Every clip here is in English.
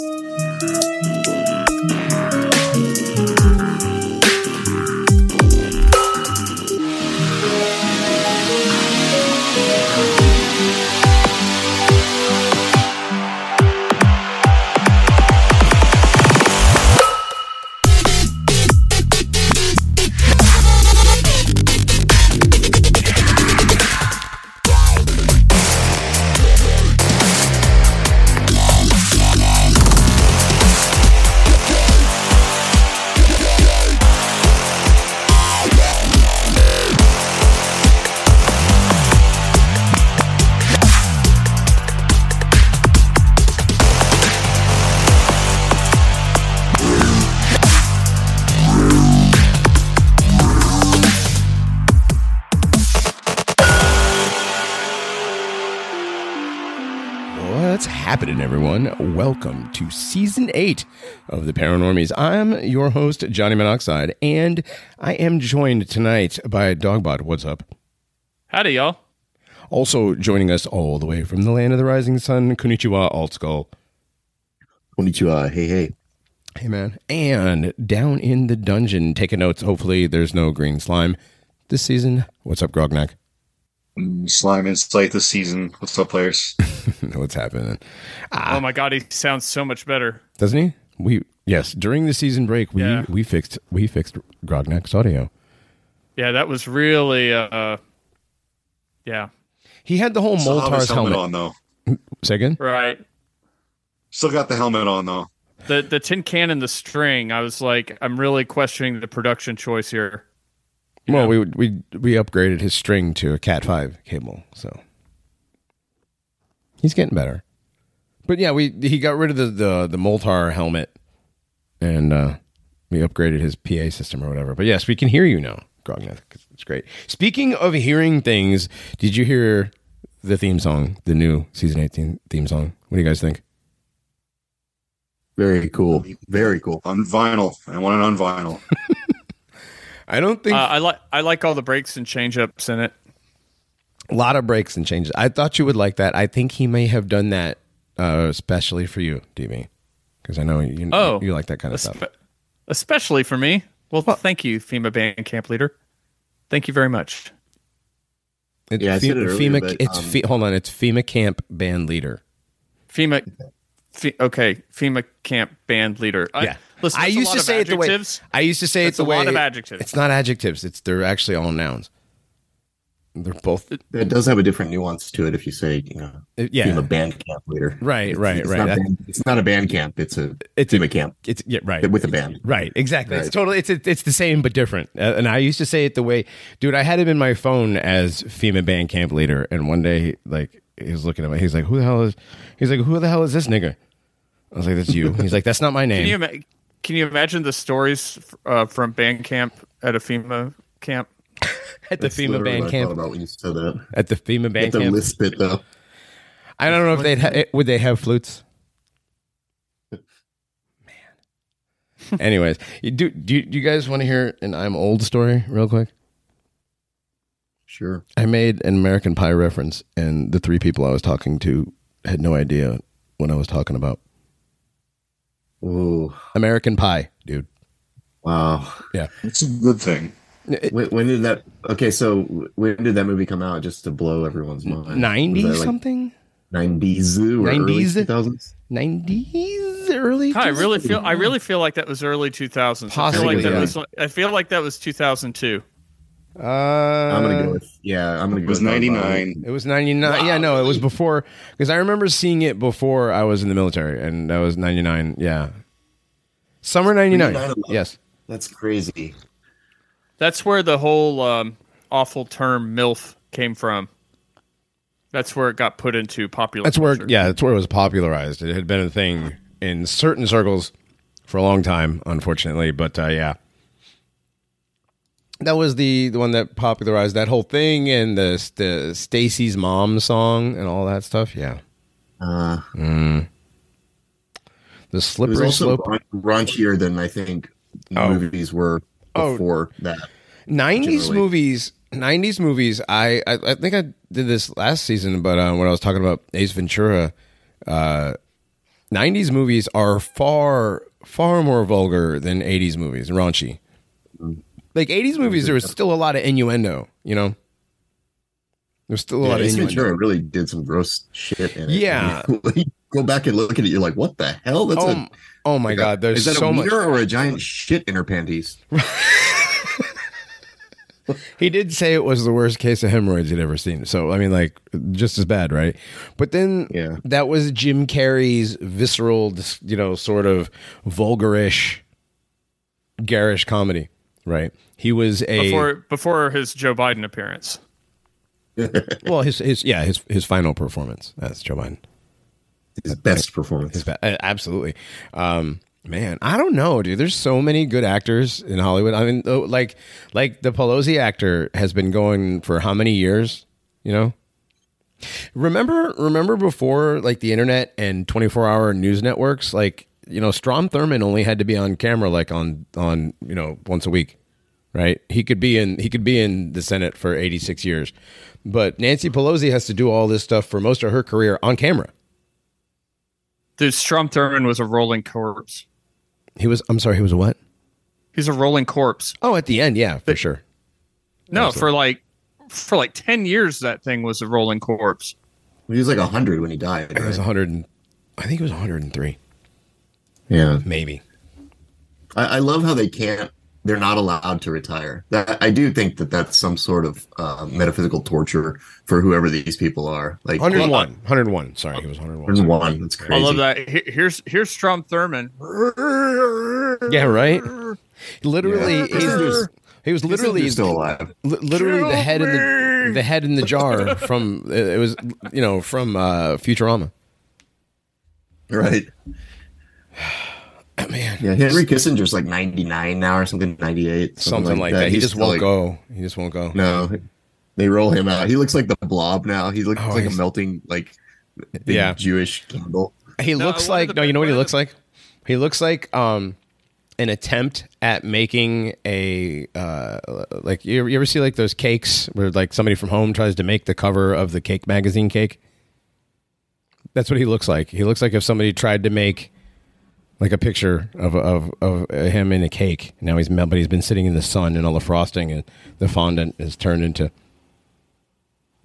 What's happening, everyone? Welcome to season eight of the Paranormies. I'm your host, Johnny Monoxide, and I am joined tonight by Dogbot. What's up? Howdy, y'all. Also joining us all the way from the land of the rising sun, Konnichiwa, Alt Skull. Konnichiwa. Hey, hey. Hey, man. And down in the dungeon, taking notes. Hopefully, there's no green slime this season. What's up, Grognak? Slime Insight this season. What's up, players? What's happening? Oh my god, he sounds so much better. Doesn't he? We yes. During the season break, we Yeah. we fixed we fixed Grognak's audio. Yeah, that was really uh uh yeah. He had the whole Still have his Moltar's helmet. on though. Second, Right. Still got the helmet on though. The the tin can and the string, I was like, I'm really questioning the production choice here. Well, we we we upgraded his string to a Cat five cable, so he's getting better. But yeah, we he got rid of the the, the Moltar helmet, and uh, we upgraded his PA system or whatever. But yes, we can hear you now, Grognak. It's great. Speaking of hearing things, did you hear the theme song, the new season eighteen theme song? What do you guys think? Very cool. Very cool. On vinyl. I want it on vinyl. I don't think Uh, I like I like all the breaks and change ups in it. a lot of breaks and changes. I thought you would like that. I think he may have done that uh, especially for you, DB, because I know you Oh. you like that kind of stuff. Especially for me. Well, thank you, FEMA band camp leader. Thank you very much. It's Yeah, I said it earlier, FEMA. but, it's um, Fe- hold on. It's FEMA camp band leader. FEMA Fe- okay, FEMA camp band leader. I, Yeah, listen, I used to of say it the way adjectives. I used to say That's it the a way lot of adjectives. It's not adjectives. It's they're actually all nouns. They're both It does have a different nuance to it if you say, you know, yeah. FEMA band camp leader. Right, It's- right, it's right. Not That- band, it's not a band camp. It's a It's a- camp It's yeah, right. with a band. Right, exactly. It's totally it's it's the same but different. Uh, and I used to say it the way, dude. I had him in my phone as FEMA band camp leader, and one day, like, he was looking at me. He's like, "Who the hell is?" He's like, "Who the hell is this nigga?" I was like, "That's you." He's like, "That's not my Can you name." ima- can you imagine the stories uh, from band camp at a FEMA camp? At the That's FEMA band I camp. thought about when you said that. At the FEMA Get band the camp. lisp it though. I don't know if they'd ha- would they have flutes. Man. Anyways, you- do do you, do you guys want to hear an I'm old story real quick? Sure. I made an American Pie reference, and the three people I was talking to had no idea what I was talking about. Oh American Pie, dude. wow. Yeah. It's a good thing. When, when did that? Okay, so when did that movie come out? Just to blow everyone's mind. Ninety like, something, 90s or 90s? 90s? 2000s? nineties, early. I really feel I really feel like that was early 2000s. I feel Possibly, like that yeah. was I feel like that was 2002. Uh, I'm gonna go with yeah. I'm gonna It go was with ninety It was 99. yeah, no, it was before because I remember seeing it before I was in the military and that was 99. Yeah. Summer 99. 99. Yes. That's crazy. That's where the whole um, awful term MILF came from. That's where it got put into popular. That's where culture. yeah, that's where it was popularized. It had been a thing in certain circles for a long time, unfortunately, but uh, yeah. That was the the one that popularized that whole thing and the the Stacy's mom song and all that stuff. Yeah. Uh, The it was slippery also slope. raunchier than I think Oh. movies were Oh. before that. 90s generally. movies 90s movies I, I i think i did this last season but uh, when i was talking about ace ventura uh 90s movies are far far more vulgar than 80s movies, raunchy. Like 80s movies, there was still a lot of innuendo, you know? There's still a Yeah, lot of Ace innuendo. Ventura really did some gross shit in it. Yeah. You go back and look at it, you're like, what the hell? That's Oh, a, oh my like a- God, there's is that so a much. or a giant shit in her panties? He did say it was the worst case of hemorrhoids he'd ever seen. So, I mean, like, just as bad, right? But then Yeah. that was Jim Carrey's visceral, you know, sort of vulgarish, garish comedy, right? He was a. before before his Joe Biden appearance. well, his, his, yeah, his, his final performance as Joe Biden. His best performance. His ba- uh, absolutely. Um, man, I don't know, dude. There's so many good actors in Hollywood. I mean, oh, like like the Pelosi actor has been going for how many years? You know. Remember, remember before like the internet and 24 hour news networks, like you know, Strom Thurmond only had to be on camera like on on you know once a week, right? He could be in he could be in the Senate for 86 years, but Nancy Pelosi has to do all this stuff for most of her career on camera. Dude, Strom Thurmond was a rolling corpse. He was. I'm sorry. He was a what? He's a rolling corpse. Oh, at the end, yeah, for sure. No, for like for like ten years that thing was a rolling corpse. He was like 100 when he died. It was right? 100. And, I think it was 103, Yeah. maybe. I, I love how they can't, they're not allowed to retire. That I do think that that's some sort of uh, metaphysical torture for whoever these people are. Like 101. 101. Sorry, he was 101. 101. That's crazy. I love that. Here's here's Strom Thurmond. Yeah, right. Literally, Yeah. he was, he was literally He's still alive. li- literally the head in the the head in the jar from it was you know from uh, Futurama. Right. Man, Yeah. Henry Kissinger's like 99 now or something, 98. something like that. He He's just won't like- go. He just won't go. No. They roll him out. He looks like the blob now. He looks Oh, like a melting, like, big Yeah. Jewish candle. He No, looks like no. You know what he looks like? He looks like um an attempt at making a uh like you you ever see like those cakes where like somebody from home tries to make the cover of the cake magazine cake. That's what he looks like. He looks like if somebody tried to make like a picture of of of him in a cake. Now he's mel- but he's been sitting in the sun and all the frosting and the fondant is turned into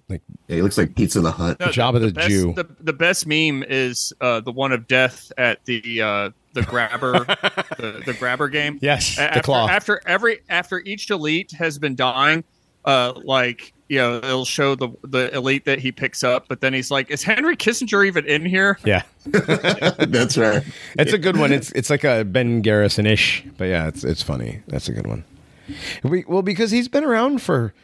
like Yeah, he looks like Pizza in the Hut. No, Jabba the best, Jew. The, the best meme is uh, the one of death at the uh, the grabber the, the grabber game. yes, A- the claw. after every after each elite has been dying, uh, like you know, it'll show the the elite that he picks up, but then he's like, "Is Henry Kissinger even in here?" yeah. That's right. It's a good one. It's it's like a Ben Garrison ish, but yeah, it's it's funny. That's a good one. We, well, because he's been around for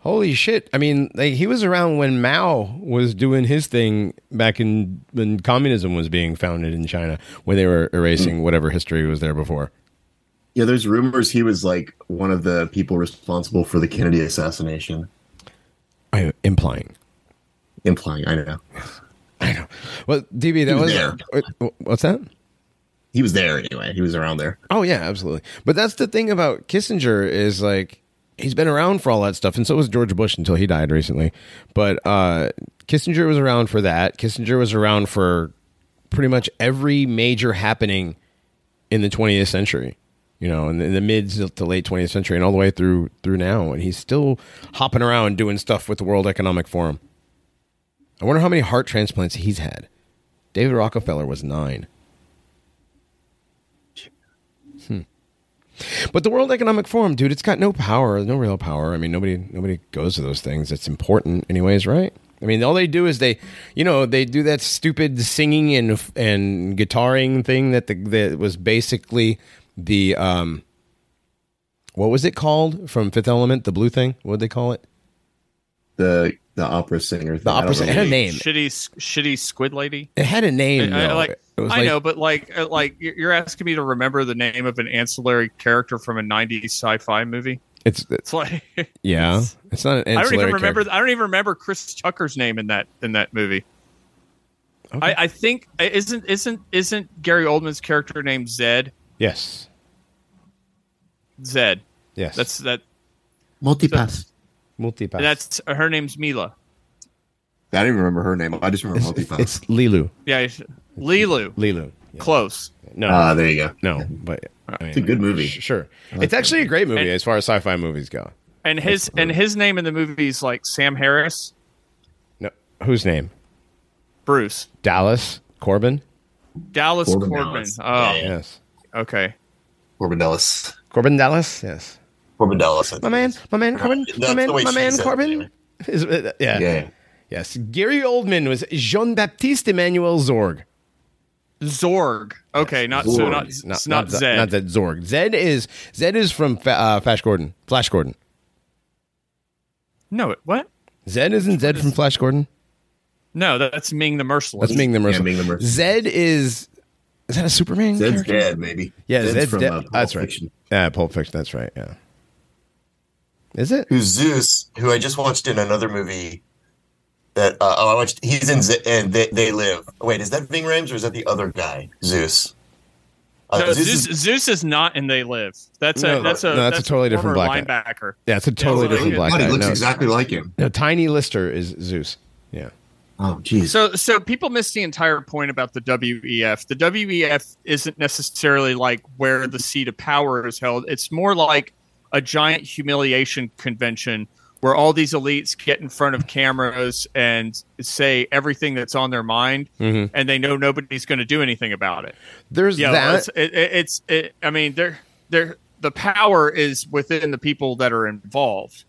holy shit. I mean, like he was around when Mao was doing his thing back in when communism was being founded in China, when they were erasing mm. whatever history was there before. Yeah, there's rumors he was like one of the people responsible for the Kennedy assassination. I implying. Implying, I don't know. I know. Well, DB, that was was, there. uh, what's that? He was there anyway. He was around there. Oh yeah, absolutely. But that's the thing about Kissinger is like he's been around for all that stuff, and so was George Bush until he died recently. But uh, Kissinger was around for that. Kissinger was around for pretty much every major happening in the 20th century. You know, in the, in the mid to late 20th century, and all the way through through now, and he's still hopping around doing stuff with the World Economic Forum. I wonder how many heart transplants he's had. David Rockefeller was nine. Hmm. But the World Economic Forum, dude, it's got no power, no real power. I mean, nobody nobody goes to those things. It's important, anyways, right? I mean, all they do is they, you know, they do that stupid singing and and guitaring thing that the that was basically the um, what was it called from Fifth Element? The blue thing. What did they call it? The the opera singer. Thing. The opera singer. It had a name. Shitty shitty squid lady. It had a name. I, I though. like it was I like, know, but like uh, like you're you're asking me to remember the name of an ancillary character from a '90s sci-fi movie. It's, it's It's like yeah. It's not an I don't even remember. character. I don't even remember Chris Tucker's name in that in that movie. Okay. I, I think isn't isn't isn't Gary Oldman's character named Zed? Yes. Zed. Yes. That's that. Multipass. multipass. And that's her name's Mila. I don't even remember her name. I just remember it's, Multipass. it's Lilu. Yeah, it's- Lilu. Lilu. Yeah. Close. No, Ah, there you go. no, but I mean, It's a good movie. sh- Sure, it's actually a great movie And- as far as sci-fi movies go. And his and his name in the movie is like Sam Harris, No, whose name? Bruce, Dallas Corbin. Dallas Corbin Corbin. Dallas. Oh, Yeah, yeah. Yes, okay. Corbin Dallas. Corbin Dallas. Yes, Corbin Dallas. my man, my man Corbin, That's my man, my man Corbin. Is- uh, yeah. Yeah. Yes, Gary Oldman was Jean Baptiste Emmanuel Zorg. Zorg. Okay, not so Zorg. not Not, not, not Z- Zed. Not Zed. Zorg. Zed is Zed is from Fa- uh, Flash Gordon. Flash Gordon. No, what? Zed isn't Zed from Flash Gordon. No, that's Ming the Merciless. That's Ming the Merciless. Ming the Merciless. Zed is is that a Superman? Zed's character? dead, maybe. Yeah, Zed's, from dead. uh, Pulp that's right. Fiction. Yeah, Pulp Fiction. That's right. Yeah. Is it? who's Zeus, who I just watched in another movie. That uh, oh, I watched. He's in Z- and they, they live. Wait, is that Ving Rhames or is that the other guy, Zeus? Uh, No, Zeus Zeus, is- Zeus is not in They Live. That's a No, that's a no, that's a totally different black linebacker. Yeah, it's a totally Yeah, different black God, guy. he looks no, exactly like him. no, Tiny Lister is Zeus. Yeah. Oh, jeez. So so people miss the entire point about the WEF. The WEF isn't necessarily like where the seat of power is held. It's more like a giant humiliation convention where all these elites get in front of cameras and say everything that's on their mind, Mhm. and they know nobody's going to do anything about it. There's Yeah, that. it's it, it, it's it, I mean, they're they're the power is within the people that are involved,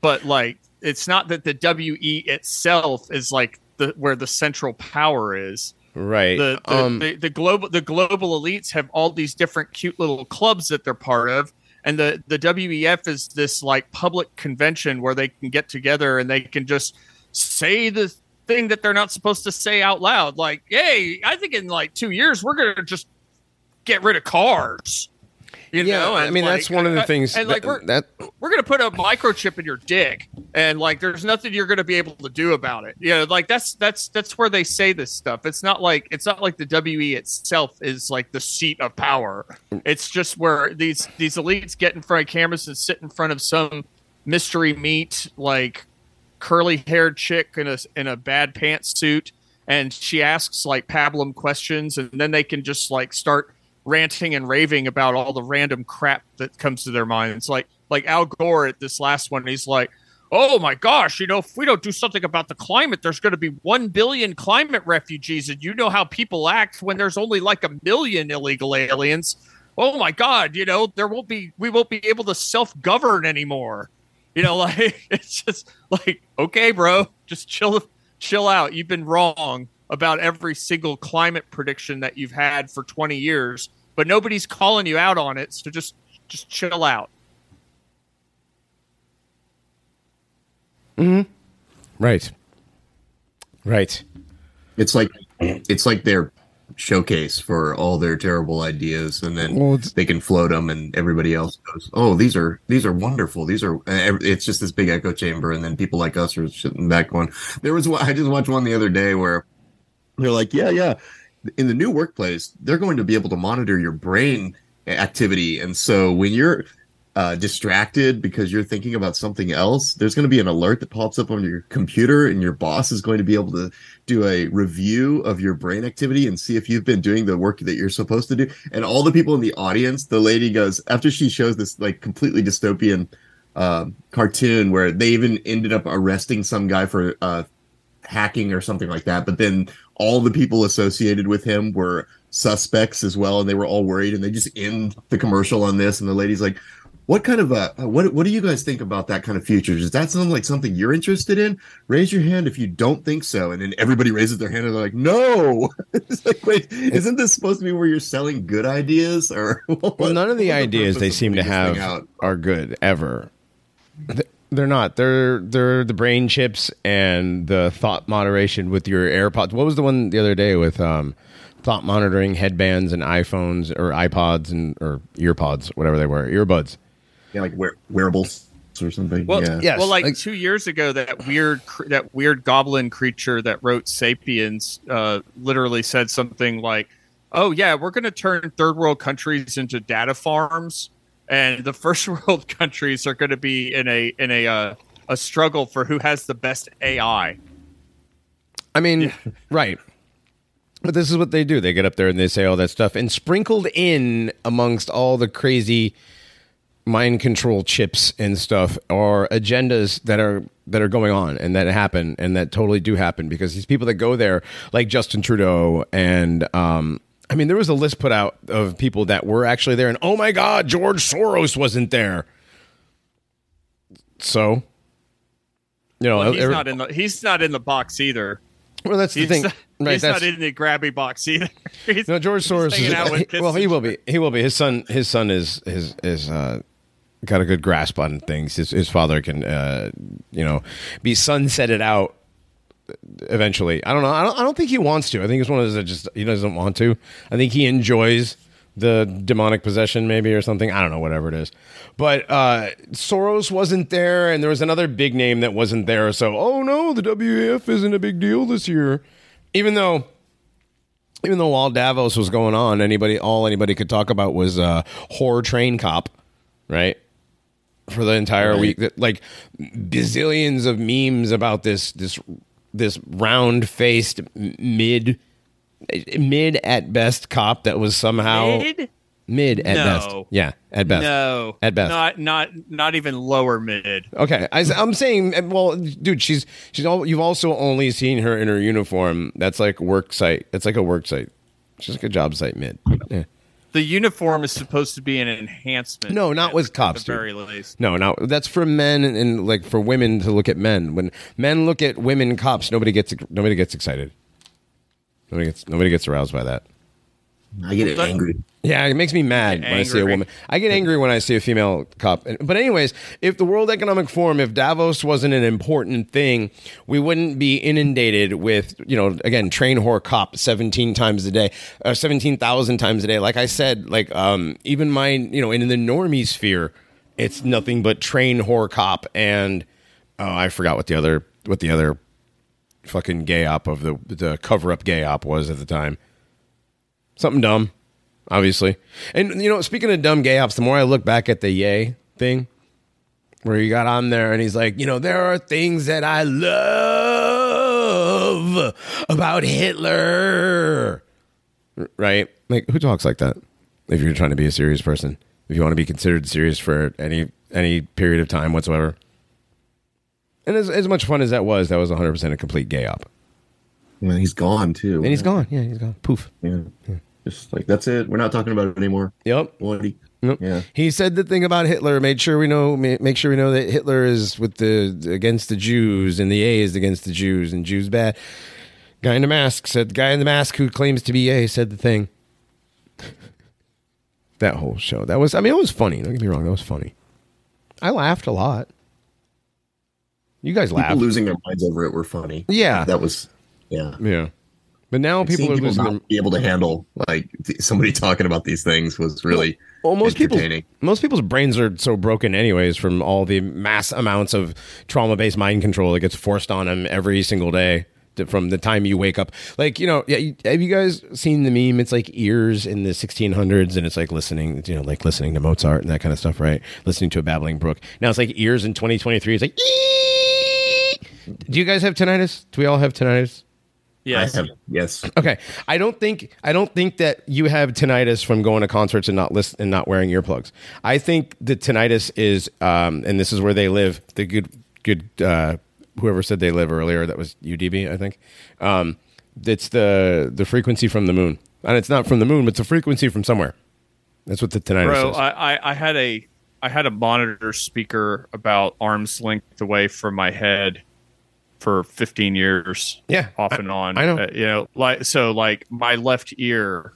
but like it's not that the WE itself is like the where the central power is. right. The the, um, the the global the global elites have all these different cute little clubs that they're part of. And the, the WEF is this like public convention where they can get together and they can just say the thing that they're not supposed to say out loud. Like, hey, I think in like two years we're gonna just get rid of cars. You yeah, know, I mean like, that's one of the uh, things And like we're that we're gonna put a microchip in your dick, and like there's nothing you're gonna be able to do about it. You know, like that's that's that's where they say this stuff. It's not like it's not like the WE itself is like the seat of power. It's just where these these elites get in front of cameras and sit in front of some mystery meat like curly haired chick in a in a bad pantsuit, and she asks like pablum questions, and then they can just like start ranting and raving about all the random crap that comes to their minds. Like like Al Gore at this last one, he's like, "Oh my gosh, you know, if we don't do something about the climate, there's going to be one billion climate refugees, and you know how people act when there's only like a million illegal aliens." Oh my God, you know, there won't be, we won't be able to self govern anymore. You know, like it's just like, okay, bro, just chill, chill out. You've been wrong about every single climate prediction that you've had for 20 years, but nobody's calling you out on it. So just, just chill out. Hmm. right. Right. It's like it's like their showcase for all their terrible ideas, and then Well, they can float them, and everybody else goes, "Oh, these are these are wonderful. These are." It's just this big echo chamber, and then people like us are sitting back going, "There was one I just watched one the other day where they're like, yeah, yeah." In the new workplace, they're going to be able to monitor your brain activity, and so when you're uh, distracted because you're thinking about something else, there's going to be an alert that pops up on your computer, and your boss is going to be able to do a review of your brain activity and see if you've been doing the work that you're supposed to do. And all the people in the audience, the lady goes after she shows this like completely dystopian um, cartoon where they even ended up arresting some guy for uh, hacking or something like that. But then all the people associated with him were suspects as well, and they were all worried. And they just end the commercial on this, and the lady's like, "What kind of uh, what what do you guys think about that kind of future? Does that sound like something you're interested in? Raise your hand if you don't think so." And then everybody raises their hand, and they're like, "No." it's like, wait, isn't this supposed to be where you're selling good ideas? Or Well, none of the ideas they seem to putting this thing have are good ever. Th- They're not. They're they're the brain chips and the thought moderation with your AirPods. What was the one the other day with um, thought monitoring headbands and iPhones or iPods and or earpods, whatever they were, earbuds. Yeah, like wear- wearables or something. Well, yeah. Yes, well, like, like- two years ago, that weird, cr- that weird goblin creature that wrote *Sapiens* uh, literally said something like, "Oh yeah, we're going to turn third world countries into data farms, and the first world countries are going to be in a in a uh, a struggle for who has the best AI." I mean, right. But this is what they do. They get up there and they say all that stuff, and sprinkled in amongst all the crazy mind control chips and stuff are agendas that are that are going on and that happen and that totally do happen because these people that go there, like Justin Trudeau and um, I mean, there was a list put out of people that were actually there, and oh my God, George Soros wasn't there. So, you know, Well, he's every- not in the he's not in the box either. well, that's the He's, thing, not, right? he's not in the grabby box either. He's- no George Soros. Is, out with he- well, he will be. He will be. His son. His son is is is uh, got a good grasp on things. His his father can, uh, you know, be sunsetted out eventually. I don't know. I don't. I don't think he wants to. I think it's one of those that just he doesn't want to. I think he enjoys the demonic possession, maybe or something. I don't know. Whatever it is. But uh, Soros wasn't there, and there was another big name that wasn't there. So, oh no, the WEF isn't a big deal this year, even though even though while Davos was going on, anybody all anybody could talk about was uh whore train cop, right? For the entire Right. week, that like bazillions of memes about this this this round faced mid mid at best cop that was somehow Mid? mid at No. best, yeah, at best, No, At best. not not not even lower mid. Okay, I, am saying, well, dude, she's she's all. You've also only seen her in her uniform. That's like work site. It's like a work site. She's like a job site mid. Yeah. The uniform is supposed to be an enhancement. No, not at- with at cops, the very least. No, no, that's for men and, and like for women to look at men. When men look at women cops, nobody gets nobody gets excited. Nobody gets nobody gets aroused by that. I get angry. Yeah, it makes me mad Get when I see a woman. I get angry when I see a female cop. But anyways, if the World Economic Forum, if Davos wasn't an important thing, we wouldn't be inundated with, you know, again, train whore cop 17 times a day, or 17,000 times a day. Like I said, like um even my, you know, in the normie sphere, it's nothing but train whore cop and oh, I forgot what the other what the other fucking gay op of the the cover up gay op was at the time. Something dumb obviously. And you know, speaking of dumb gay ops, the more I look back at the Ye thing, where he got on there and he's like, you know, there are things that I love about Hitler, right? Like, who talks like that? If you're trying to be a serious person, if you want to be considered serious for any any period of time whatsoever. And as, as much fun as that was, that was 100% a complete gay op. Well, he's gone too. And he's gone. Yeah, he's gone. Poof. Yeah. Just like that's it. We're not talking about it anymore. Yep. What? He, Nope. Yeah. He said the thing about Hitler. Made sure we know. Make sure we know that Hitler is with the against the Jews, and the A is against the Jews, and Jews bad. Guy in the mask said. The guy in the mask who claims to be A said the thing. that whole show. That was. I mean, it was funny. Don't get me wrong. That was funny. I laughed a lot. You guys People laughed. losing their minds over it were funny. Yeah. That was. Yeah. Yeah. But now people Seeing are people not be able to handle like th- somebody talking about these things was really Well, most people, most people's brains are so broken, anyways, from all the mass amounts of trauma-based mind control that gets forced on them every single day. to- From the time you wake up, like you know, yeah. Have you guys seen the meme? It's like ears in the 1600s, and it's like listening, you know, like listening to Mozart and that kind of stuff, right? Listening to a babbling brook. Now it's like ears in 2023. It's like. Do you guys have tinnitus? Do we all have tinnitus? Yes. I have, yes. Okay, I don't think I don't think that you have tinnitus from going to concerts and not listen and not wearing earplugs. I think the tinnitus is, um, and this is where they live. The good, good, uh, whoever said they live earlier, that was UDB, I think. Um, it's the the frequency from the moon, and it's not from the moon, but it's a frequency from somewhere. That's what the tinnitus Bro, is. I, I, I had a I had a monitor speaker about arm's length away from my head for 15 years. Yeah, off and on. I know. Uh, you know, like so, like my left ear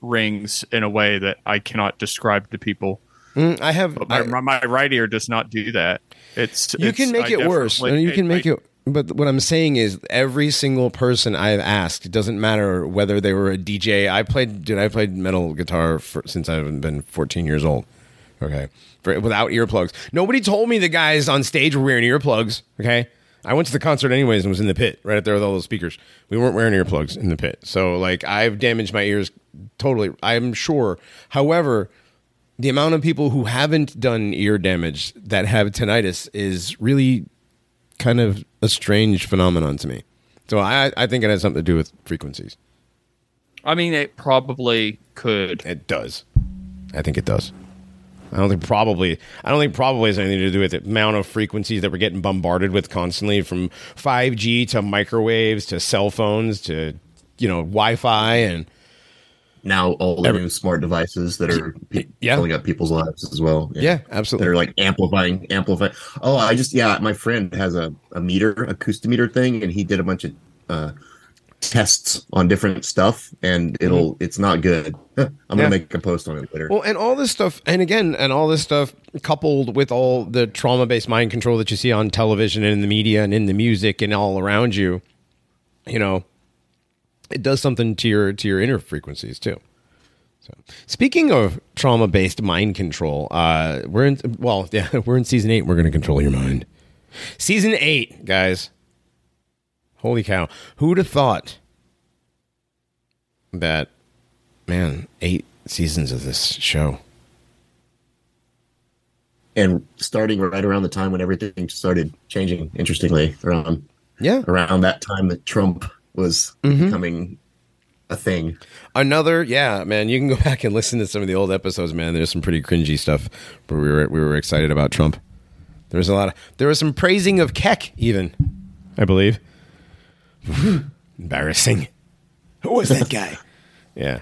rings in a way that I cannot describe to people. Mm, I have. My, I- my, my right ear does not do that. It's you it's- can make I it worse. definitely- You can make I- it. But what I'm saying is, every single person I've asked, it doesn't matter whether they were a DJ. I played, dude. I played metal guitar for, since I've been 14 years old. Okay, for, without earplugs. Nobody told me the guys on stage were wearing earplugs. Okay, I went to the concert anyways and was in the pit right up there with all those speakers. We weren't wearing earplugs in the pit, so like I've damaged my ears totally. I'm sure. However, the amount of people who haven't done ear damage that have tinnitus is really kind of a strange phenomenon to me. So I, I think it has something to do with frequencies. I mean, it probably could. It does. I think it does. I don't think probably. I don't think probably has anything to do with the amount of frequencies that we're getting bombarded with constantly, from five G to microwaves to cell phones to you know Wi-Fi and Now all the Every- new smart devices that are pe- Yeah. filling up people's lives as well. yeah, that absolutely. are like amplifying, amplifying. Oh, I just yeah, my friend has a a meter, acoustimeter thing, and he did a bunch of uh, tests on different stuff, and it'll it's not good. I'm gonna make a post on it later. Well, and all this stuff, and again, and all this stuff coupled with all the trauma based mind control that you see on television and in the media and in the music and all around you, you know, it does something to your to your inner frequencies too. So, speaking of trauma based mind control, uh, we're in well, yeah, we're in season eight. We're to control your mind. Season eight, guys. Holy cow! Who'd have thought that? Man, eight seasons of this show. and starting right around the time when everything started changing, interestingly, around Yeah. around that time that Trump was Mm-hmm. becoming a thing. Another, yeah, man. You can go back and listen to some of the old episodes, man. There's some pretty cringy stuff, but we were we were excited about Trump. There was a lot of there was some praising of Kek, even, I believe. Embarrassing. Who was that guy? yeah.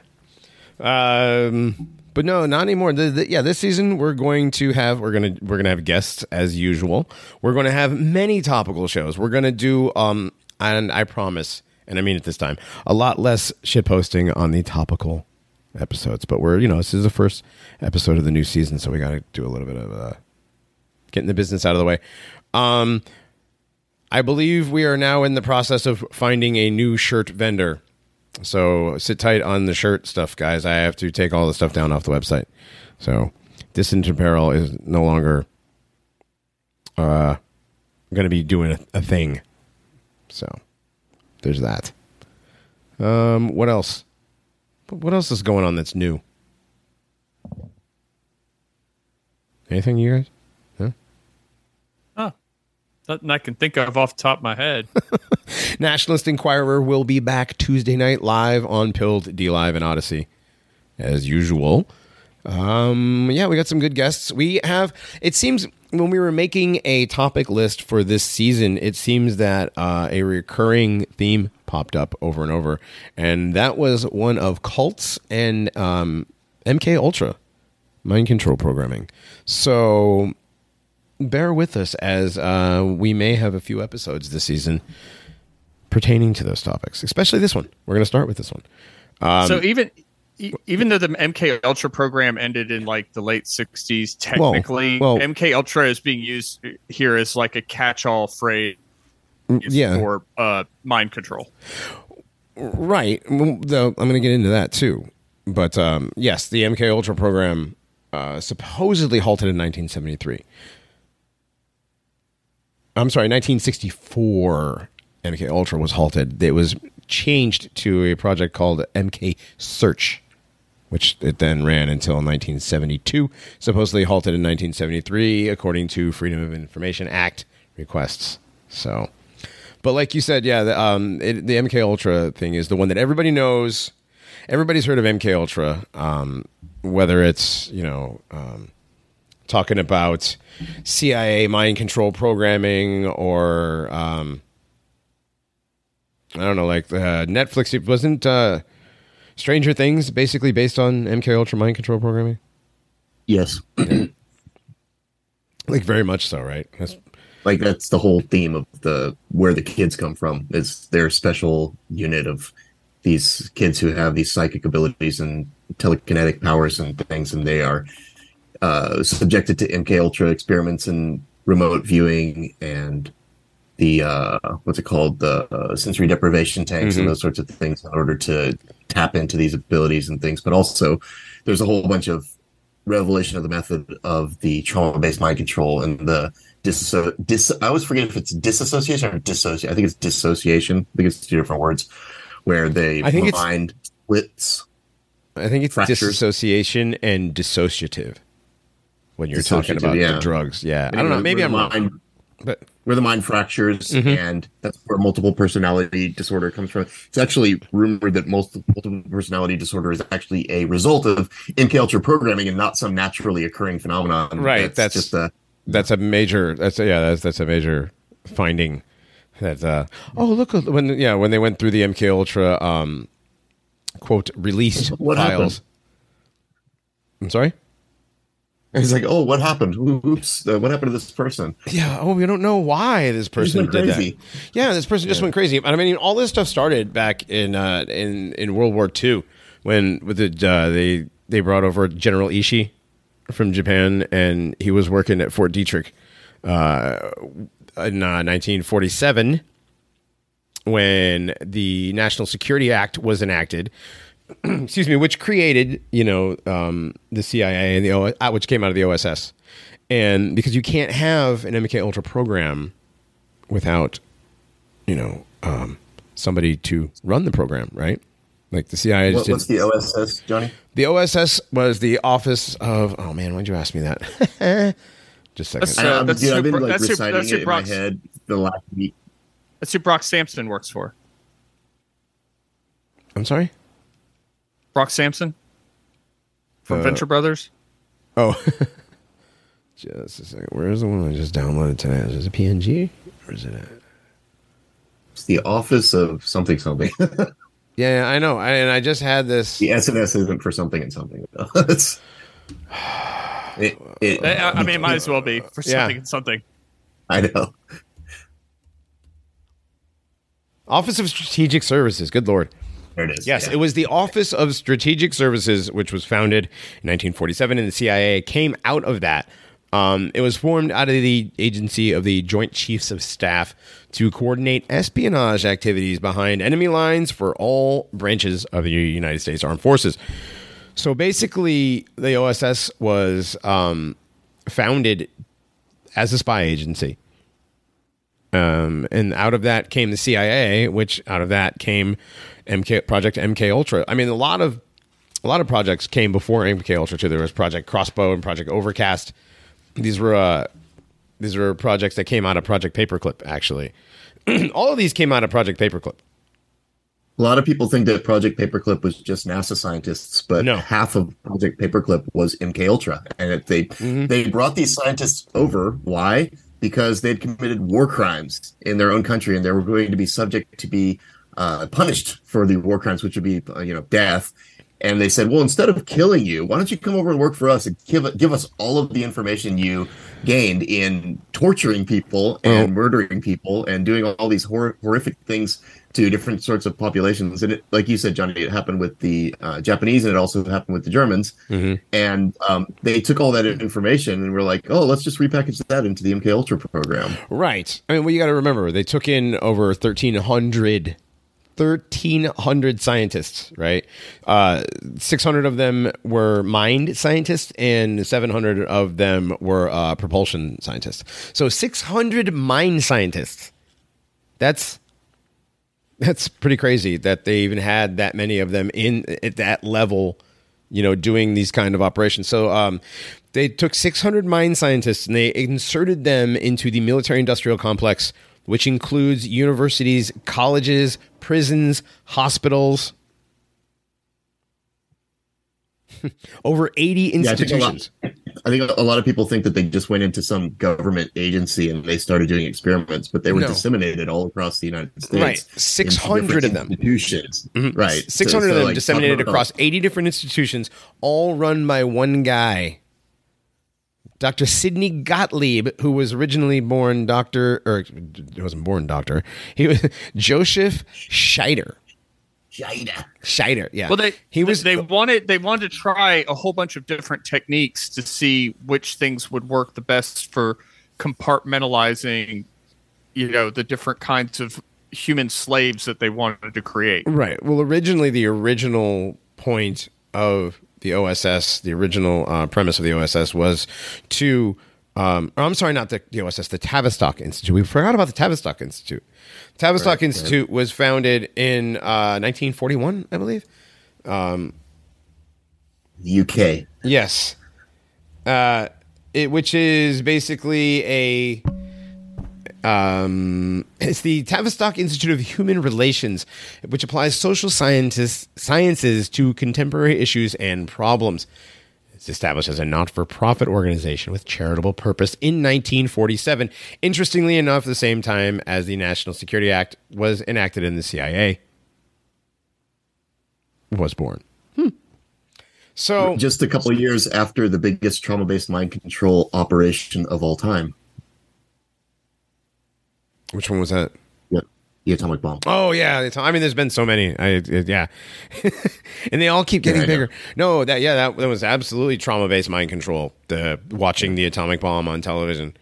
Um, but no, not anymore. The, the, yeah, this season we're going to have we're gonna we're gonna have guests as usual. We're going to have many topical shows. We're gonna do um, and I promise, and I mean it this time, a lot less shit posting on the topical episodes. But we're you know this is the first episode of the new season, so we got to do a little bit of uh, getting the business out of the way. Um, I believe we are now in the process of finding a new shirt vendor. So sit tight on the shirt stuff, guys. I have to take all the stuff down off the website. So Distant Apparel is no longer uh, going to be doing a, a thing. So there's that. Um, what else? What else is going on that's new? Anything, you guys? Nothing I can think of off the top of my head. Nationalist Inquirer will be back Tuesday night live on Pilled, DLive, and Odysee, as usual. Um, yeah, we got some good guests. We have. It seems when we were making a topic list for this season, it seems that uh, a recurring theme popped up over and over, and that was one of cults and um, MK Ultra mind control programming. So bear with us as uh, we may have a few episodes this season pertaining to those topics, especially this one. We're going to start with this one. Um, so even even though the MK Ultra program ended in like the late '60s, technically well- MK Ultra is being used here as like a catch-all phrase yeah, for uh, mind control. right. Though I'm going to get into that too. But um, yes, the MK Ultra program uh, supposedly halted in 1973. I'm sorry, 1964. MK Ultra was halted. It was changed to a project called MK Search, which it then ran until 1972. Supposedly halted in 1973, according to Freedom of Information Act requests. So, but like you said, yeah, the, um, it, the MK Ultra thing is the one that everybody knows. Everybody's heard of MK Ultra, um, whether it's you know um, talking about CIA mind control programming or um, I don't know, like uh, Netflix. It wasn't uh, Stranger Things basically based on MK Ultra mind control programming. Yes, Like very much so, right? That's, like that's the whole theme of the where the kids come from. Is their special unit of these kids who have these psychic abilities and telekinetic powers and things, and they are uh, subjected to MK Ultra experiments and remote viewing and the uh, what's it called the uh, sensory deprivation tanks Mhm. and those sorts of things in order to tap into these abilities and things. But also, there's a whole bunch of revelation of the method of the trauma based mind control and the disso- dis. I always forget if it's disassociation or dissociation. I think it's dissociation. I think it's two different words where they I think mind splits. I think it's Fractures. disassociation and dissociative when you're talking about yeah. the drugs. Yeah, I don't know. Maybe I'm Where wrong. mind- But where the mind fractures, and that's where multiple personality disorder comes from. It's actually rumored that most multiple personality disorder is actually a result of MK Ultra programming and not some naturally occurring phenomenon. Right, that's- just a that's a major. That's a, yeah. That's that's a major finding. That uh, oh look when yeah when they went through the MK Ultra um, quote release What files. happened? I'm sorry. It's like, oh, what happened? Oops, uh, what happened to this person? Yeah. Oh, we don't know why this person went did crazy. that. Yeah, this person just went crazy. I mean, all this stuff started back in uh, in in World War II when with the uh, they they brought over General Ishii from Japan, and he was working at Fort Detrick uh, in uh, 1947 when the National Security Act was enacted. excuse me, which created you know um, the CIA and the o- uh, which came out of the OSS, and because you can't have an MK Ultra program without you know um, somebody to run the program, right? Like the CIA just What, what's the OSS, Johnny? The OSS was the Office of. Oh man, why'd you ask me that? just a That's, second. uh, that's dude, I've been like that's super- reciting that's it super in my head the last week. That's who Brock Samson works for. I'm sorry. Brock Samson from Uh, Venture Brothers. Oh, just a second. Where's the one I just downloaded today? Is it a PNG or is it a? It's the Office of something something. Yeah, I know. I, and I just had this. the SNS isn't for something and something. it's, it, it, I, I mean, it might as well be for Yeah. something and something. I know. Office of Strategic Services. Good lord. There it is. Yes, Yeah. it was the Office of Strategic Services, which was founded in 1947, and the CIA came out of that. Um, it was formed out of the agency of the Joint Chiefs of Staff to coordinate espionage activities behind enemy lines for all branches of the United States Armed Forces. So basically, the OSS was um, founded as a spy agency. Um, and out of that came the CIA, which out of that came MK Project MK Ultra. I mean, a lot of a lot of projects came before MK Ultra too. There was Project Crossbow and Project Overcast. These were uh, these were projects that came out of Project Paperclip. Actually, all of these came out of Project Paperclip. A lot of people think that Project Paperclip was just NASA scientists, but No. half of Project Paperclip was MK Ultra, and it, they Mm-hmm. they brought these scientists over. Why? Because they'd committed war crimes in their own country, and they were going to be subject to be uh, punished for the war crimes, which would be uh, you know death. And they said, well, instead of killing you, why don't you come over and work for us and give give us all of the information you gained in torturing people and murdering people and doing all these hor- horrific things to different sorts of populations. And it, like you said, Johnny, it happened with the uh, Japanese and it also happened with the Germans. And um, they took all that information and were like, oh, let's just repackage that into the MK Ultra program. Right. I mean, well, you got to remember they took in over 1,300, 1,300 scientists, right? Uh, 600 of them were mind scientists and 700 of them were uh, propulsion scientists. So 600 mind scientists. That's that's pretty crazy that they even had that many of them in at that level you know doing these kind of operations so um, they took 600 mind scientists and they inserted them into the military industrial complex which includes universities colleges prisons hospitals over 80 Yeah, I think institutions lot, I think a lot of people think that they just went into some government agency and they started doing experiments, but they were No. disseminated all across the United States. Right. 600 of them. institutions. Mm-hmm. Right. 600 so, of them like, disseminated oh. across 80 different institutions, all run by one guy. Dr. Sidney Gottlieb, who was originally born Dr. or he wasn't born doctor. He was Joseph Scheider. China. Scheider, yeah. Well, they he was they wanted they wanted to try a whole bunch of different techniques to see which things would work the best for compartmentalizing, you know, the different kinds of human slaves that they wanted to create. Right. Well, originally, the original point of the OSS, the original uh, premise of the OSS was to, um, I'm sorry, not the, the OSS, the Tavistock Institute. We forgot about the Tavistock Institute. Tavistock Institute was founded in uh, 1941, I believe. The UK. Yes. Uh, it, which is basically a Um, it's the Tavistock Institute of Human Relations, which applies social scientists, sciences to contemporary issues and problems. It's established as a not for profit organization with charitable purpose in 1947. Interestingly enough, the same time as the National Security Act was enacted in the CIA was born. Hmm. So, Just a couple of years after the biggest trauma based mind control operation of all time. Which one was that? Yep. The atomic bomb. Oh yeah, I mean, there's been so many. I it, yeah, and they all keep getting Yeah, bigger. No, that yeah, that, that was absolutely trauma based mind control. The watching the atomic bomb on television.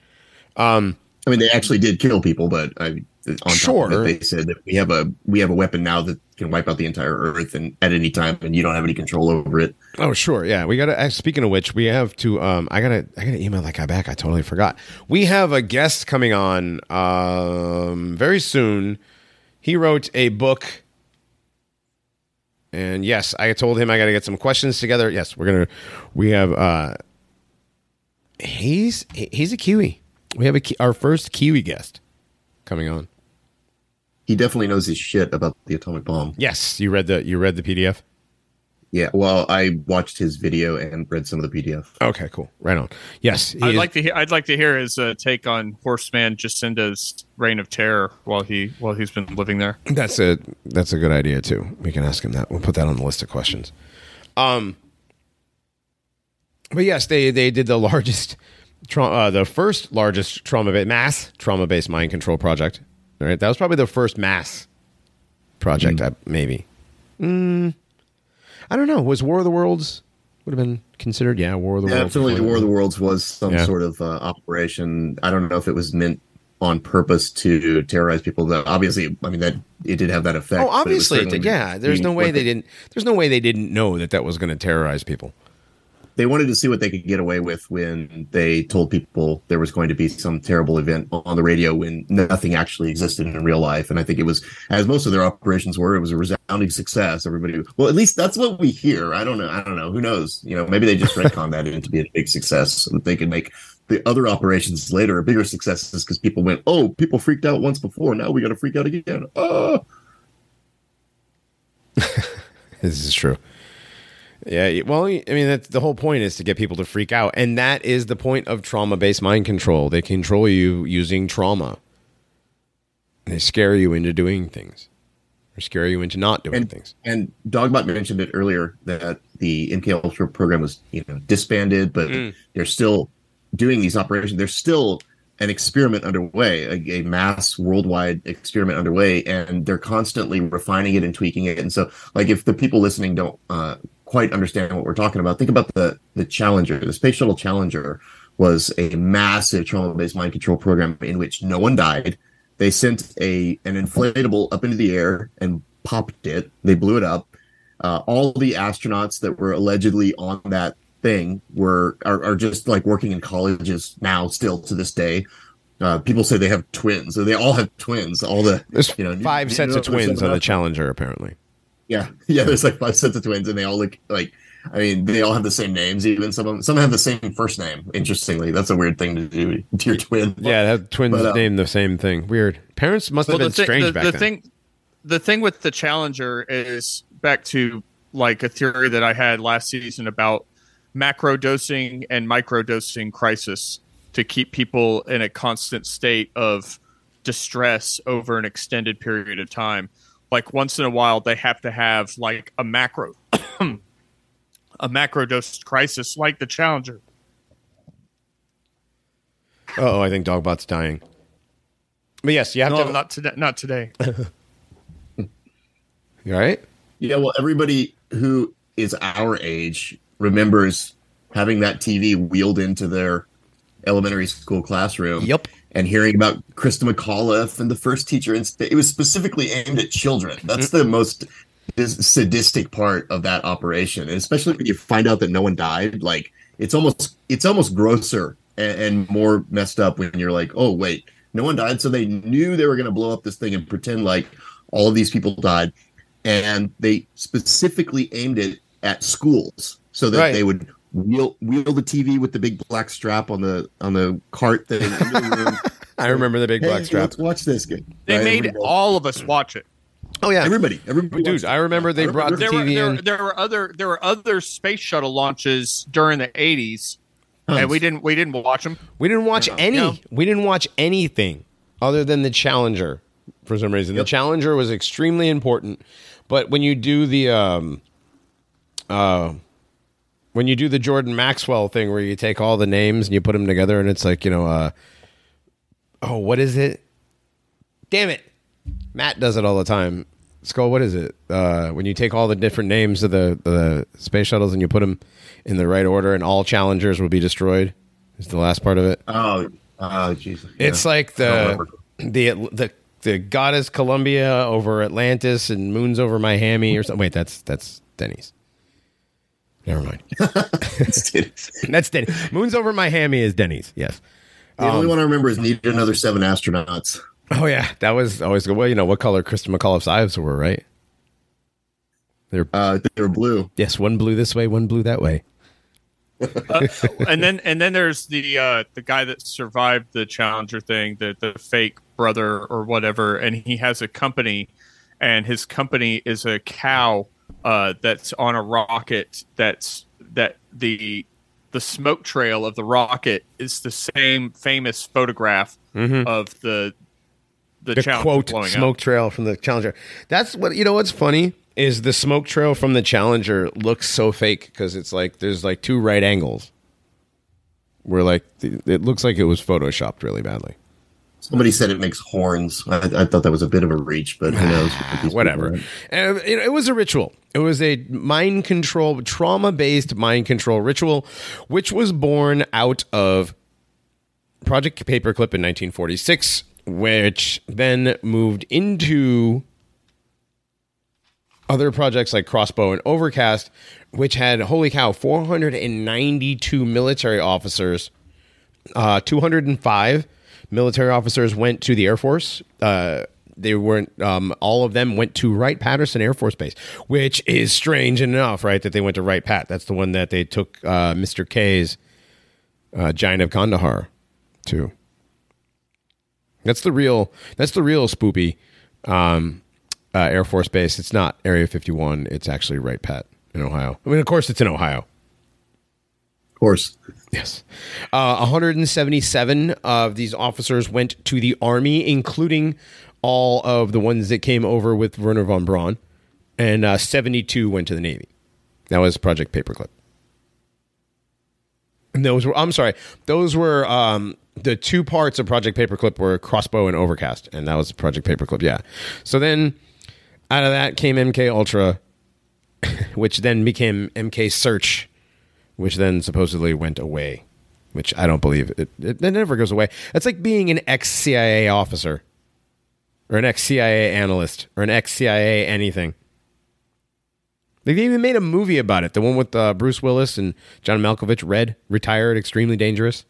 Um, I mean, they actually did kill people, but I, on top Sure. of it, they said that we have a we have a weapon now that can wipe out the entire Earth and at any time, and you don't have any control over it. oh sure, yeah. We got to. Speaking of which, we have to. Um, I gotta. I gotta email that guy back. I totally forgot. We have a guest coming on. Um, very soon. He wrote a book. And yes, I told him I got to get some questions together. Yes, we're gonna. We have. uh He's he's a Kiwi. We have a our first Kiwi guest coming on. He definitely knows his shit about the atomic bomb. Yes, you read the you read the PDF. Yeah. Well, I watched his video and read some of the PDF. Okay, cool. Right on. Yes, I'd is- like to hear. I'd like to hear his uh, take on Horseman Jacinda's reign of terror while he while he's been living there. That's a that's a good idea too. We can ask him that. We'll put that on the list of questions. Um, but yes, they they did the largest, tra- uh, the first largest trauma ba- mass trauma based mind control project. All right, that was probably the first mass project, I, maybe. Mm, I don't know. Was War of the Worlds would have been considered? Yeah, War of the Yeah, Worlds. absolutely. War of the Worlds was some Yeah. sort of uh, operation. I don't know if it was meant on purpose to terrorize people. Though obviously, I mean that it did have that effect. Oh, but it obviously, it did. yeah. There's no way what they didn't. There's no way they didn't know that that was going to terrorize people. They wanted to see what they could get away with when they told people there was going to be some terrible event on the radio when nothing actually existed in real life. And I think it was, as most of their operations were, it was a resounding success. Everybody, well, at least that's what we hear. I don't know. I don't know. Who knows? You know, maybe they just retcon that into be a big success so that they could make the other operations later a bigger successes because people went, oh, people freaked out once before. Now we got to freak out again. Oh, This is true. Yeah, well, I mean, that's the whole point is to get people to freak out, and that is the point of trauma-based mind control. They control you using trauma. They scare you into doing things, or scare you into not doing and, things. and Dogbot mentioned it earlier that the MK Ultra program was you know disbanded, but Mm. they're still doing these operations. There's still an experiment underway, a, a mass worldwide experiment underway, and they're constantly refining it and tweaking it. And so, like, if the people listening don't uh, quite understand what we're talking about, think about the the Challenger, the Space Shuttle Challenger was a massive trauma-based mind control program in which no one died. They sent a an inflatable up into the air and popped it. They blew it up. Uh, all the astronauts that were allegedly on that thing were are, are just like working in colleges now, still to this day. Uh, people say they have twins. So they all have twins. All the There's you know five you sets know, of twins on the Challenger, apparently. Yeah, yeah. There's like five sets of twins, and they all look like. I mean, they all have the same names. Even some of them, some have the same first name. Interestingly, that's a weird thing to do to your twin. Yeah, that twins But, uh, named the same thing. Weird. Parents must have been thi- strange the, back the then. thing, the thing with the Challenger is back to like a theory that I had last season about macro dosing and micro dosing crisis to keep people in a constant state of distress over an extended period of time. Like once in a while, they have to have like a macro, a macro dose crisis, like the Challenger. oh, I think Dogbot's dying. But yes, you have No, to. not today. Not today. You all right? Yeah, well, everybody who is our age remembers having that TV wheeled into their elementary school classroom. Yep. And hearing about Christa McAuliffe and the first teacher, and it was specifically aimed at children. That's the most sadistic part of that operation, and especially when you find out that no one died. Like it's almost it's almost grosser and, and more messed up when you're like, oh wait, no one died, so they knew they were going to blow up this thing and pretend like all of these people died and they specifically aimed it at schools so that Right. they would wheel wheel the TV with the big black strap on the on the cart thing the I remember the big Hey, black strap. let's watch this. Good. They Right, made everybody- all of us watch it. Oh yeah, everybody. Everybody. Dude, watched it. I remember they brought the There were, TV there, in. there were other there were other space shuttle launches during the eighties, and we didn't we didn't watch them. We didn't watch any. No. We didn't watch anything other than the Challenger for some reason. The Challenger was extremely important, but when you do the um, uh, when you do the Jordan Maxwell thing where you take all the names and you put them together and it's like you know, uh, oh, what is it? Damn it, Matt does it all the time. Skull, what is it? Uh, when you take all the different names of the the space shuttles and you put them in the right order, and all challengers will be destroyed. Is the last part of it? Oh, oh, Jesus. It's like the the the the goddess Columbia over Atlantis and moons over Miami or something. Wait, that's that's Denny's. Never mind. that's Denny's. Moons over Miami is Denny's. Yes. The Um, only one I remember is need another seven astronauts. Oh yeah, that was always good. Well, you know what color Kristen McAuliffe's eyes were, right? Uh, they're blue. Yes, one blue this way, one blue that way. and then and then there's the uh, the guy that survived the Challenger thing, the the fake brother or whatever, and he has a company, and his company is a cow uh, that's on a rocket. That's that the the smoke trail of the rocket is the same famous photograph of the the, the Challenger quote smoke up. trail from the Challenger. That's what you know. What's funny is the smoke trail from the Challenger looks so fake because it's like there's like two right angles. Where like it looks like it was photoshopped really badly. Somebody said it makes horns. I, I thought that was a bit of a reach, but who knows? what Whatever. And, you it was a ritual. It was a mind control, trauma based mind control ritual, which was born out of Project Paperclip in 1946, which then moved into other projects like Crossbow and Overcast, which had, holy cow, 492 military officers. Uh, 205 military officers went to the Air Force. Uh, they weren't, um, all of them went to Wright Patterson Air Force Base, which is strange enough, right? That they went to Wright Pat. That's the one that they took uh, Mr. K's uh, Giant of Kandahar to. That's the real. That's the real spoopy um, uh, Air Force Base. It's not Area 51. It's actually Wright Pat in Ohio. I mean, of course, it's in Ohio. Of course. Yes. Uh, 177 of these officers went to the Army, including all of the ones that came over with Wernher von Braun, and uh, 72 went to the Navy. That was Project Paperclip. And those were, I'm sorry, those were um, the two parts of Project Paperclip were Crossbow and Overcast, and that was Project Paperclip, yeah. So then out of that came MK Ultra, which then became MK Search which then supposedly went away, which I don't believe it, it, it never goes away. It's like being an ex CIA officer or an ex CIA analyst or an ex CIA anything. They even made a movie about it. The one with uh, Bruce Willis and John Malkovich, Red, retired, extremely dangerous.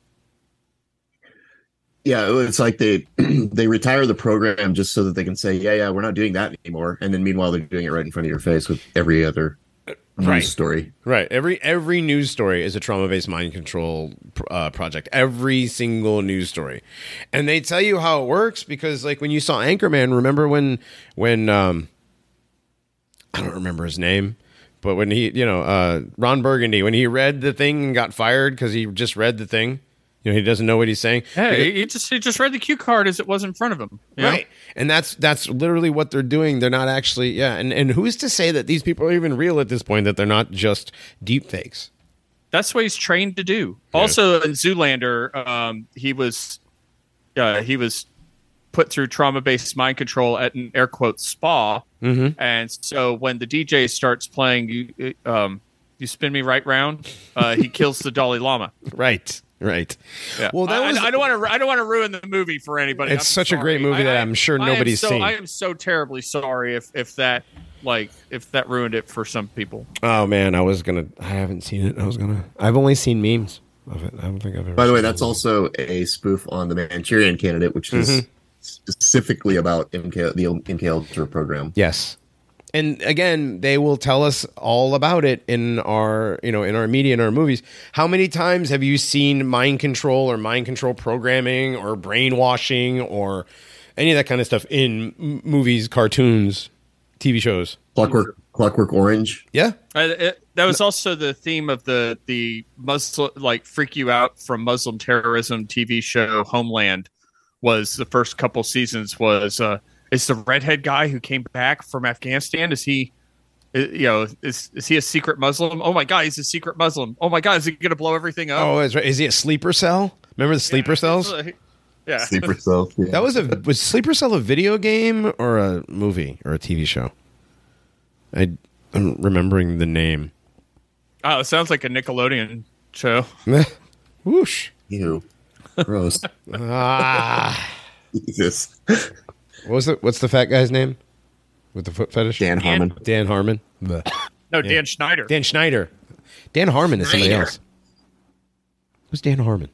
Yeah, it's like they they retire the program just so that they can say, yeah, yeah, we're not doing that anymore. And then meanwhile, they're doing it right in front of your face with every other Right. story. Right. Every every news story is a trauma based mind control uh, project. Every single news story, and they tell you how it works because, like, when you saw Anchorman, remember when when um, I don't remember his name, but when he, you know, uh, Ron Burgundy, when he read the thing and got fired because he just read the thing, you know, he doesn't know what he's saying. Hey, he just he just read the cue card as it was in front of him. you know? Right. And that's that's literally what they're doing. They're not actually yeah, and, and who's to say that these people are even real at this point, that they're not just deep fakes? That's what he's trained to do. Also, in Zoolander, um, he was uh, he was put through trauma based mind control at an air quote spa, Mm-hmm. and so when the DJ starts playing, you um, you spin me right round, uh, he kills the Dalai Lama. Right. Right. Yeah. Well, that I, was I, I don't want to I don't want to ruin the movie for anybody. It's I'm such a great movie I- that I- I'm sure I nobody's so- seen. I am so terribly sorry if if that like if that ruined it for some people. Oh man, I was gonna. I haven't seen it. I was gonna. I've only seen memes of it. I don't think I've ever. By the way, that's it. also a spoof on the Manchurian Candidate, which is Mm-hmm. specifically about MK, the MK Ultra program. yes, and again, they will tell us all about it in our, you know, in our media and our movies. How many times have you seen mind control or mind control programming or brainwashing or any of that kind of stuff in m- movies, cartoons, TV shows? Clockwork Clockwork Orange. Yeah. Uh, it, that was also the theme of the the Muslim like freak you out from Muslim terrorism TV show Homeland. Was the first couple seasons was uh, is the redhead guy who came back from Afghanistan? Is he, you know, is is he a secret Muslim? Oh my god, he's a secret Muslim. Oh my god, is he going to blow everything up? Oh, that's right. Is he a sleeper cell? Remember the sleeper cells? It's, uh, yeah, Sleeper Cell. Yeah. That was a was Sleeper Cell a video game or a movie or a TV show? I, I'm remembering the name. Oh, it sounds like a Nickelodeon show. Whoosh. Ew. Gross. Ah. Jesus. What was it? What's the fat guy's name with the foot fetish? Dan Harmon. Dan Harmon. Bleh. No, Dan Schneider. Dan Schneider. Dan Harmon is somebody Schneider. else. Who's Dan Harmon?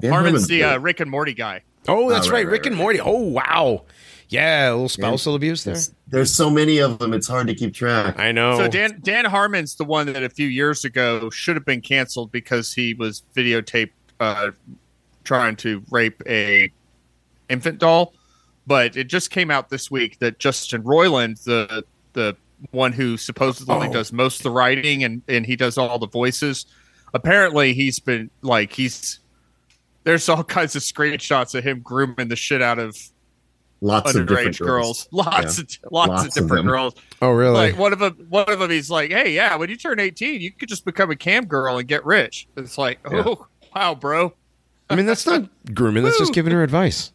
Dan Harmon's Harmon's the uh. Rick and Morty guy. Oh, that's Oh, right, right, right, Rick and. Morty. Oh, wow. Yeah, a little spousal abuse there. There's, there's so many of them. It's hard to keep track. I know. So Dan Dan Harmon's the one that a few years ago should have been canceled because he was videotaped uh, trying to rape a infant doll. But it just came out this week that Justin Roiland, the the one who supposedly Oh. does most of the writing and and he does all the voices, apparently he's been like he's there's all kinds of screenshots of him grooming the shit out of Lots of different underage girls. Lots Yeah. of lots, Lots of of different them. girls oh, really? like one of them one of them he's like hey yeah when you turn 18 you could just become a cam girl and get rich it's like Yeah. oh wow bro I mean, that's not grooming. That's just giving her advice.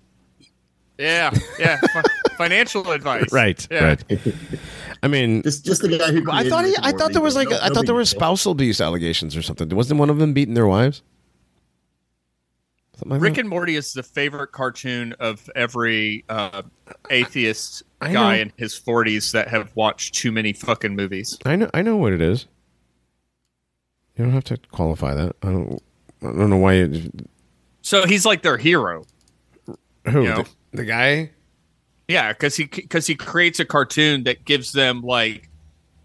Yeah yeah financial advice Right. yeah. Right. I mean, Just, just the guy who. I thought he, I thought there was like no- I thought there were spousal abuse allegations or something. Wasn't one of them beating their wives? Something like rick that? and morty is the favorite cartoon of every uh, atheist I guy know. in his 40s that have watched too many fucking movies I know I know what it is. You don't have to qualify that. I don't. I don't know why. You, so he's like their hero who You know. The, the guy? Yeah, because he because he creates a cartoon that gives them like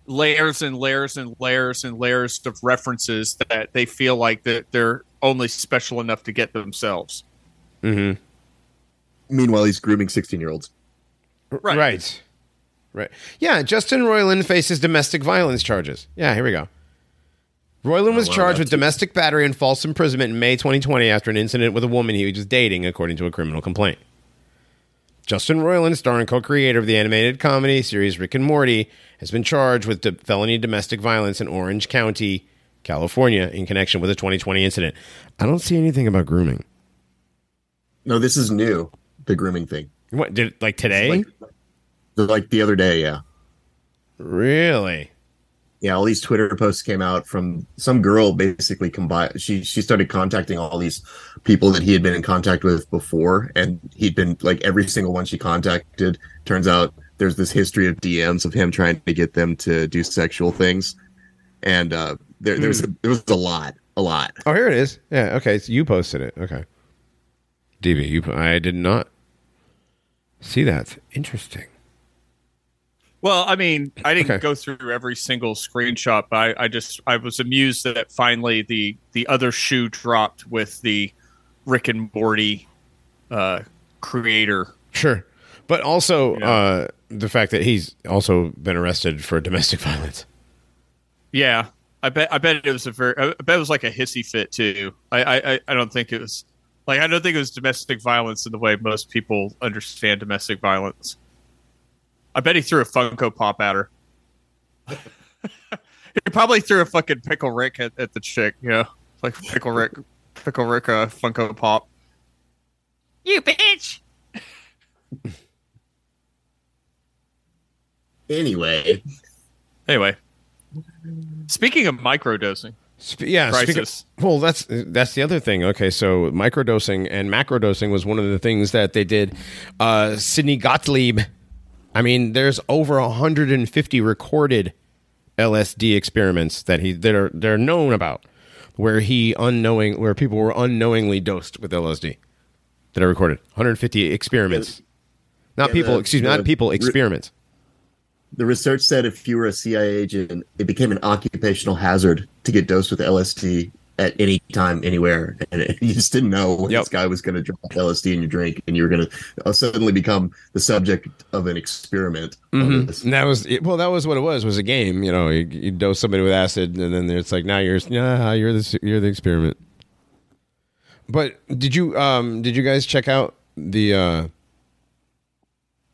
layers and layers and layers and layers of references that they feel like that they're only special enough to get themselves. Mm-hmm. Meanwhile, he's grooming 16 year olds. Right. Right. Right. Yeah. Justin Roiland faces domestic violence charges. Yeah. Here we go. Roiland was charged with that's- domestic battery and false imprisonment in May 2020 after an incident with a woman he was dating, according to a criminal complaint. Justin Roiland, star and co-creator of the animated comedy series Rick and Morty, has been charged with do- felony domestic violence in Orange County, California, in connection with a 2020 incident. I don't see anything about grooming. No, this is new. The grooming thing. What did like today? Like, like the other day, yeah. really? Yeah, all these Twitter posts came out from some girl basically combined. She she started contacting all these people that he had been in contact with before, and he'd been like every single one she contacted. Turns out there's this history of DMs of him trying to get them to do sexual things, and uh, there there was a, there was a lot, a lot. Oh, here it is. Yeah. Okay. So you posted it. Okay. DB, you. I did not see that. Interesting. Well, I mean, I didn't Okay. go through every single screenshot, but I, I just I was amused that finally the the other shoe dropped with the Rick and Morty uh, creator. Sure, but also Yeah. uh, the fact that he's also been arrested for domestic violence. Yeah, I bet I bet it was a very I bet it was like a hissy fit too. I I, I- I don't think it was like I don't think it was domestic violence in the way most people understand domestic violence. I bet he threw a Funko Pop at her. he probably threw a fucking pickle Rick at, at the chick, you know, like pickle Rick, pickle Rick, uh, Funko Pop. You bitch. Anyway, Anyway, speaking of microdosing, Sp- yeah. speaking- crisis. well, that's that's the other thing. Okay, so microdosing and macrodosing was one of the things that they did. Uh, Sidney Gottlieb. I mean, there's over 150 recorded LSD experiments that he that are they're known about, where he unknowing where people were unknowingly dosed with LSD that are recorded. 150 experiments, not Yeah, people. the- excuse me, not people. Experiments. the research said if you were a CIA agent, it became an occupational hazard to get dosed with LSD at any time, anywhere, and it, you just didn't know when Yep. this guy was going to drop LSD in your drink, and you were going to suddenly become the subject of an experiment. Mhm. And that was well. That was what it was. Was a game. You know, you, you dose somebody with acid, and then it's like now you're yeah, you're the you're the experiment. But did you um did you guys check out the uh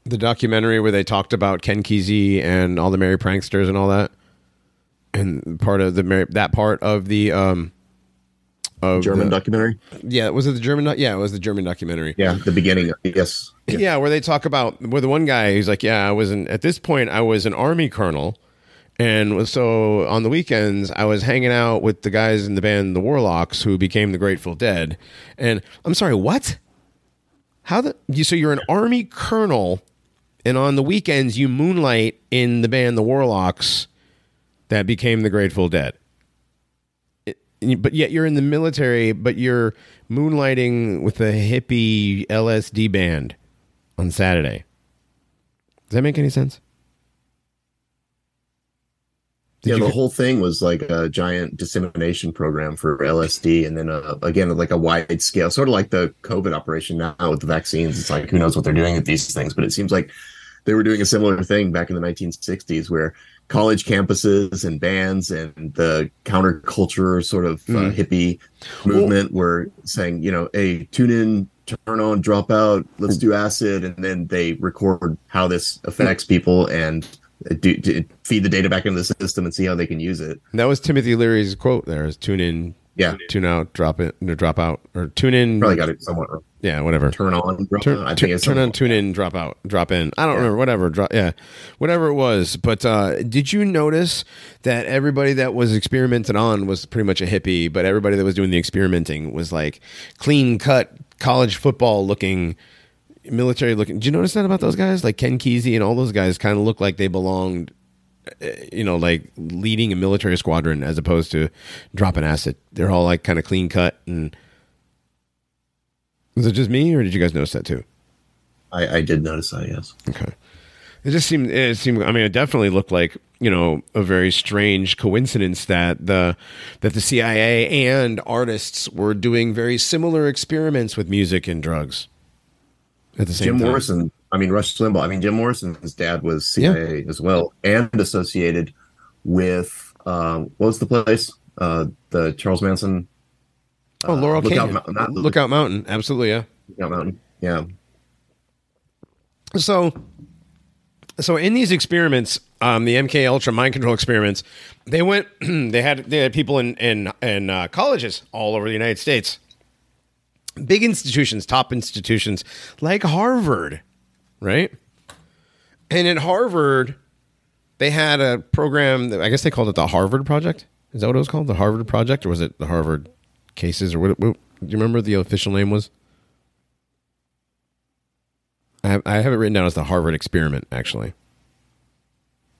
the documentary where they talked about Ken Kesey and all the merry pranksters and all that, and part of the merry, that part of the um of German the- documentary. yeah was it the German yeah it was the German documentary Yeah, the beginning. Yes. yeah. where they talk about where the one guy he's like, yeah, I was an at this point I was an army colonel, and so on the weekends I was hanging out with the guys in the band the Warlocks who became the Grateful Dead, and I'm sorry, what? How the you so you're an army colonel, and on the weekends you moonlight in the band the Warlocks that became the Grateful Dead. But yet you're in the military, but you're moonlighting with a hippie LSD band on Saturday. Does that make any sense? Did yeah, the whole thing was like a giant dissemination program for LSD, and then uh, again, like a wide scale, sort of like the COVID operation now with the vaccines. It's like who knows what they're doing with these things, but it seems like they were doing a similar thing back in the 1960s, where college campuses and bands and the counterculture sort of uh, Mm. hippie movement were saying, you know, hey, tune in, turn on, drop out, let's do acid, and then they record how this affects people and do, do, feed the data back into the system and see how they can use it. that was Timothy Leary's quote. There is tune in, Yeah, tune out, drop it, no, drop out, or tune in. probably got it somewhat wrong. Yeah, whatever. Turn on, drop Turn, out. I turn, think it's turn on, tune in, drop out, drop in. I don't remember. Whatever. Drop, yeah, whatever it was. But uh, did you notice that everybody that was experimented on was pretty much a hippie, but everybody that was doing the experimenting was like clean cut college football looking, military looking. Did you notice that about those guys? Like Ken Kesey and all those guys kind of look like they belonged. You know, like leading a military squadron as opposed to dropping acid. They're all like kind of clean cut. And was it just me, or did you guys notice that too? I, I did notice that. Yes. Okay. It just seemed. It seemed. I mean, it definitely looked like you know a very strange coincidence that the that the CIA and artists were doing very similar experiments with music and drugs at the same Jim time. Morrison. I mean, Rush Limbaugh. I mean, Jim Morrison's dad was CIA as well, and associated with um, what was the place? Uh, the Charles Manson. Oh, Laurel Lookout Canyon, Mountain, not Lookout Mountain, absolutely, yeah. Lookout Mountain. Yeah. So, so in these experiments, um, the MK Ultra mind control experiments, they went. they had they had people in in in uh, colleges all over the United States, big institutions, top institutions like Harvard, right? And at Harvard, they had a program. That, I guess they called it the Harvard Project. Is that what it was called? The Harvard Project, or was it the Harvard Cases, or what? what do you remember the official name was? I have, I have it written down as the Harvard experiment, actually.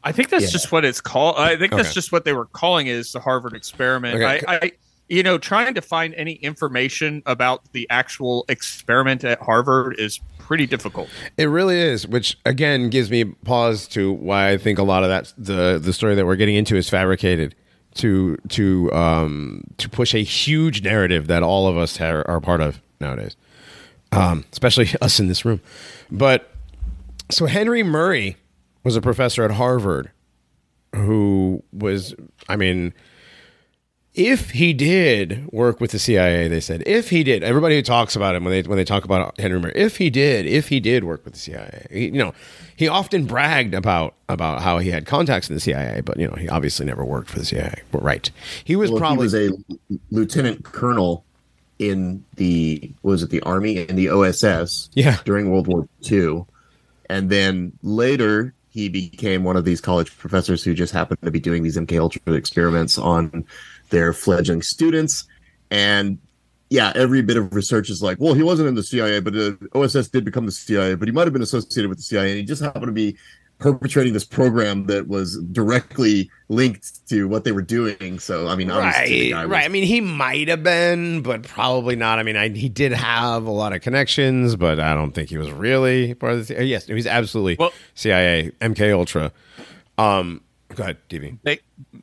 I think that's Yeah. just what it's called. I think that's just what they were calling it is the Harvard experiment. Okay. I, I, you know, trying to find any information about the actual experiment at Harvard is pretty difficult. It really is, which again gives me pause to why I think a lot of that the the story that we're getting into is fabricated to to um to push a huge narrative that all of us are, are part of nowadays, um, especially us in this room. But so Henry Murray was a professor at Harvard who was, I mean, if he did work with the CIA, they said if he did, everybody who talks about him when they when they talk about Henry Murray, if he did, if he did work with the CIA, he, you know, he often bragged about about how he had contacts in the CIA, but you know, he obviously never worked for the CIA. But right, he was Well, probably he was a lieutenant colonel in the was it the army in the OSS yeah, during World War II, and then later he became one of these college professors who just happened to be doing these MK Ultra experiments on their fledgling students. And yeah, every bit of research is like, well, he wasn't in the CIA, but the OSS did become the CIA, but he might have been associated with the CIA, and he just happened to be perpetrating this program that was directly linked to what they were doing. So I mean, obviously the Right, was- right. I mean, he might have been, but probably not. I mean, I, he did have a lot of connections, but I don't think he was really part of the. uh, Yes, he was absolutely Well- CIA, MK Ultra. Um, go ahead, DB. They,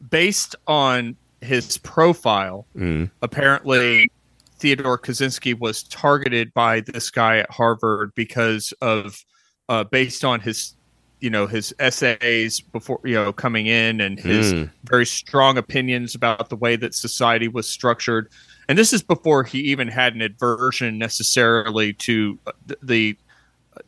based on his profile, Mm. apparently Theodore Kaczynski was targeted by this guy at Harvard because of uh, based on his you know his essays before you know coming in and his Mm. very strong opinions about the way that society was structured and this is before he even had an aversion necessarily to uh, the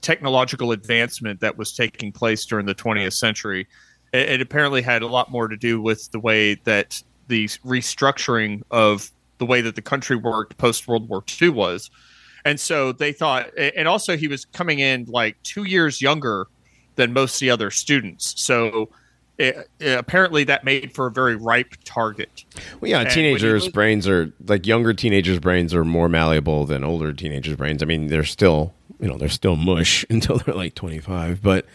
technological advancement that was taking place during the 20th century it, it apparently had a lot more to do with the way that the restructuring of the way that the country worked post World War II was. And so they thought, and also he was coming in like two years younger than most of the other students. So it, it- apparently that made for a very ripe target. Well, yeah, And teenagers' brains are like younger teenagers' brains are more malleable than older teenagers' brains. I mean, they're still, you know, they're still mush until they're like twenty five, but.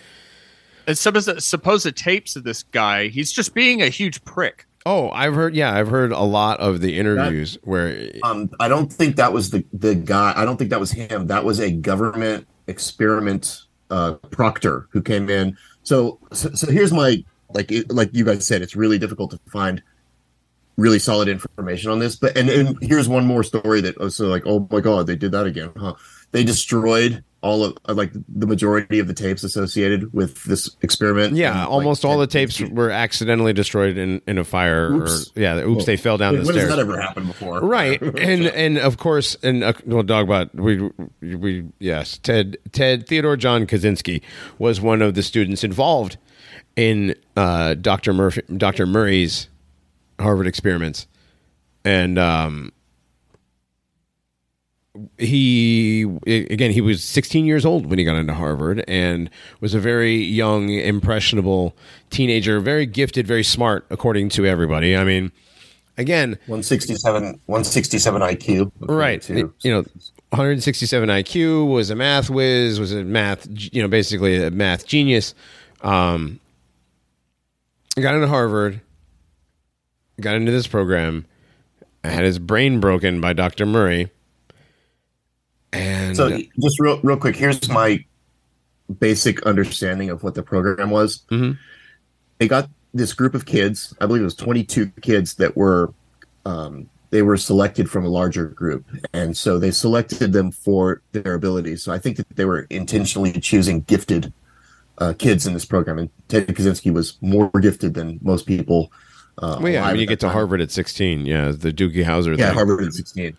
And some of the supposed tapes of this guy, he's just being a huge prick. Oh, I've heard. Yeah, I've heard a lot of the interviews where. Um, I don't think that was the the guy. I don't think that was him. That was a government experiment uh, proctor who came in. So, so, so here's my like it, like you guys said, it's really difficult to find really solid information on this. But and, and here's one more story that was so like, oh my god, they did that again, huh? They destroyed all of uh, like the majority of the tapes associated with this experiment. Yeah, And, like, almost all the tapes were accidentally destroyed in, in a fire. Oops. Or yeah, oops, they fell down when the has stairs. that ever happened before? right and and of course and uh, well dogbot we we yes ted ted theodore john kaczynski was one of the students involved in uh dr murphy dr murray's harvard experiments and um he again he was 16 years old when he got into harvard and was a very young impressionable teenager very gifted very smart according to everybody i mean again 167 167 IQ. right Too. you know 167 iq was a math whiz was a math you know basically a math genius um got into harvard got into this program had his brain broken by dr murray and So just real real quick, here's my basic understanding of what the program was. Mhm. They got this group of kids, I believe it was 22 kids that were um, they were selected from a larger group, and so they selected them for their abilities. So I think that they were intentionally choosing gifted uh, kids in this program, and Ted Kaczynski was more gifted than most people. Uh, well, yeah, I mean, you get to time. Harvard at 16. Yeah, the Doogie Howser Yeah, thing. Harvard at 16.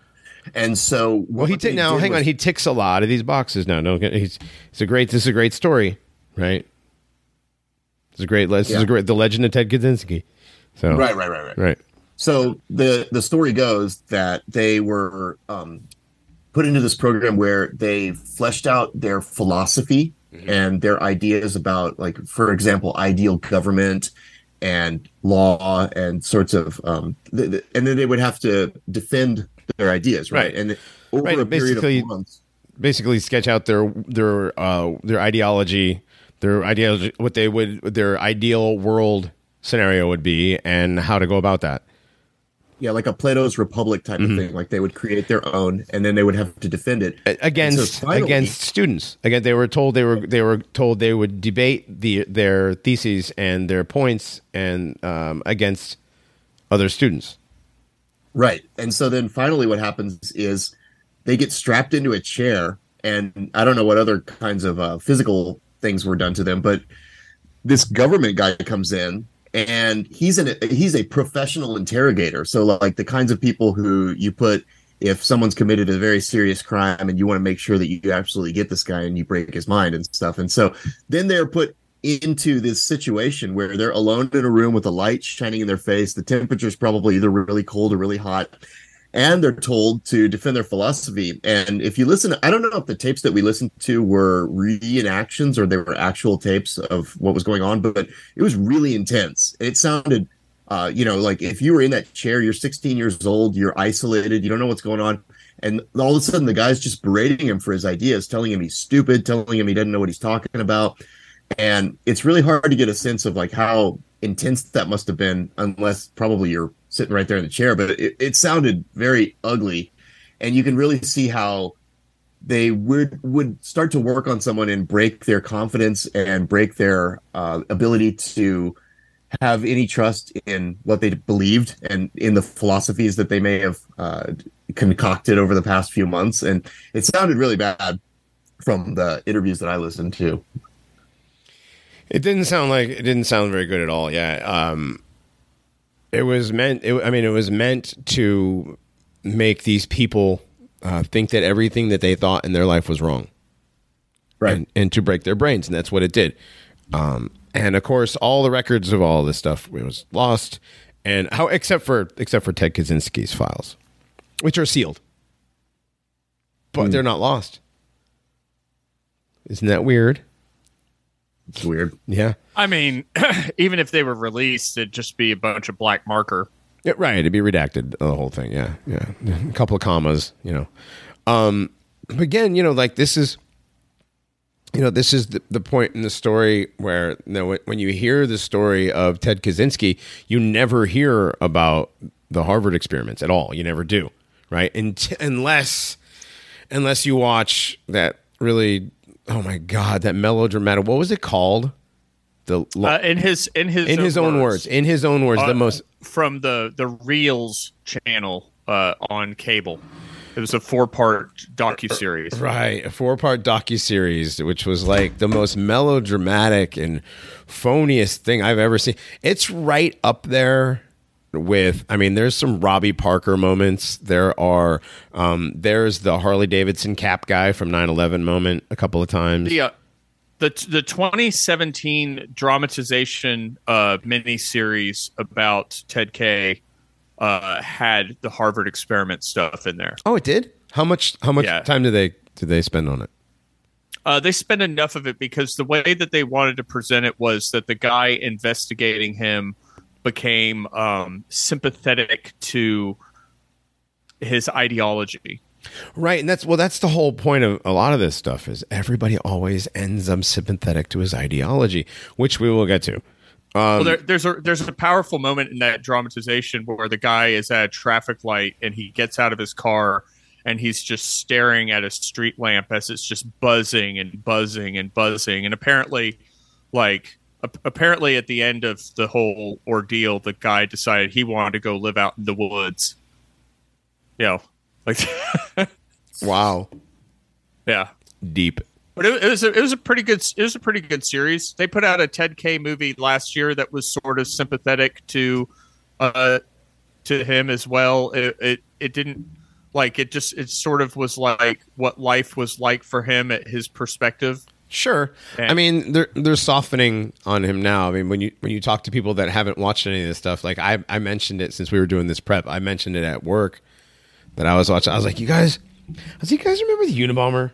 And so, Well, he what t- now did hang on. He ticks a lot of these boxes now. Don't he's it's a great. This is a great story, right? It's a great. This is a great. The Legend of Ted Kaczynski. So right, right, right, right. right. So the the story goes that they were um, put into this program where they fleshed out their philosophy and their ideas about, like, for example, ideal government and law and sorts of, um, th- th- and then they would have to defend their ideas, right? Right. And over Right, a period basically- of months, Basically, sketch out their their uh, their ideology, their ideology, what they would their ideal world scenario would be, and how to go about that. yeah, like a Plato's Republic type Mm-hmm. of thing. Like they would create their own, and then they would have to defend it against so finally- against students. Again, they were told they were they were told they would debate the their theses and their points and um, against other students. Right. And so then finally what happens is they get strapped into a chair and I don't know what other kinds of uh, physical things were done to them, but this government guy comes in and he's an he's a professional interrogator. So like the kinds of people who you put if someone's committed a very serious crime and you want to make sure that you absolutely get this guy and you break his mind and stuff. And so then they're put into this situation where they're alone in a room with a light shining in their face. The temperature is probably either really cold or really hot. And they're told to defend their philosophy. And if you listen, I don't know if the tapes that we listened to were reenactions or they were actual tapes of what was going on, but it was really intense. It sounded, uh, you know, like if you were in that chair, you're 16 years old, you're isolated, you don't know what's going on. And all of a sudden, the guy's just berating him for his ideas, telling him he's stupid, telling him he doesn't know what he's talking about and it's really hard to get a sense of like how intense that must have been, unless probably you're sitting right there in the chair. But it, it sounded very ugly, and you can really see how they would would start to work on someone and break their confidence and break their uh, ability to have any trust in what they believed and in the philosophies that they may have uh, concocted over the past few months. And it sounded really bad from the interviews that I listened to. It didn't sound like it didn't sound very good at all. Yeah. Um, it was meant. It, I mean, it was meant to make these people uh, think that everything that they thought in their life was wrong, Right. and, and to break their brains, and that's what it did. Um, and of course, all the records of all this stuff was lost, and how except for except for Ted Kaczynski's files, which are sealed, but they're not lost. Isn't that weird? It's weird. Yeah. I mean, even if they were released, it'd just be a bunch of black marker. Yeah, right. It'd be redacted, the whole thing. Yeah, yeah. A couple of commas, you know. Um, but again, you know, like this is, you know, this is the, the point in the story where, you know, when, when you hear the story of Ted Kaczynski, you never hear about the Harvard experiments at all. You never do, right? And unless, unless you watch that really, oh my god, that melodramatic. What was it called? The Uh, in his in his in his own words, in his own words, Uh, the most from the the Reelz channel uh, on cable. It was a four part docu series. Right, a four-part docu series, which was like the most melodramatic and phoniest thing I've ever seen. It's right up there with. I mean, there's some Robbie Parker moments. There are. Um, there's the Harley Davidson cap guy from 9/11 moment a couple of times. The uh, the the 2017 dramatization uh, mini series about Ted K uh, had the Harvard experiment stuff in there. Oh, it did. How much? How much Yeah. time did they did they spend on it? Uh, they spent enough of it because the way that they wanted to present it was that the guy investigating him became um, sympathetic to his ideology. Right, and that's well, that's the whole point of a lot of this stuff is everybody always ends up sympathetic to his ideology, which we will get to. well, there, there's a there's a powerful moment in that dramatization where the guy is at a traffic light and he gets out of his car and he's just staring at a street lamp as it's just buzzing and buzzing and buzzing and apparently, like apparently at the end of the whole ordeal, the guy decided he wanted to go live out in the woods. You know, like Wow, yeah. deep. But it, it was a, it was a pretty good it was a pretty good series. They put out a Ted K movie last year that was sort of sympathetic to uh to him as well. It it, it didn't like it just it sort of was like what life was like for him at his perspective. Sure. I mean, they're they're softening on him now. I mean, when you when you talk to people that haven't watched any of this stuff, like I I mentioned it since we were doing this prep. I mentioned it at work that I was watching. I was like, you guys, does you guys remember the Unabomber?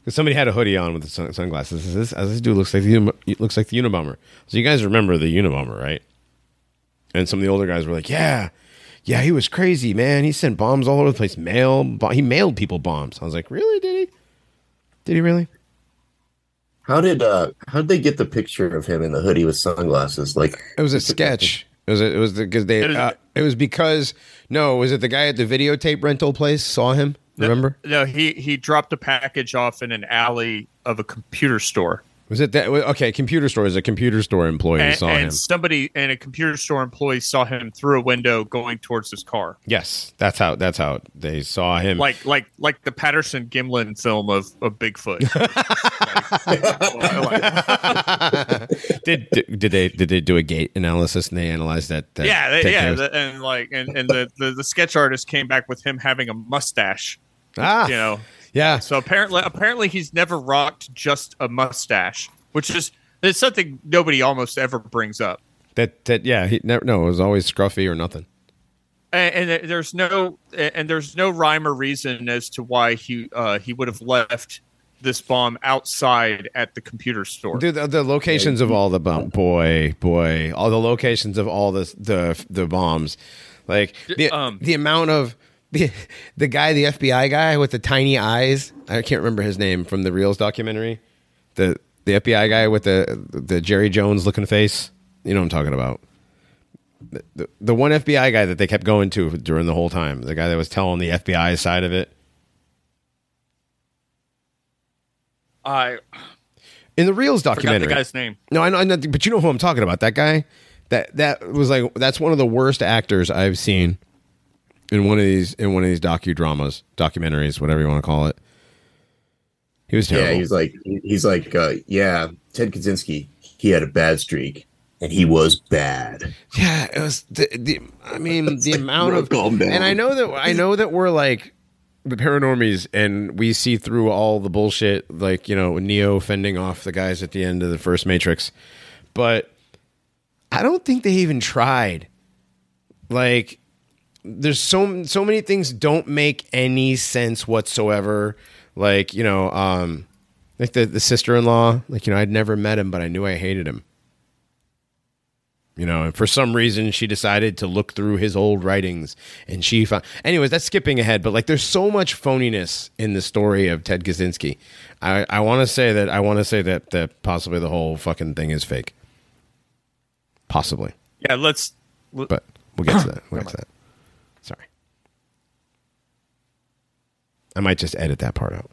Because somebody had a hoodie on with the sun, sunglasses. This, this, this dude looks like the looks like the Unabomber. So you guys remember the Unabomber, right? And some of the older guys were like, yeah. Yeah, he was crazy, man. He sent bombs all over the place. Mail, he mailed people bombs. I was like, really? Did he? Did he really? How did uh how did they get the picture of him in the hoodie with sunglasses? Like It was a sketch. It was it was because they It uh, it was because no was it the guy at the videotape rental place saw him remember No, he he dropped a package off in an alley of a computer store. Was it that okay computer store is a computer store employee And, saw and him somebody and a computer store employee saw him through a window going towards his car. yes that's how that's how they saw him like like like the Patterson Gimlin film of, of Bigfoot. did, did did they did they do a gait analysis and they analyzed that, that yeah, they, yeah, the, and like and, and the, the the sketch artist came back with him having a mustache. ah You know, yeah so apparently apparently he's never rocked just a mustache, which is it's something nobody almost ever brings up. that that yeah he never no it was always scruffy or nothing And, and there's no and there's no rhyme or reason as to why he uh, he would have left this bomb outside at the computer store. Dude, the, the locations of all the bomb, boy, boy, all the locations of all the the the bombs, like the um, the amount of the the guy, the FBI guy with the tiny eyes. I can't remember his name from the Reelz documentary. The The FBI guy with the the Jerry Jones looking face. You know what I'm talking about. The, the, the one FBI guy that they kept going to during the whole time. The guy that was telling the FBI side of it. I In the Reelz documentary, the guy's name. No, I know, I know, but you know who I'm talking about. That guy. That that was like that's one of the worst actors I've seen in one of these in one of these docudramas, documentaries, whatever you want to call it. He was terrible. Yeah, he's like he's like uh, yeah, Ted Kaczynski. He had a bad streak, and he was bad. Yeah, it was the, the I mean the like, amount of and I know that I know that we're like the paranormies and we see through all the bullshit like, you know, Neo fending off the guys at the end of the first Matrix. But I don't think they even tried. Like there's so so many things don't make any sense whatsoever. Like, you know, um like the the sister-in-law, like you know, I'd never met him, but I knew I hated him. You know, and for some reason she decided to look through his old writings and she found anyways, that's skipping ahead, but like there's so much phoniness in the story of Ted Kaczynski. I, I wanna say that I wanna say that that possibly the whole fucking thing is fake. Possibly. Yeah, let's. But we'll get to that. We'll get to that. Sorry. I might just edit that part out.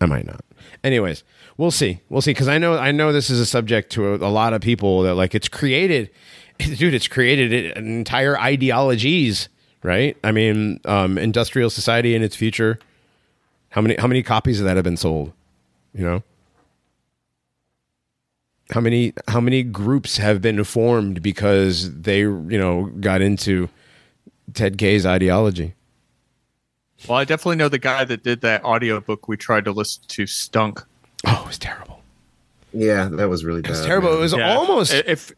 I might not. Anyways, we'll see. We'll see because I know I know this is a subject to a, a lot of people that like it's created, dude. It's created an entire ideologies, right? I mean, um, industrial society in its future. How many how many copies of that have been sold? You know, how many how many groups have been formed because they you know got into Ted K's ideology? Well, I definitely know the guy that did that audiobook we tried to listen to stunk. Oh, it was terrible. Yeah, that was really bad. It was terrible. It was Yeah. almost I- if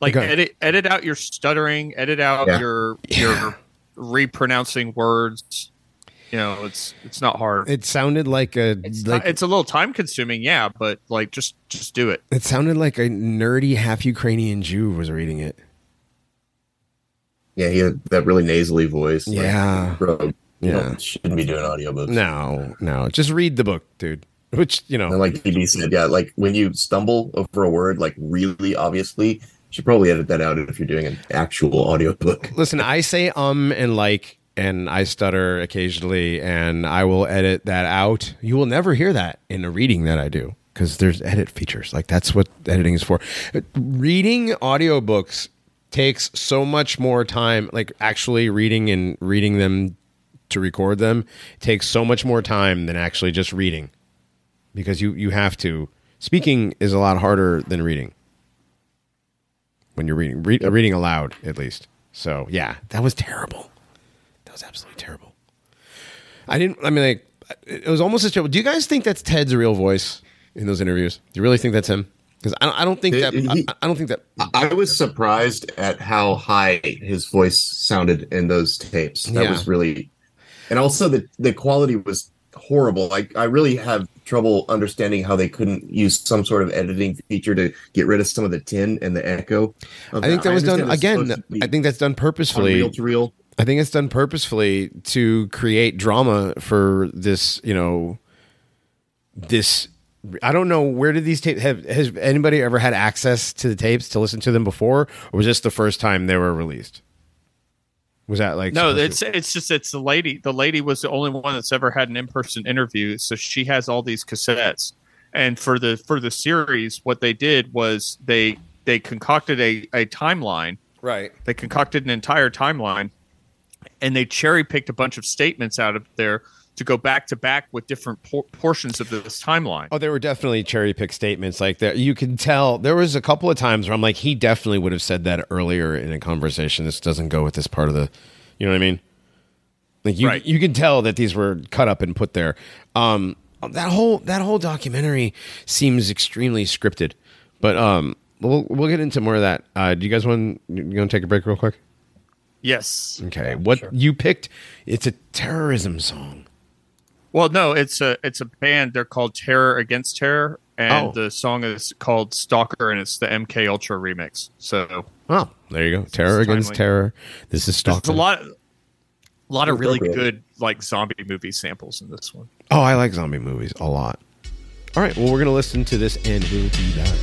like Okay. edit edit out your stuttering, edit out Yeah. your Yeah. your repronouncing words. You know, it's it's not hard. it sounded like a It's, like not, it's a little time consuming, yeah, but like just just do it. it sounded like a nerdy half Ukrainian Jew was reading it. Yeah, he had that really nasally voice. Like, Yeah. bro, you Yeah. shouldn't be doing audiobooks. No, no, just read the book, dude. Which you know, And like DB said, yeah, like when you stumble over a word, like really obviously, you should probably edit that out if you're doing an actual audiobook. listen, I say um and like and I stutter occasionally and I will edit that out. You will never hear that in a reading that I do because there's edit features. Like that's what editing is for. Reading audiobooks takes so much more time like actually reading and reading them to record them takes so much more time than actually just reading. Because you you have to. Speaking is a lot harder than reading. When you're reading read, reading aloud at least. So yeah that was terrible. That was absolutely terrible. I didn't i mean like it was almost as terrible do you guys think that's ted's real voice in those interviews? Do you really think that's him? Because I, don't- I don't think that he- I, I don't think that I was surprised at how high his voice sounded in those tapes. That Yeah. was really, and also the the quality was horrible. Like I really have trouble understanding how they couldn't use some sort of editing feature to get rid of some of the tin and the echo. i think that was done again supposed to be i think that's done purposefully reel to reel. I think it's done purposefully to create drama for this, you know, this. I don't know where did these tapes have. Has anybody ever had access to the tapes to listen to them before, or was this the first time they were released? Was that like No, it's to- it's just it's the lady. The lady was the only one that's ever had an in person interview, so she has all these cassettes. And for the for the series, what they did was they they concocted a, a timeline. right? They concocted an entire timeline, and they cherry picked a bunch of statements out of there to go back to back with different por- portions of this timeline. Oh, there were definitely cherry pick statements like that. You can tell there was a couple of times where I'm like, he definitely would have said that earlier in a conversation. This doesn't go with this part of the, you know what I mean? Like you, Right. you can tell that these were cut up and put there. Um, that whole that whole documentary seems extremely scripted, but um, we'll we'll get into more of that. Uh, do you guys want you want to take a break real quick? Yes. Okay, what you picked? It's a terrorism song. Well, no, it's a it's a band. They're called Terror Against Terror, and Oh. the song is called Stalker, and it's the MK Ultra remix. So Oh, there you go. Terror against timely. terror. This is Stalker. there's a lot, a lot of really good like zombie movie samples in this one. Oh, I like zombie movies a lot. All right. Well, we're gonna listen to this, and we'll be back.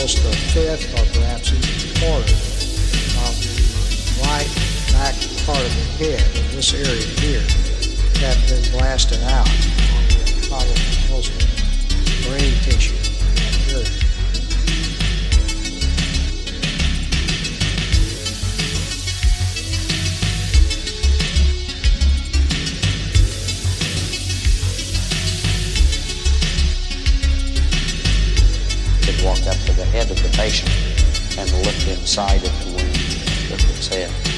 Almost a fifth or perhaps even a quarter of the right back part of the head in this area here had been blasted out on the probably mostly brain tissue could walk up to the head of the patient and look inside of the wound with its head.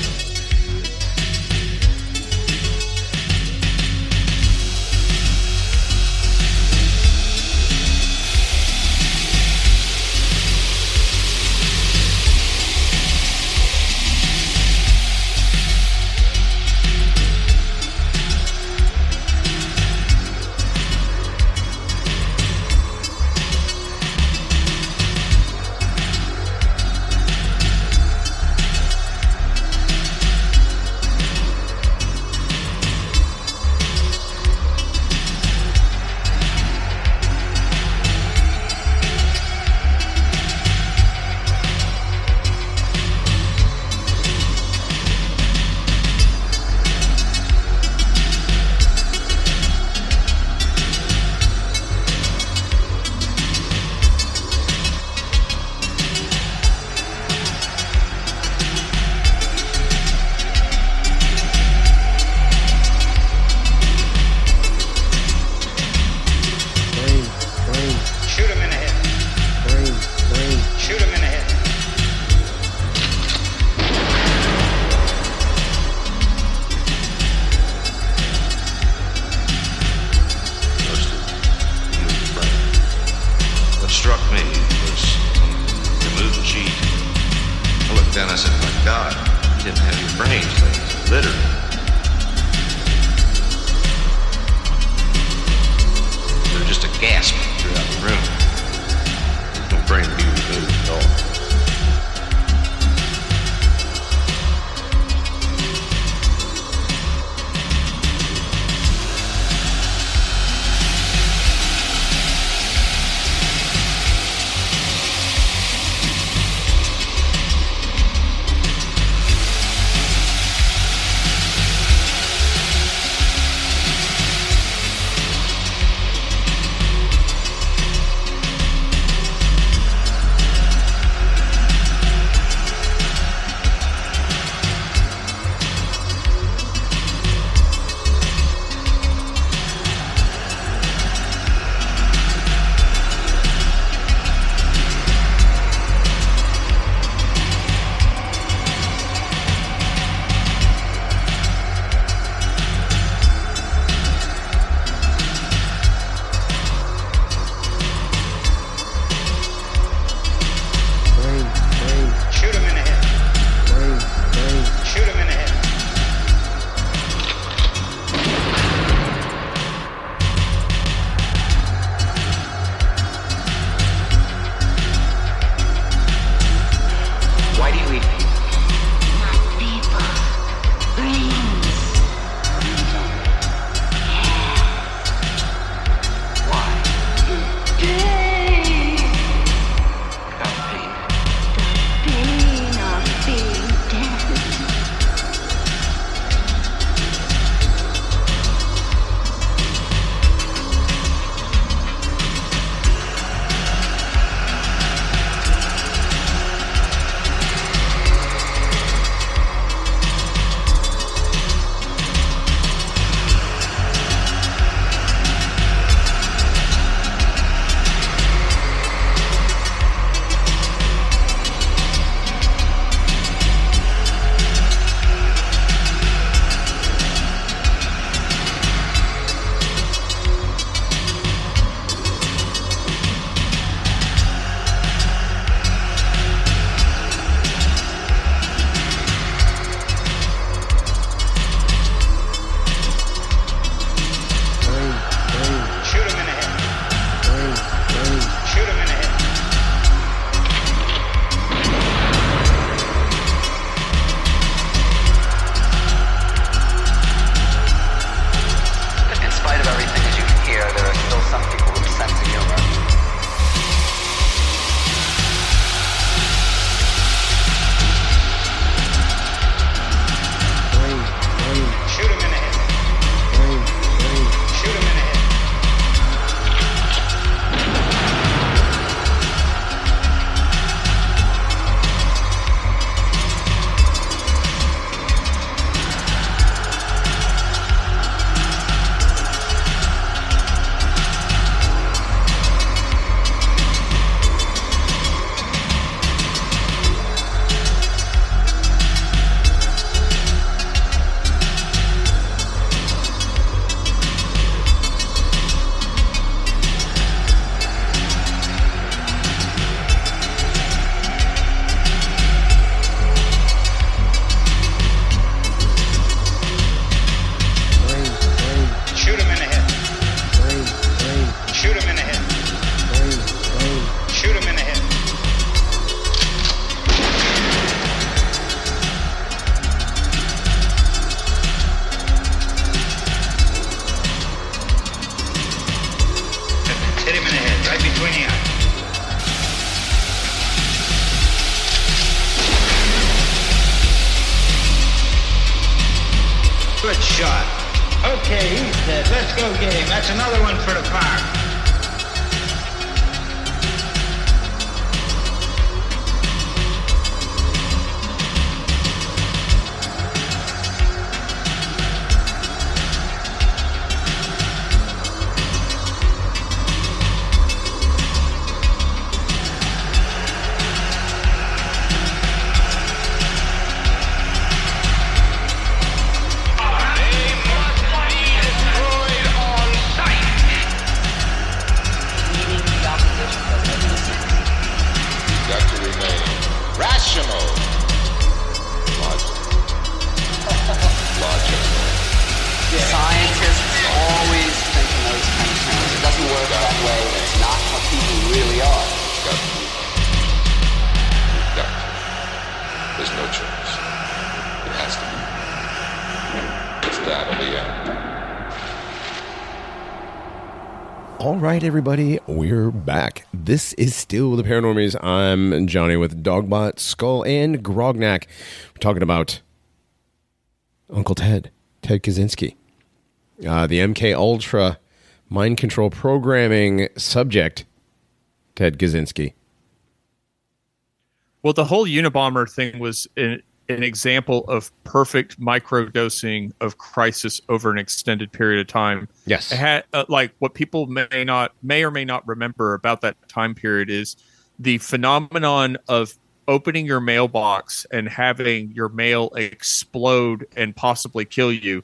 Right, everybody, we're back. This is still the Paranormies. I'm Johnny with Dogbot, Skull, and Grognak. We're talking about Uncle Ted, Ted Kaczynski, uh, the MK Ultra mind control programming subject, Ted Kaczynski. Well, the whole Unabomber thing was an, an example of perfect microdosing of crisis over an extended period of time. Yes. It had uh, like what people may not may or may not remember about that time period is the phenomenon of opening your mailbox and having your mail explode and possibly kill you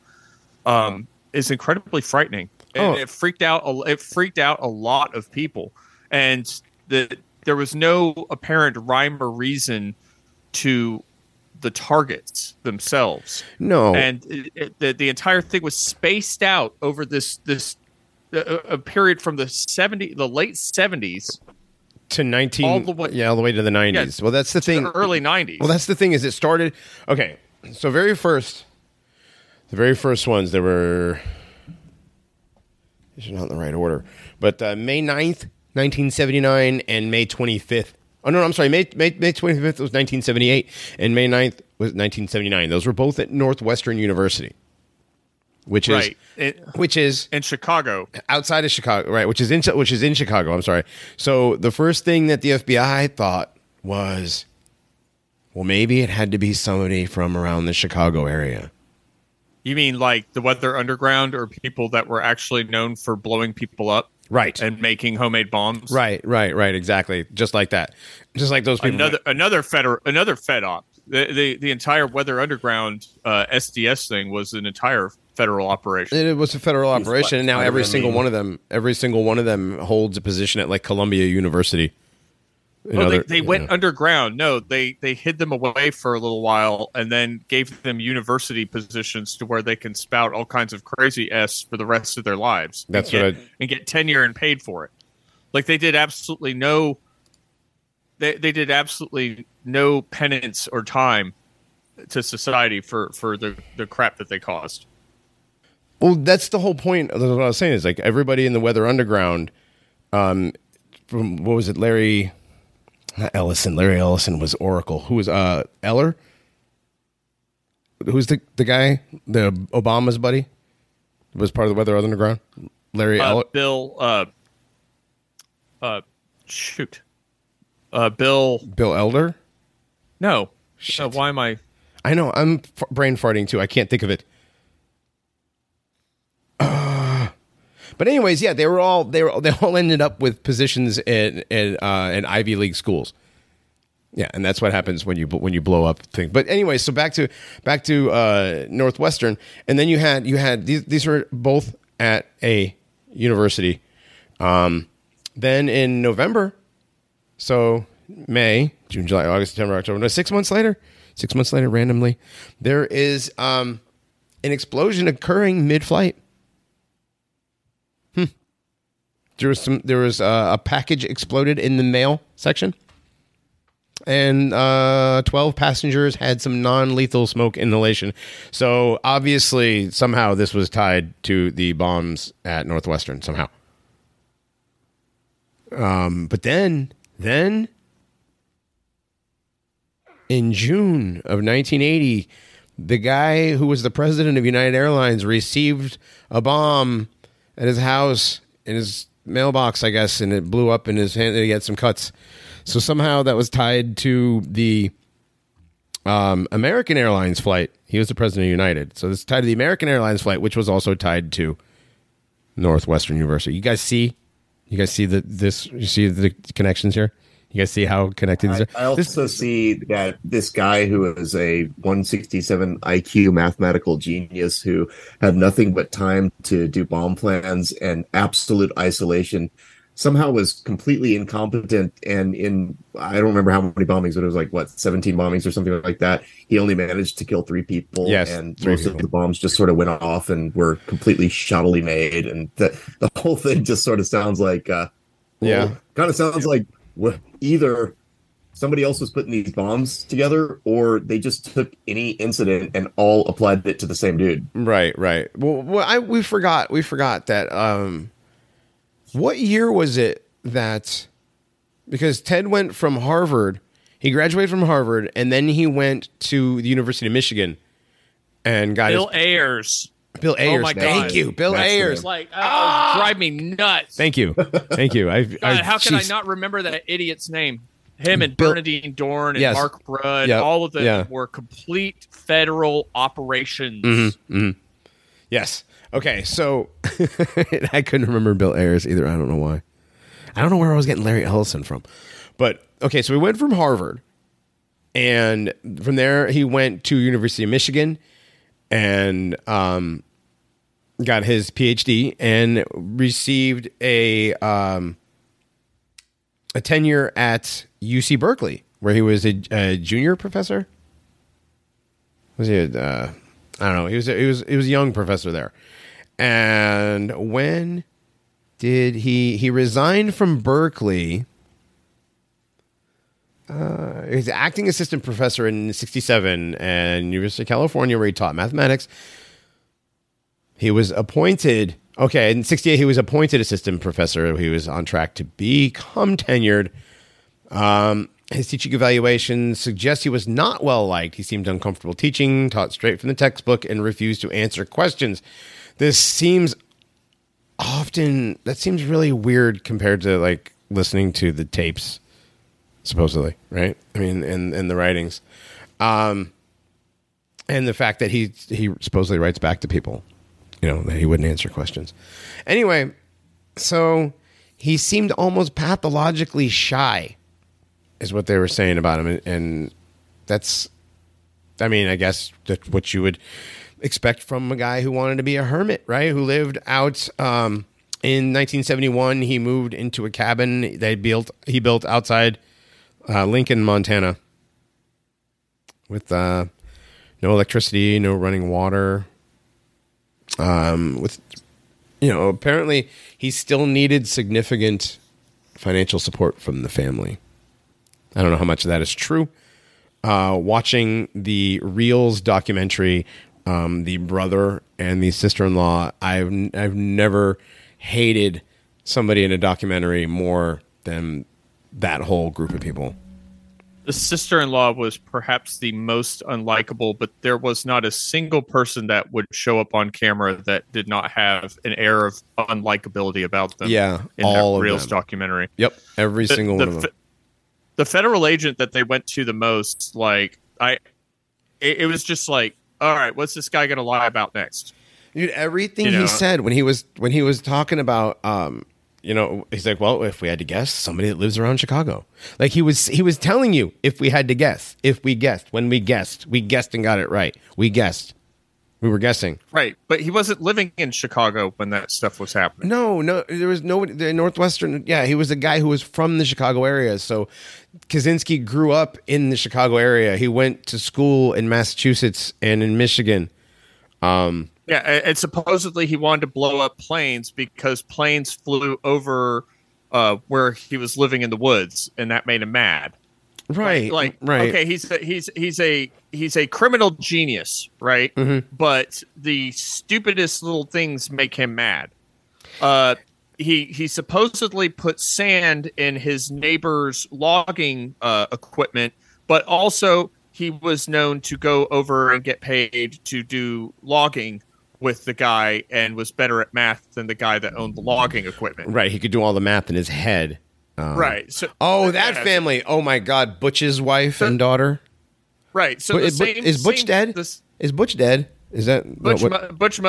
um, is incredibly frightening. And Oh. it freaked out. a- It freaked out a lot of people, and the there was no apparent rhyme or reason to the targets themselves. No. and it, it, the, the entire thing was spaced out over this this uh, a period from the 70 the late 70s to 19 all the way- yeah all the way to the 90s well that's the thing the early 90s well that's the thing is it started okay so very first the very first ones there were these are not in the right order but uh, may 9th 1979 and may 25th oh no, no i'm sorry may, may, may 25th was 1978 and may 9th was 1979 those were both at northwestern university which is right It- which is in chicago outside of Chicago, right? Which is in which is in Chicago. I'm sorry. So the first thing that the FBI thought was, well, maybe it had to be somebody from around the Chicago area. you mean like the weather underground or people that were actually known for blowing people up Right. and making homemade bombs Right, right, right. Exactly. Just like that. Just like those people. another another feder another fed op the, the the entire weather underground uh, sds thing was an entire federal operation It was a federal operation, and now every single meme. one of them, every single one of them holds a position at like Columbia University. Oh, other- they, they went know. underground. No, they they hid them away for a little while and then gave them university positions to where they can spout all kinds of crazy s for the rest of their lives. and That's get, I- and get tenure and paid for it. Like they did absolutely no. They they did absolutely no penance or time to society for for the the crap that they caused. Well, that's the whole point of what I was saying is like everybody in the Weather Underground, um, from what was it, Larry, not Ellison, Larry Ellison was Oracle. Who was uh Eller? Who's the the guy, the Obama's buddy, was part of the Weather Underground. Larry Uh, Eller. Bill, uh, uh, shoot, uh, Bill. Bill Elder. No, uh, why am I? I know. I'm f- brain farting too. I can't think of it. But anyways, yeah, they were all they were they all ended up with positions in in, uh, in Ivy League schools. Yeah, and that's what happens when you when you blow up things. But anyway, so back to back to uh, Northwestern, and then you had you had these these were both at a university. Um, then in November, so May, June, July, August, September, October. No, six months later, six months later, randomly, there is um, an explosion occurring mid-flight. Hmm. There was some. There was uh, a package exploded in the mail section, and uh, twelve passengers had some non-lethal smoke inhalation. So obviously, somehow this was tied to the bombs at Northwestern. Somehow. Um, but then, then in June of 1980, the guy who was the president of United Airlines received a bomb at his house in his mailbox, I guess, and it blew up in his hand. And he had some cuts. So somehow that was tied to the um, American Airlines flight. He was the president of United, so this is tied to the American Airlines flight, which was also tied to Northwestern University. You guys see, you guys see the this. You see the connections here. You guys see how connected these I, are. I also see that this guy who is a 167 IQ mathematical genius who had nothing but time to do bomb plans and absolute isolation somehow was completely incompetent and in I don't remember how many bombings, but it was like what 17 bombings or something like that. He only managed to kill three people Yes, and three most people. of the bombs just sort of went off and were completely shoddily made and the the whole thing just sort of sounds like uh Yeah. kind of sounds like either somebody else was putting these bombs together or they just took any incident and all applied it to the same dude. Right, right. Well, well I we forgot we forgot that. Um, what year was it that? Because Ted went from Harvard, he graduated from Harvard, and then he went to the University of Michigan, and got Bill his Ayers. Bill Ayers. Oh my Thank you, Bill That's Ayers. It's like oh, drive me nuts. Thank you, thank you. I, God, I, how can I not remember that idiot's name? Him and Bill- Bernardine Dohrn and Yes. Mark Rudd, Yep. all of them Yeah. were complete federal operations. Mm-hmm. Yes. Okay. So I couldn't remember Bill Ayers either. I don't know why. I don't know where I was getting Larry Ellison from. But okay, so we went from Harvard, and from there he went to University of Michigan, and um, got his PhD and received a um, a tenure at UC Berkeley, where he was a, a junior professor. Was he? A, uh, I don't know. He was. A, he was. He was a young professor there. And when did he? He resigned from Berkeley. Uh, he was acting assistant professor in '67 and University of California, where he taught mathematics. He was appointed. Okay, in '68 he was appointed assistant professor. He was on track to become tenured. Um, his teaching evaluation suggests he was not well liked. He seemed uncomfortable teaching, taught straight from the textbook, and refused to answer questions. This seems often that seems really weird compared to like listening to the tapes, supposedly, right? I mean, and and the writings, um, and the fact that he he supposedly writes back to people, you know, that he wouldn't answer questions. Anyway, so he seemed almost pathologically shy is what they were saying about him. And, and that's i mean i guess that's what you would expect from a guy who wanted to be a hermit right? Who lived out um, in 1971 he moved into a cabin they built he built outside uh, lincoln montana with uh, no electricity no running water um, with you know apparently he still needed significant financial support from the family I don't know how much of that is true. Uh, watching the Reelz documentary, um, the brother and the sister in law, I've I've never hated somebody in a documentary more than that whole group of people. The sister-in-law was perhaps the most unlikable, but there was not a single person that would show up on camera that did not have an air of unlikability about them. Yeah, in all that of Reelz them. documentary. Yep, every The- single the one of them. the federal agent that they went to the most, like I, it, it was just like, all right, what's this guy going to lie about next? Dude, everything You know? he said when he was when he was talking about um you know he's like well if we had to guess somebody that lives around chicago. Like he was he was telling you if we had to guess if we guessed when we guessed we guessed and got it right. We guessed. We were guessing. Right, but he wasn't living in Chicago when that stuff was happening. no no there was no the northwestern yeah he was a guy who was from the chicago area. So kaczynski grew up in the chicago area. He went to school in massachusetts and in michigan. Um Yeah, and, supposedly he wanted to blow up planes because planes flew over uh, where he was living in the woods, and that made him mad. right Like, right okay, he's a, he's he's a he's a criminal genius, right? Mhm. But the stupidest little things make him mad. Uh, he he supposedly put sand in his neighbor's logging uh, equipment, but also he was known to go over and get paid to do logging with the guy and was better at math than the guy that owned the logging equipment. Right, he could do all the math in his head. Um, Right. So Oh, that Yeah, family. Oh my God, Butch's wife and daughter. Right. So But the is, Butch- same, is Butch same- dead? this- Is Butch dead? Is that Butch, what- Butch,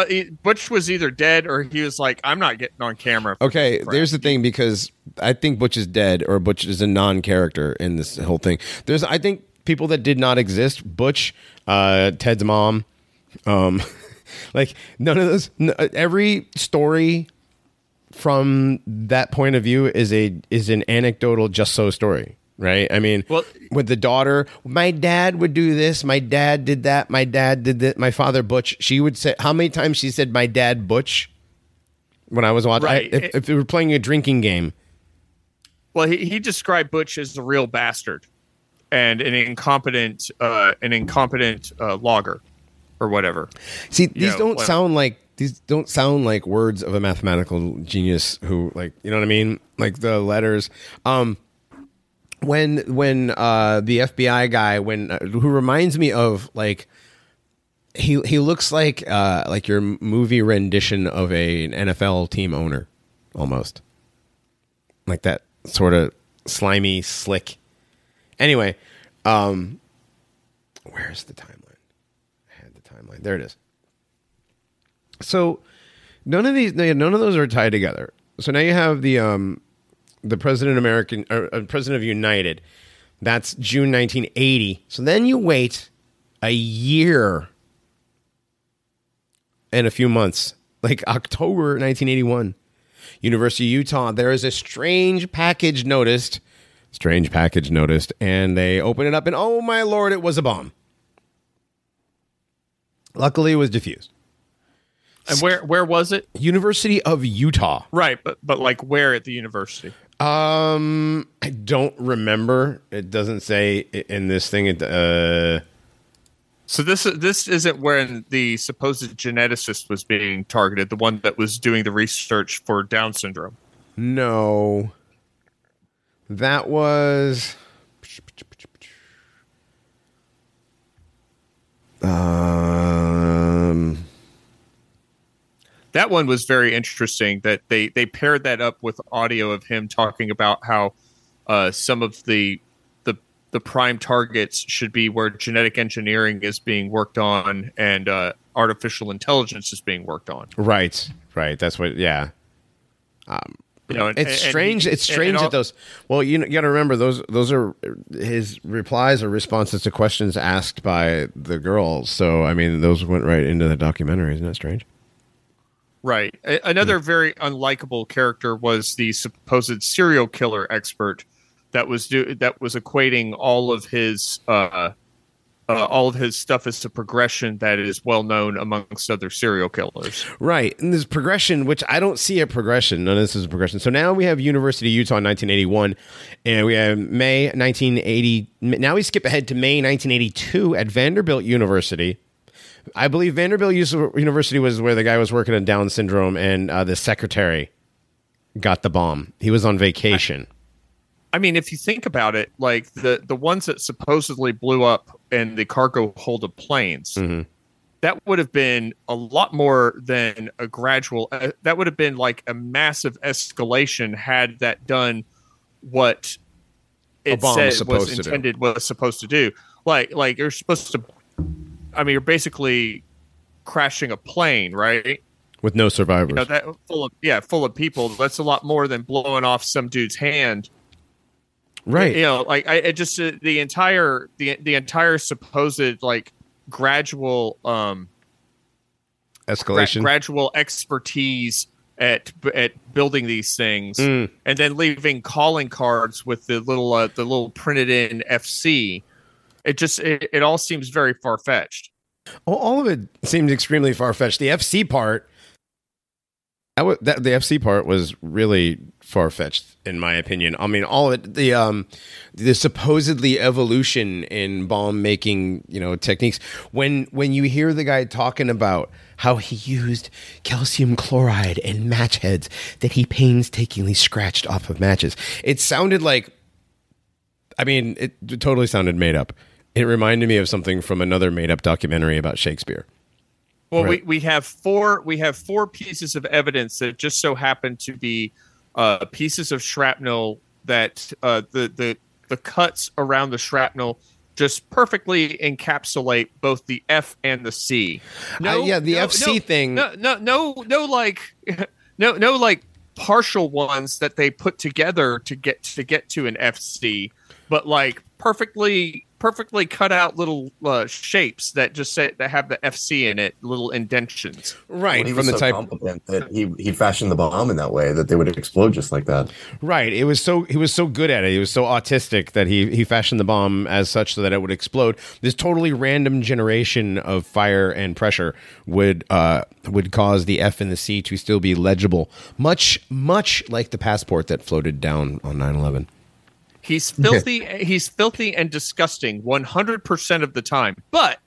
Butch was either dead or he was like, "I'm not getting on camera." Okay, crap." there's the thing because I think Butch is dead or Butch is a non-character in this whole thing. There's I think people that did not exist. Butch, uh, Ted's mom, um, like none of those. n- every story from that point of view is a is an anecdotal just so story. Right. I mean, Well- with the daughter, my dad would do this. My dad did that. My dad did that. My father Butch. She would say how many times she said my dad Butch when I was watching. I- Right. if, if we were playing a drinking game, Well, he, he described Butch as a real bastard and an incompetent, uh, an incompetent uh, logger or whatever. see these Yeah, don't well- sound like these don't sound like words of a mathematical genius who like you know what I mean, like the letters. Um, when when uh the FBI guy when uh, who reminds me of like he he looks like uh like your movie rendition of a an NFL team owner almost. Like that sort of slimy slick. Anyway um where's the I there it is so none of these none of those are tied together so now you have the um the president American or uh, president of United. That's June 1980. So then you wait a year and a few months, like October 1981. University of Utah. There is a strange package noticed. Strange package noticed, and they open it up, and oh my lord, it was a bomb. Luckily, it was diffused. And where where was it? University of Utah. Right, but but like where at the university? Um, I don't remember. It doesn't say in this thing. It uh, So this this isn't when the supposed geneticist was being targeted, the one that was doing the research for Down syndrome. no, that was. Um, That one was very interesting. That they they paired that up with audio of him talking about how uh, some of the the the prime targets should be where genetic engineering is being worked on and uh, artificial intelligence is being worked on. right, right. That's what. Yeah. You know, and- It's and- and strange. he- it's strange and all- that those. Well, you, know, you got to remember those. Those are his replies or responses to questions asked by the girls. So I mean, those went right into the documentary. Isn't that strange? Right. A- Another very unlikable character was the supposed serial killer expert that was do that was equating all of his uh, uh, all of his stuff is a progression that is well known amongst other serial killers. Right. And there's progression, which I don't see a progression. None of this is a progression. So now we have University of Utah in 1981, and we have May 1980. Now we skip ahead to May 1982 at Vanderbilt University. I believe Vanderbilt University was where the guy was working on Down syndrome, and uh, the secretary got the bomb. He was on vacation. I mean, if you think about it, like the the ones that supposedly blew up in the cargo hold of planes, Mhm. that would have been a lot more than a gradual. Uh, that would have been like a massive escalation had that done what it bomb said was was intended was supposed to do. Like like you're supposed to. I mean, you're basically crashing a plane, right? with no survivors. You know, that full of yeah, full of people. That's a lot more than blowing off some dude's hand right. you know like i it just uh, the entire the the entire supposed like gradual um gra- Escalation. gradual expertise at at building these things Mm. and then leaving calling cards with the little uh, the little printed in fc it just it, it all seems very far-fetched All, all of it seems extremely far fetched. The FC part, that, wa- that the FC part was really far fetched, in my opinion. I mean, all of it, the um, the supposedly evolution in bomb making, you know, techniques. When when you hear the guy talking about how he used calcium chloride and match heads that he painstakingly scratched off of matches, it sounded like I mean, it totally sounded made up. it reminded me of something from another made up documentary about Shakespeare. Well, Right. we, we have four we have four pieces of evidence that just so happen to be uh, pieces of shrapnel that uh, the the the cuts around the shrapnel just perfectly encapsulate both the F and the C. Uh, yeah, the FC thing- No, no, no, no, like no, no, like partial ones that they put together to get to get to an FC, but like perfectly perfectly cut out little uh, shapes that just say that have the FC in it, little indentions. Right, Well, he from was the so type competent that he he fashioned the bomb in that way that they would explode just like that. Right. It was so he was so good at it. He was so autistic that he he fashioned the bomb as such so that it would explode. This totally random generation of fire and pressure would uh would cause the F and the C to still be legible, much much like the passport that floated down on 9/11. He's filthy. he's filthy and disgusting 100% of the time. But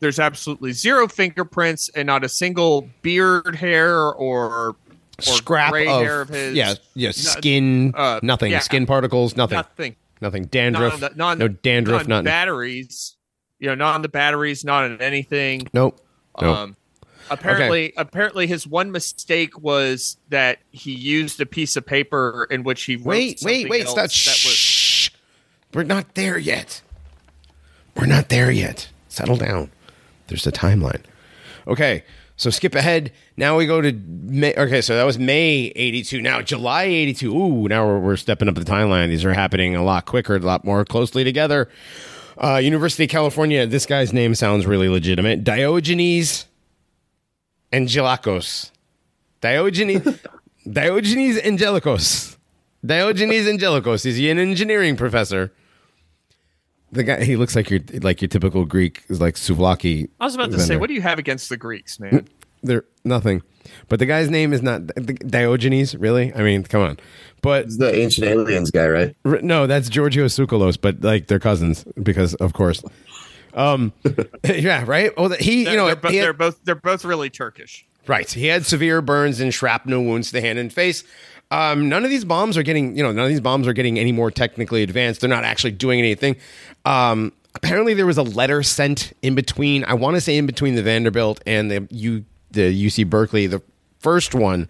there's absolutely zero fingerprints and not a single beard hair or, or Scrap gray of, hair of his. yeah, yeah, No- skin, uh, nothing, yeah. skin particles, nothing, Nothing. nothing, dandruff, Not the- not no dandruff, not nothing. batteries. You know, not on the batteries, not on anything. Nope. Nope. Um, apparently, apparently, his one mistake was that he used a piece of paper in which he wrote wait, wait, wait, else stop. that was- Shh. We're not there yet. We're not there yet. Settle down. There's a timeline. Okay, so skip ahead. Now we go to May. Okay, so that was May 82. Now July 82. Ooh, now we're, we're stepping up the timeline. These are happening a lot quicker, a lot more closely together. Uh, University of California. This guy's name sounds really legitimate. Diogenes Angelakos. Diogenes Diogenes Angelakos. Diogenes Angelakos. Is he an engineering professor? The guy he looks like your like your typical Greek is like souvlaki. I was about to say, what do you have against the Greeks, man? They're nothing. But the guy's name is not Diogenes, really? I mean, come on. But It's the ancient aliens guy, right? No, that's Giorgio Tsoukalos, but like they're cousins because, of course. Um, yeah, right. Well, he, you know, they're, bo- he had- they're both they're both really Turkish. right. He had severe burns and shrapnel wounds to the hand and face. Um, none of these bombs are getting, you know, none of these bombs are getting any more technically advanced. They're not actually doing anything. Um, apparently, there was a letter sent in between. I want to say in between the Vanderbilt and the U, the UC Berkeley. The first one,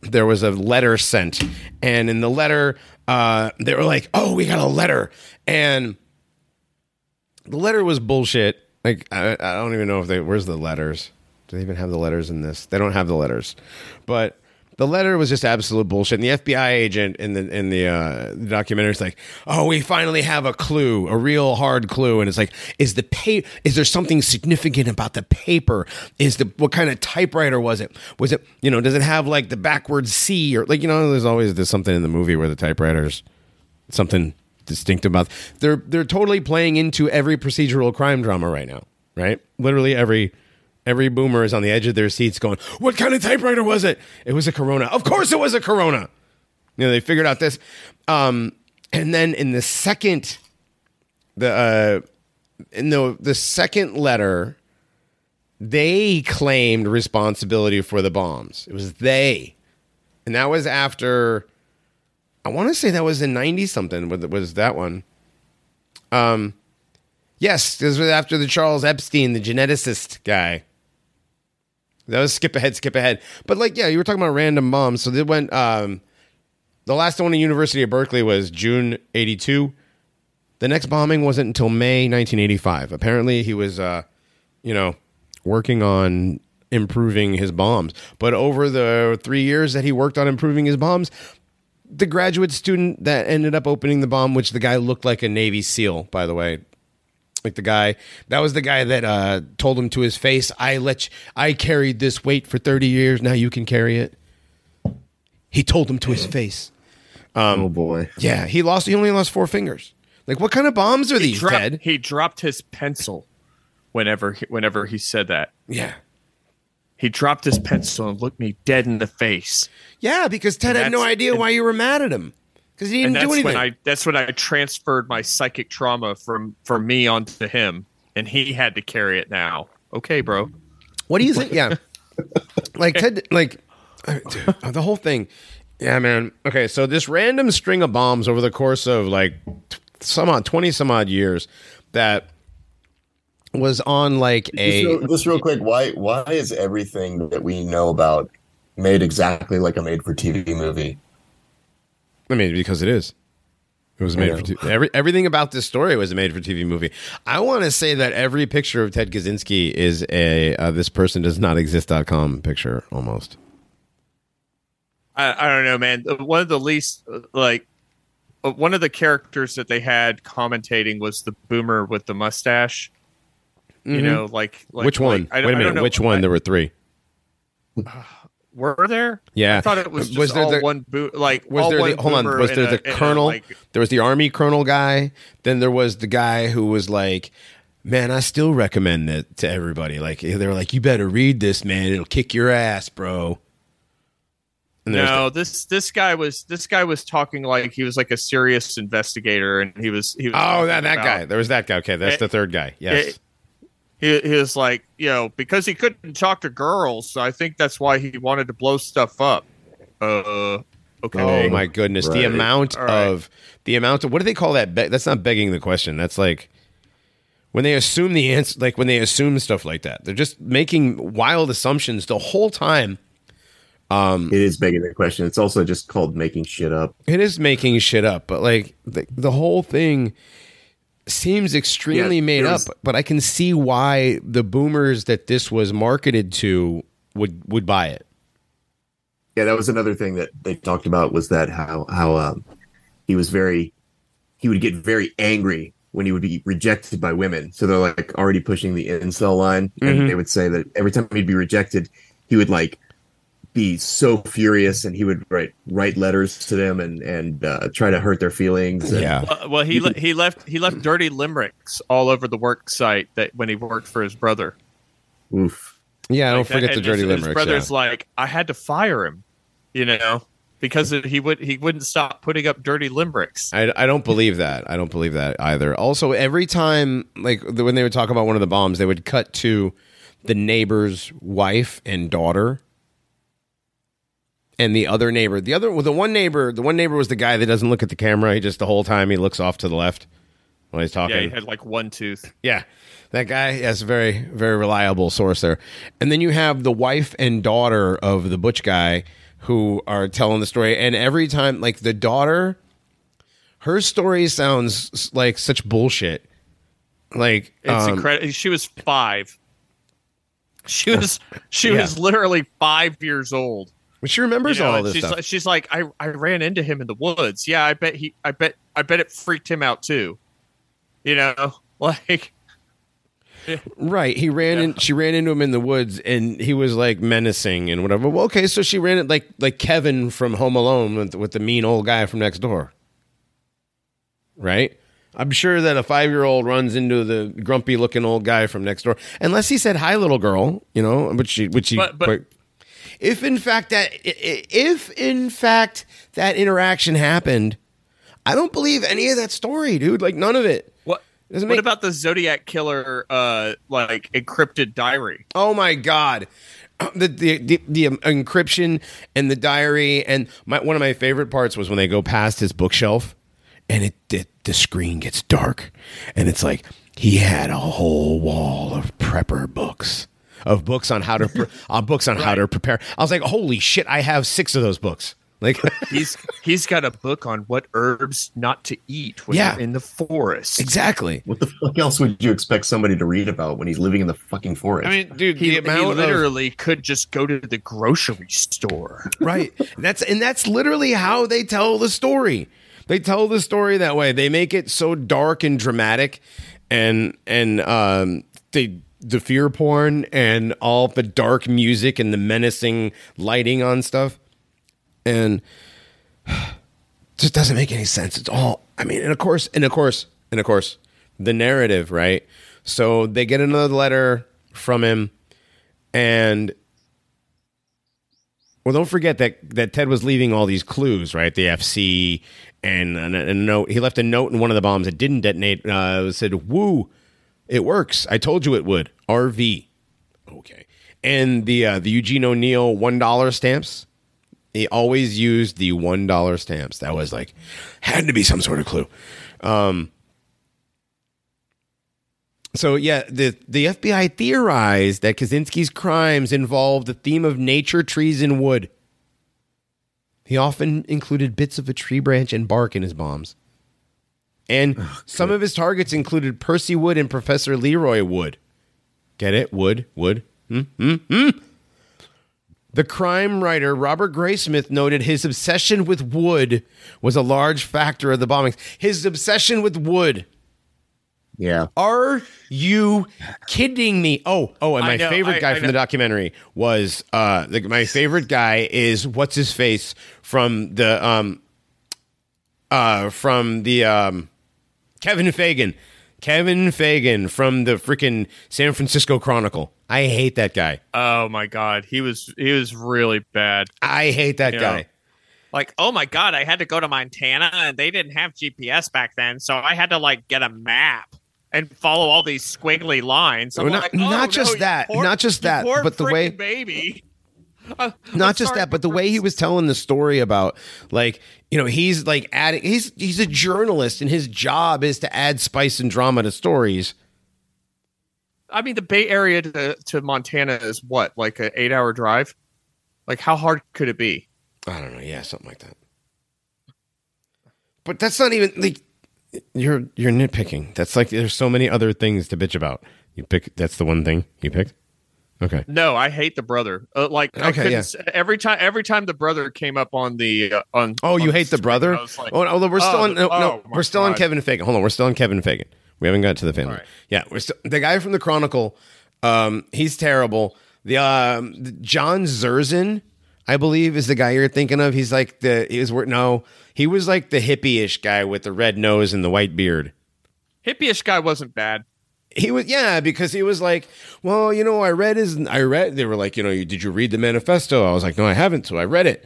there was a letter sent, and in the letter, uh, they were like, "Oh, we got a letter," and the letter was bullshit. Like I, I don't even know if they where's the letters. Do they even have the letters in this? They don't have the letters, but the letter was just absolute bullshit. And the FBI agent in the in the, uh, the documentary is like, "Oh, we finally have a clue, a real hard clue." And it's like, "Is the pay? Is there something significant about the paper? Is the what kind of typewriter was it? Was it you know? Does it have like the backwards C or like you know? There's always there's something in the movie where the typewriters something distinct mouth. they're they're totally playing into every procedural crime drama right now right? Literally every every boomer is on the edge of their seats going what kind of typewriter was it? It was a corona. Of course it was a corona! You know they figured out this. Um and then in the second the uh in the the second letter they claimed responsibility for the bombs. It was they. And that was after I want to say that was in 90 something was, that one. Um yes, this was after the Charles Epstein, the geneticist guy. That was skip ahead, skip ahead. But like yeah, you were talking about random bombs. So they went um the last one at University of Berkeley was June 82. The next bombing wasn't until May 1985. Apparently he was uh you know working on improving his bombs. But over the 3 years that he worked on improving his bombs, the graduate student that ended up opening the bomb, which the guy looked like a Navy SEAL, by the way. Like the guy, that was the guy that uh, told him to his face, "I let you, I carried this weight for thirty years. Now you can carry it." He told him to his face. oh boy. Yeah, he lost. He only lost four fingers. Like, what kind of bombs are He these, dropped, Ted? he dropped his pencil whenever he, whenever he said that. Yeah, He dropped his pencil and looked me dead in the face. yeah, because Ted had no idea why you were mad at him because he didn't that's do anything. when I that's when I transferred my psychic trauma from from me onto him, and he had to carry it now. Okay, bro. What do you think? Yeah, like Ted, like uh, dude, uh, the whole thing. Yeah, man. Okay, so this random string of bombs over the course of like some odd twenty some odd years, that was on like Just a real, just real quick, why why is everything that we know about made exactly like a made for TV movie? I mean, because it is. It was made for t- every everything about this story was a made for TV movie. I want to say that every picture of Ted Kaczynski is a uh, this person does not exist.com picture almost. I, I don't know, man. One of the least uh, like uh, one of the characters that they had commentating was the boomer with the mustache. You Mhm. know, like, like which one? like, I, Wait a minute, which one? I- there were three. were there? Yeah. I thought it was, Was just there all the- one boot. like Was there the hold on? Was there the a, colonel? like- there was the army colonel guy. Then there was the guy who was like, "Man, I still recommend it to everybody." Like they were like, "You better read this, man. It'll kick your ass, bro." No, this this guy was this guy was talking like he was like a serious investigator, and he was he was Oh, that that about- guy. There was that guy. Okay, that's It- the third guy. Yes. it- he, he was like, you know, because he couldn't talk to girls, so I think that's why he wanted to blow stuff up. Uh, okay. oh my goodness, the amount All right. of the amount of what do they call that? Be- that's not begging the question. That's like when they assume the answer. Like when they assume stuff like that, they're just making wild assumptions the whole time. um, It is begging the question. It's also just called making shit up. It is making shit up, but like the, the whole thing seems extremely Yeah, made up. But I can see why the boomers that this was marketed to would would buy it. Yeah, that was another thing that they talked about was that how how um, he was very he would get very angry when he would be rejected by women. So they're like already pushing the incel line, and Mhm. they would say that every time he'd be rejected, he would like be so furious, and he would write write letters to them and and uh, try to hurt their feelings. And, Yeah. Well, well, he le- he left he left dirty limericks all over the work site that when he worked for his brother. Oof. Yeah, I don't Like that- forget the and dirty his, limericks. His brother's yeah. like, I had to fire him, you know, because he would he wouldn't stop putting up dirty limericks. I, I don't believe that. I don't believe that either. Also, every time, like when they would talk about one of the bombs, they would cut to the neighbor's wife and daughter, and the other neighbor. The other, well, the one neighbor, the one neighbor was the guy that doesn't look at the camera. He just the whole time he looks off to the left when he's talking. Yeah, he had like one tooth. Yeah. That guy, has a very, very reliable source there. And then you have the wife and daughter of the Butch guy who are telling the story. And every time, like the daughter, her story sounds like such bullshit. Like, It's um, incredible. She was five. She was she Yeah. was literally five years old. She remembers You know, all this she's stuff. Like, she's like, I, I ran into him in the woods. Yeah, I bet he, I bet, I bet it freaked him out too. You know, like Right. He ran in she ran into him in the woods and he was like menacing and whatever. Well, okay, so she ran it like like Kevin from Home Alone with, with the mean old guy from next door. Right? I'm sure that a five year old runs into the grumpy looking old guy from next door. Unless he said hi little girl, you know, which she which he But- but- but if in fact that if in fact that interaction happened, I don't believe any of that story, dude. Like none of it. what? What about the Zodiac killer, uh, like encrypted diary? Oh my god. The, the the the encryption and the diary and my one of my favorite parts was when they go past his bookshelf and it, it the screen gets dark and it's like he had a whole wall of prepper books of books on how to pre- uh, books on how to prepare. I was like, holy shit! I have six of those books. Like, He's he's got a book on what herbs not to eat when Yeah. you're in the forest. exactly. What the fuck else would you expect somebody to read about when he's living in the fucking forest? I mean, dude, He, the he amount of literally could just go to the grocery store. right that's and that's literally how they tell the story they tell the story that way they make it so dark and dramatic and and um they the fear porn and all the dark music and the menacing lighting on stuff and just doesn't make any sense it's all i mean and of course and of course and of course the narrative right so they get another letter from him and well, don't forget that that Ted was leaving all these clues, right? The FC and, and a note. He left a note in one of the bombs that didn't detonate. Uh, said, "Woo, it works. I told you it would." RV, okay. And the uh, the Eugene O'Neill one dollar stamps. He always used the one dollar stamps. That was like had to be some sort of clue. Um, So yeah, the the FBI theorized that Kaczynski's crimes involved the theme of nature, trees, and wood. He often included bits of a tree branch and bark in his bombs. And some of his targets included Percy Wood and Professor Leroy Wood. Get it? Wood, Wood. Hmm, hmm, hmm. The crime writer Robert Graysmith noted his obsession with wood was a large factor of the bombings. His obsession with wood. Yeah. Are you kidding me? Oh, oh, and my know, favorite I- guy I from know. the documentary was uh the, my favorite guy is what's his face from the um uh from the um Kevin Fagan. Kevin Fagan from the freaking San Francisco Chronicle. I hate that guy. Oh my god, he was he was really bad. I hate that Yeah. guy. Like, oh my god, I had to go to Montana and they didn't have GPS back then, so I had to like get a map and follow all these squiggly lines. I'm not- like, oh, not no, just that, poor- not just that, but the way- baby. Uh, not just that but the way he was telling the story about like you know he's like adding he's he's a journalist and his job is to add spice and drama to stories. I mean, the Bay Area to, to Montana is what, like an eight hour drive? Like, how hard could it be? i don't know. Yeah something like that. But that's not even like you're you're nitpicking. That's like there's so many other things to bitch about. You pick that's the one thing you picked okay No, I hate the brother. Uh, like, Okay, yeah. every time every time the brother came up on the uh, on. oh you hate the brother like, oh, no, we're still oh, on no, oh no we're still on kevin fagan hold on we're still on kevin fagan we haven't got to the family right. yeah we're still the guy from the chronicle um he's terrible the um john zerzan i believe is the guy you're thinking of he's like the he was no he was like the hippie-ish guy with the red nose and the white beard Hippie-ish guy wasn't bad. He was yeah because he was like well you know i read his i read they were like you know did you read the manifesto? I was like no i haven't so i read it.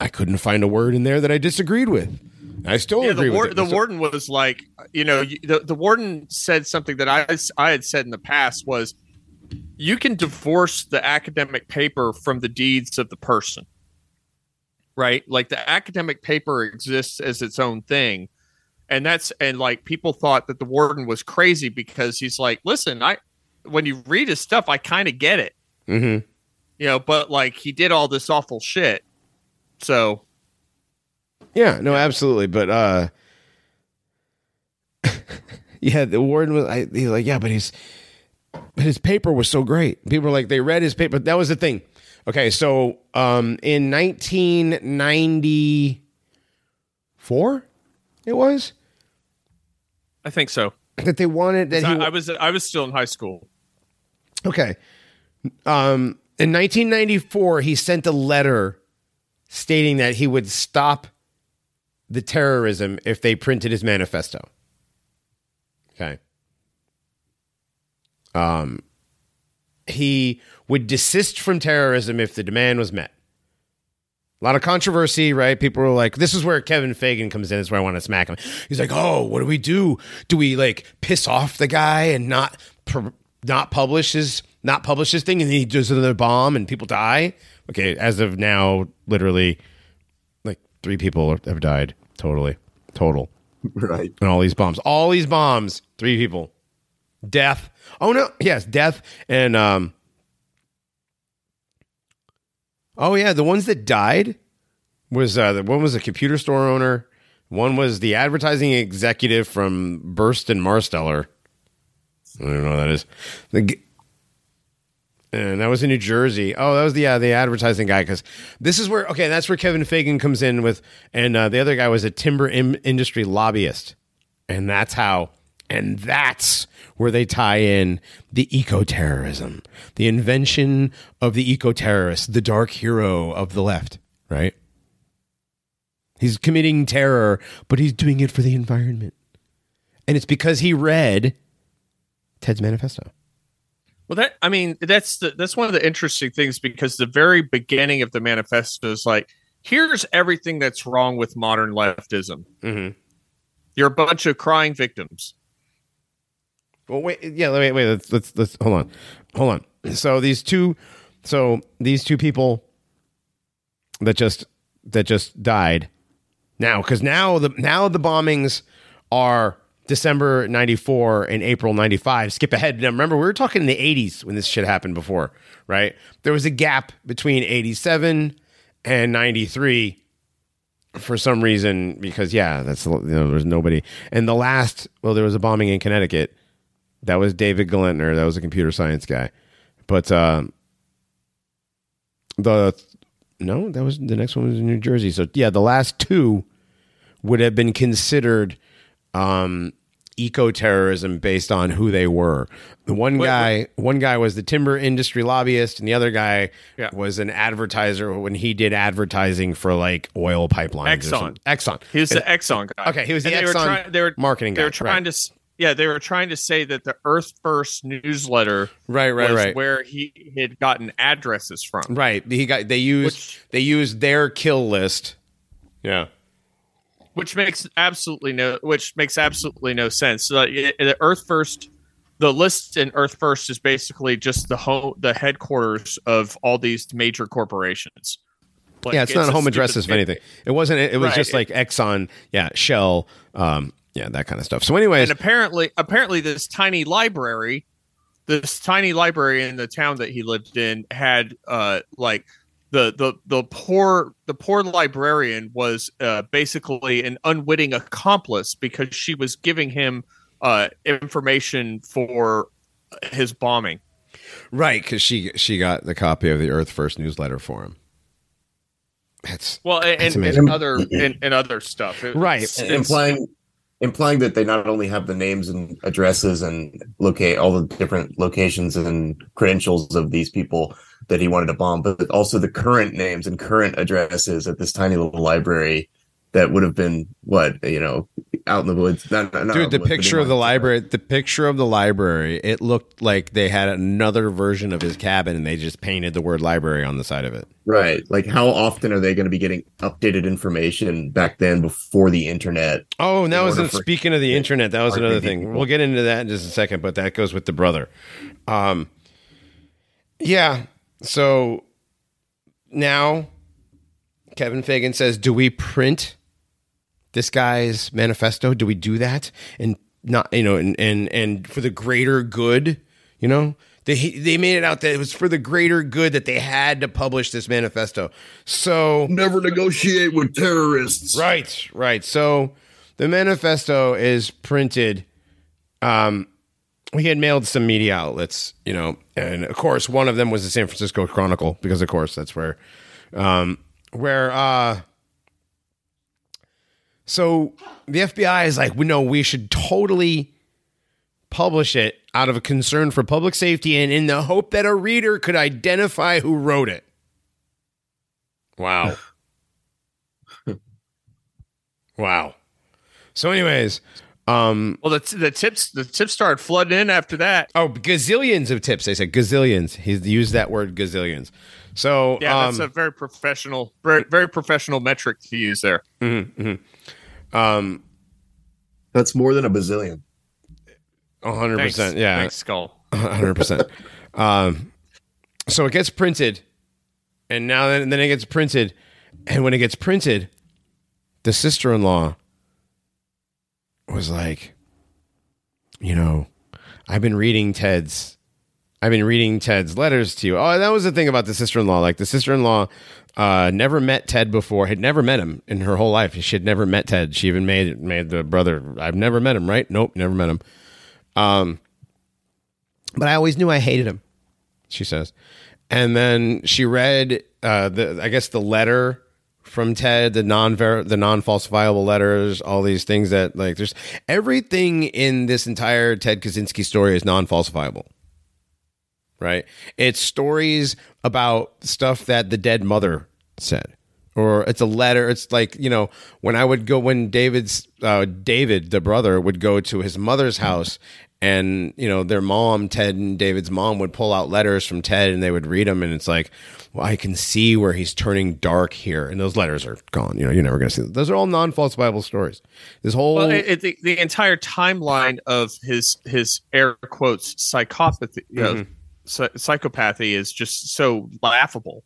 I couldn't find a word in there that i disagreed with. I still Yeah, agree the, war- with it. the warden was like, you know, the, the warden said something that I, I had said in the past was, you can divorce the academic paper from the deeds of the person, right? Like the academic paper exists as its own thing, and that's and like people thought that the warden was crazy because he's like, listen, I when you read his stuff, I kind of get it, Mhm. you know, but like he did all this awful shit, so Yeah, no, absolutely. But uh yeah, the warden was I, he's like, yeah, but he's but his paper was so great. People were like, they read his paper. That was the thing. Okay, so um in 1994 it was I think so. that they wanted that he I, I was I was still in high school. Okay. Um, in 1994, he sent a letter stating that he would stop the terrorism if they printed his manifesto. Okay. Um, he would desist from terrorism if the demand was met. A lot of controversy, right? People were like, this is where Kevin Fagan comes in. This is where I want to smack him. He's like, oh, what do we do? Do we like piss off the guy and not pr- not publish his not publish his thing and then he does another bomb and people die? Okay, as of now, literally like three people have died totally. Total. Right. And all these bombs. All these bombs. Three people. Death. Oh no. Yes, death and um Oh yeah, the ones that died was uh the one was a computer store owner, one was the advertising executive from Burson-Marsteller. I don't know what that is. The and that was in New Jersey. Oh, that was the uh, the advertising guy because this is where okay, that's where Kevin Fagan comes in with, and uh, the other guy was a timber Im- industry lobbyist, and that's how, and that's where they tie in the eco terrorism, the invention of the eco terrorist, the dark hero of the left, right? He's committing terror, but he's doing it for the environment, and it's because he read Ted's manifesto. Well, that I mean, that's the, that's one of the interesting things because the very beginning of the manifesto is like, here's everything that's wrong with modern leftism. Mm-hmm. You're a bunch of crying victims. Well, wait, yeah, wait, wait. Let's let's let's hold on, hold on. So these two, so these two people that just that just died now, because now the now the bombings are December 94 and April 95. Skip ahead. Now, remember, we were talking in the 80s when this shit happened before, right? There was a gap between 87 and 93 for some reason because, yeah, that's, you know, there's nobody. And the last, well, there was a bombing in Connecticut. That was David Gelernter. That was a computer science guy. But uh, the, no, that was the next one was in New Jersey. So, yeah, the last two would have been considered um, eco terrorism based on who they were. The one Wait, guy, one guy was the timber industry lobbyist, and the other guy Yeah. was an advertiser when he did advertising for like oil pipelines. Exxon. Exxon. He was the Exxon guy. Okay, he was the And they were Exxon they were marketing They guy, were trying right. to, yeah, they were trying to say that the Earth First newsletter, Right, right, was right. where he had gotten addresses from. Right. He got they used they used their kill list. Yeah. which makes absolutely no which makes absolutely no sense. So like, the Earth First, the list in Earth First is basically just the home, the headquarters of all these major corporations. Like, yeah, it's, not a home addresses of anything. It wasn't. It, was Right. just like Exxon, yeah, Shell, um, yeah, that kind of stuff. So, anyways, and apparently, apparently, this tiny library, this tiny library in the town that he lived in had uh like the the the poor the poor librarian was uh basically an unwitting accomplice because she was giving him uh information for his bombing. right, because she she got the copy of the Earth First newsletter for him. That's Well, and, That's and, amazing. other and, and other stuff. It- Right. it's- And it's- implying implying that they not only have the names and addresses and locate all the different locations and credentials of these people that he wanted to bomb, but also the current names and current addresses at this tiny little library that would have been what you know out in the woods. Not, not dude. The woods, picture of the library, the picture of the library, it looked like they had another version of his cabin, and they just painted the word library on the side of it. right? Like how often are they going to be getting updated information back then before the internet? Oh, and that in was order a, for- speaking of the internet. That was another thing. people. We'll get into that in just a second, but that goes with the brother. Um, yeah. So now Kevin Fagan says, "Do we print this guy's manifesto? Do we do that and not you know and and and for the greater good? You know." They, they made it out that it was for the greater good that they had to publish this manifesto. So Never negotiate with terrorists. Right, right. So the manifesto is printed. Um, we had mailed some media outlets, you know, and of course one of them was the San Francisco Chronicle because of course that's where, um, where uh, so the FBI is like, we know we should totally publish it out of a concern for public safety and in the hope that a reader could identify who wrote it. Wow. wow. So, anyways, um, well, the the tips the tips started flooding in after that. oh, gazillions of tips. They said gazillions. He's used that word gazillions. So, Yeah, um, that's a very professional, very, very professional metric to use there. mhm, mhm. Um, That's more than a bazillion. a hundred Thanks, percent. Yeah, thanks, Skull. hundred percent. Um, so it gets printed, and now then, then it gets printed, and when it gets printed, the sister-in-law was like, you know, I've been reading Ted's. I've been reading Ted's letters to you. Oh, that was the thing about the sister-in-law. Like the sister-in-law uh, never met Ted before. Had never met him in her whole life. She had never met Ted. She even made made the brother. I've never met him. Right? Nope, never met him. Um, but I always knew I hated him. She says, and then she read uh, the I guess the letter from Ted, the non the non falsifiable letters, all these things that like there's everything in this entire Ted Kaczynski story is non falsifiable. Right? It's stories about stuff that the dead mother said. Or it's a letter. It's like you know when I would go when David's uh, David the brother would go to his mother's house and you know their mom ted and david's mom would pull out letters from ted and they would read them and it's like well i can see where he's turning dark here and those letters are gone you know you're never going to see them. those are all non-falsifiable stories this whole Well, it, the, the entire timeline of his his air quotes psychopathy, you know, Mhm. psychopathy is just so laughable.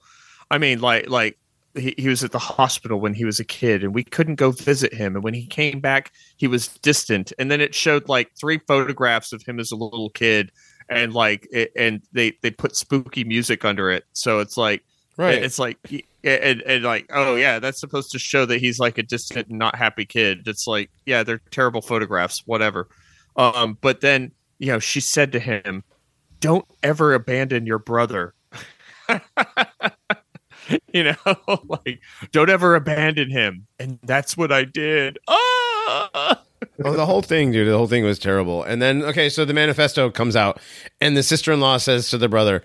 I mean, like like he, he was at the hospital when he was a kid and we couldn't go visit him. And when he came back he was distant. And then it showed like three photographs of him as a little kid and like it, and they they put spooky music under it. So it's like Right. it's like and, and like oh yeah that's supposed to show that he's like a distant and not happy kid. It's like yeah they're terrible photographs whatever. Um but then you know she said to him don't ever abandon your brother you know like don't ever abandon him and that's what i did! Oh, the whole thing, dude. The whole thing was terrible. And then, okay, so the manifesto comes out, and the sister in law says to the brother,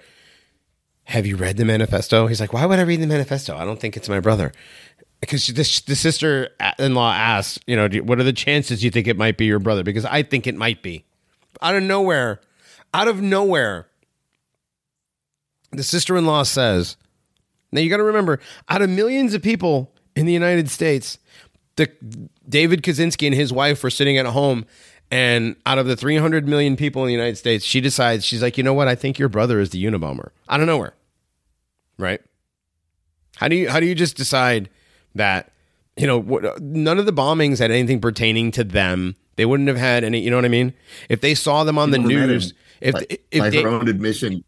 Have you read the manifesto? He's like, Why would I read the manifesto? I don't think it's my brother. Because the, the sister in law asks, You know, what are the chances you think it might be your brother? Because I think it might be. Out of nowhere, out of nowhere, the sister in law says, Now you got to remember, out of millions of people in the United States, the David Kaczynski and his wife were sitting at home, and out of the 300 million people in the United States, she decides she's like, you know what? I think your brother is the Unabomber. Out of nowhere, right? How do you how do you just decide that? You know, what, none of the bombings had anything pertaining to them. They wouldn't have had any. You know what I mean? If they saw them on the news, him. if by, if by they, her own admission,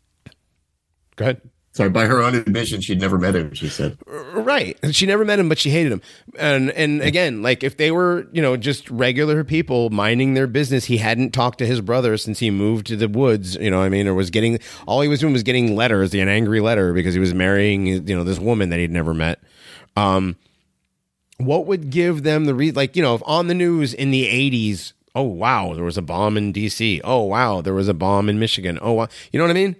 go ahead. Sorry, by her own admission, she'd never met him. She said, Right. And she never met him, but she hated him. And and again, like if they were, you know, just regular people minding their business, he hadn't talked to his brother since he moved to the woods, you know what I mean, or was getting all he was doing was getting letters, an angry letter because he was marrying, you know, this woman that he'd never met. Um what would give them the re like, you know, if on the news in the 80s, oh wow, there was a bomb in DC. Oh wow, there was a bomb in Michigan. Oh wow. You know what I mean?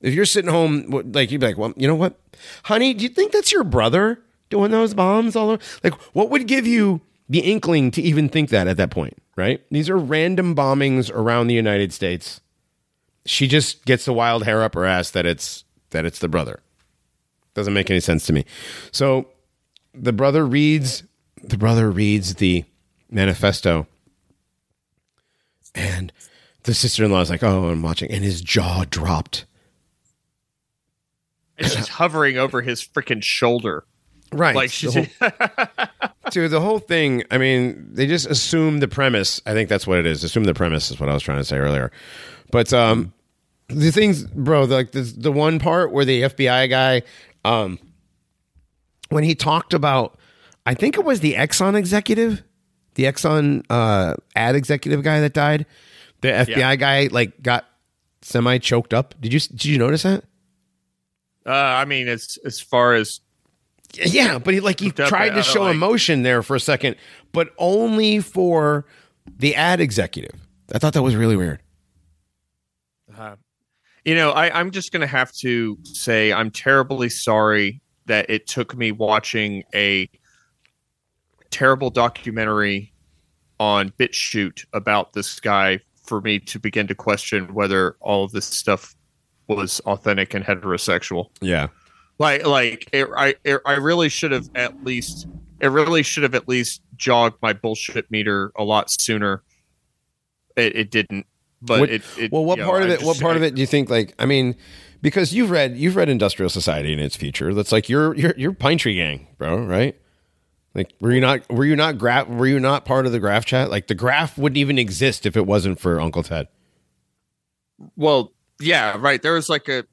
If you're sitting home, like you'd be like, well, you know what, honey, do you think that's your brother doing those bombs all over? Like, what would give you the inkling to even think that at that point, right? These are random bombings around the United States. She just gets the wild hair up her ass that it's that it's the brother. Doesn't make any sense to me. So the brother reads the brother reads the manifesto and the sister-in-law is like, "Oh, I'm watching," and his jaw dropped. And she's hovering over his freaking shoulder Right. like she's The whole- Dude, the whole thing, I mean, they just assume the premise. I think that's what it is. Assume the premise is what I was trying to say earlier. But um the things, bro, like the the one part where the FBI guy um when he talked about I think it was the Exxon executive, the Exxon uh ad executive guy that died. The FBI Yeah. guy like got semi choked up. Did you did you notice that? Uh, i mean as as far as Yeah, but he like he tried to show like- emotion there for a second, but only for the ad executive. I thought that was really weird. Uh, you know, I, I'm just going to have to say I'm terribly sorry that it took me watching a terrible documentary on BitChute about this guy for me to begin to question whether all of this stuff was authentic and heterosexual. Yeah. Like, like it, I, it, I really should have at least, it really should have at least jogged my bullshit meter a lot sooner. It, it didn't, but What- it, it. well, what you know, part of it? What part I- of it do you think? Like, I mean, because you've read you've read Industrial Society and its future. That's like you're you're you're Pine Tree Gang, bro, right? Like, were you not were you not graph were you not part of the graph chat? Like, the graph wouldn't even exist if it wasn't for Uncle Ted. Well, yeah, right. There was like a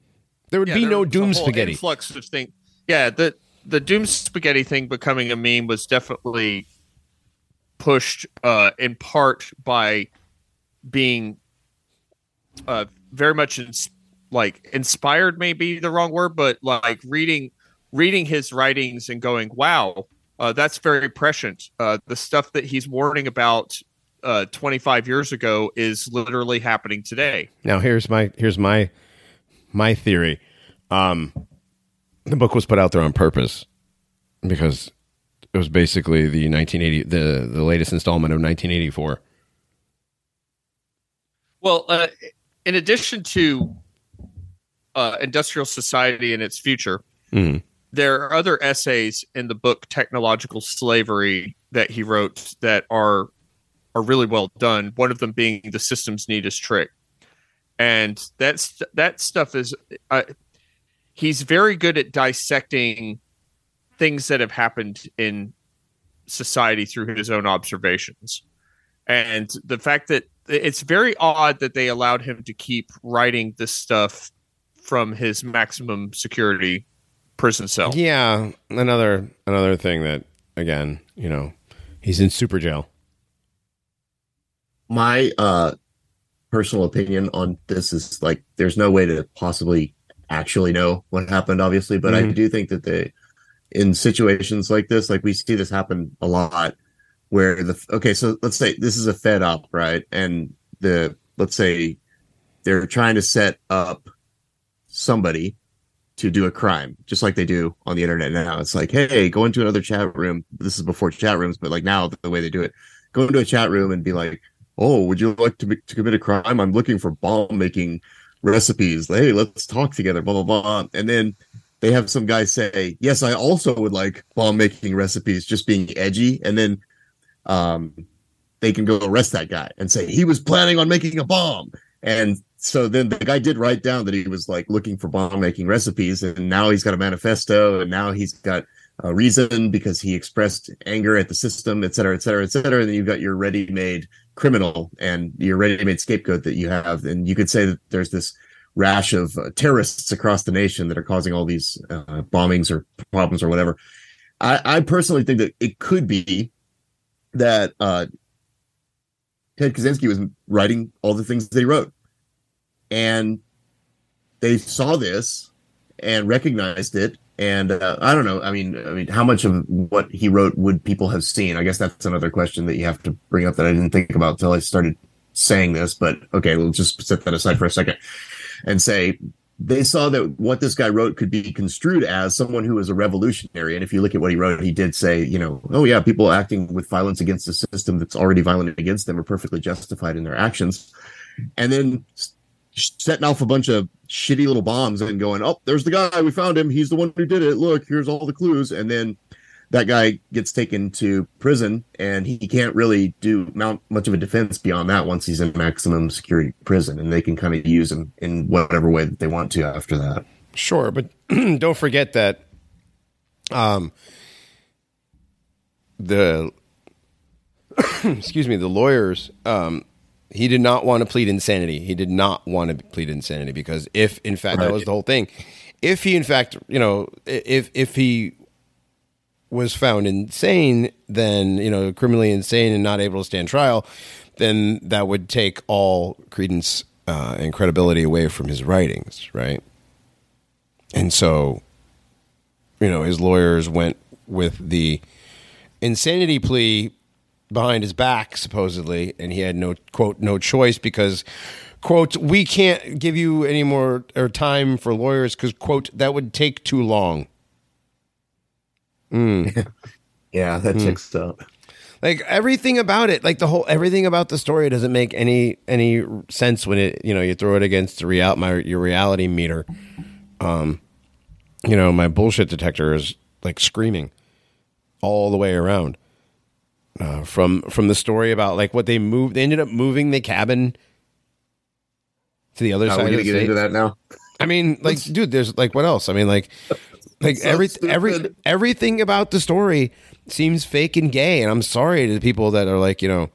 There would yeah, be there no doom spaghetti. influx of thing. Yeah, the the doom spaghetti thing becoming a meme was definitely pushed uh, in part by being uh, very much ins- like inspired. May be the wrong word, but like reading reading his writings and going, "Wow, uh, that's very prescient." Uh, the stuff that he's warning about uh, 25 years ago is literally happening today. Now here's my here's my my theory. Um, the book was put out there on purpose because it was basically the 1980 the the latest installment of 1984. Well, uh, in addition to uh, industrial society and its future, Mhm. there are other essays in the book "Technological Slavery" that he wrote that are are really well done. One of them being "The System's Neatest Trick," and that's that stuff is. Uh, he's very good at dissecting things that have happened in society through his own observations. And the fact that it's very odd that they allowed him to keep writing this stuff from his maximum security prison cell. Yeah, another another thing that again, you know, he's in super jail. My uh personal opinion on this is like there's no way to possibly actually know what happened obviously but i Mhm. do think that they in situations like this like we see this happen a lot where the okay so let's say this is a fed up right? And the let's say they're trying to set up somebody to do a crime just like they do on the internet now. It's like hey go into another chat room. This is before chat rooms but like now the way they do it go into a chat room and be like oh would you like to, be, to commit a crime? I'm looking for bomb making recipes. Hey let's talk together blah blah blah. And then they have some guy say yes i also would like bomb making recipes just being edgy. And then um they can go arrest that guy and say he was planning on making a bomb. And so then the guy did write down that he was like looking for bomb making recipes. And now he's got a manifesto. And now he's got a reason because he expressed anger at the system et cetera et cetera et cetera. And then you've got your ready-made criminal and your ready-made scapegoat that you have and you could say that there's this rash of uh, terrorists across the nation that are causing all these uh, bombings or problems or whatever. I, I personally think that it could be that uh, ted kaczynski was writing all the things that he wrote. And they saw this and recognized it and uh, i don't know i mean i mean how much of what he wrote would people have seen? I guess that's another question that you have to bring up that i didn't think about until i started saying this but okay we'll just set that aside for a second and say they saw that what this guy wrote could be construed as someone who was a revolutionary. And if you look at what he wrote he did say you know oh yeah people acting with violence against the system that's already violent against them are perfectly justified in their actions. And then setting off a bunch of shitty little bombs and going, "Oh, there's the guy. We found him. He's the one who did it. Look, here's all the clues." And then that guy gets taken to prison, and he can't really do mount much of a defense beyond that once he's in maximum security prison, and they can kind of use him in whatever way that they want to after that. Sure, but don't forget that um the excuse me, the lawyers um he did not want to plead insanity. He did not want to plead insanity because if in fact that was the whole thing. If he in fact, you know, if if he was found insane, then you know, criminally insane and not able to stand trial, then that would take all credence uh, and credibility away from his writings, right? And so, you know, his lawyers went with the insanity plea behind his back, supposedly, and he had no quote no choice because quote we can't give you any more or time for lawyers because quote that would take too long. Yeah, that checks out. like everything about it like the whole everything about the story doesn't make any any sense when it you know you throw it against the real my your reality meter um you know my bullshit detector is like screaming all the way around uh, from from the story about like what they moved they ended up moving the cabin to the other Are side we of gonna get state. into that now? I mean, like, dude, there's like, what else? I mean, like, like so every stupid. every everything about the story seems fake and gay, and I'm sorry to the people that are like, you know,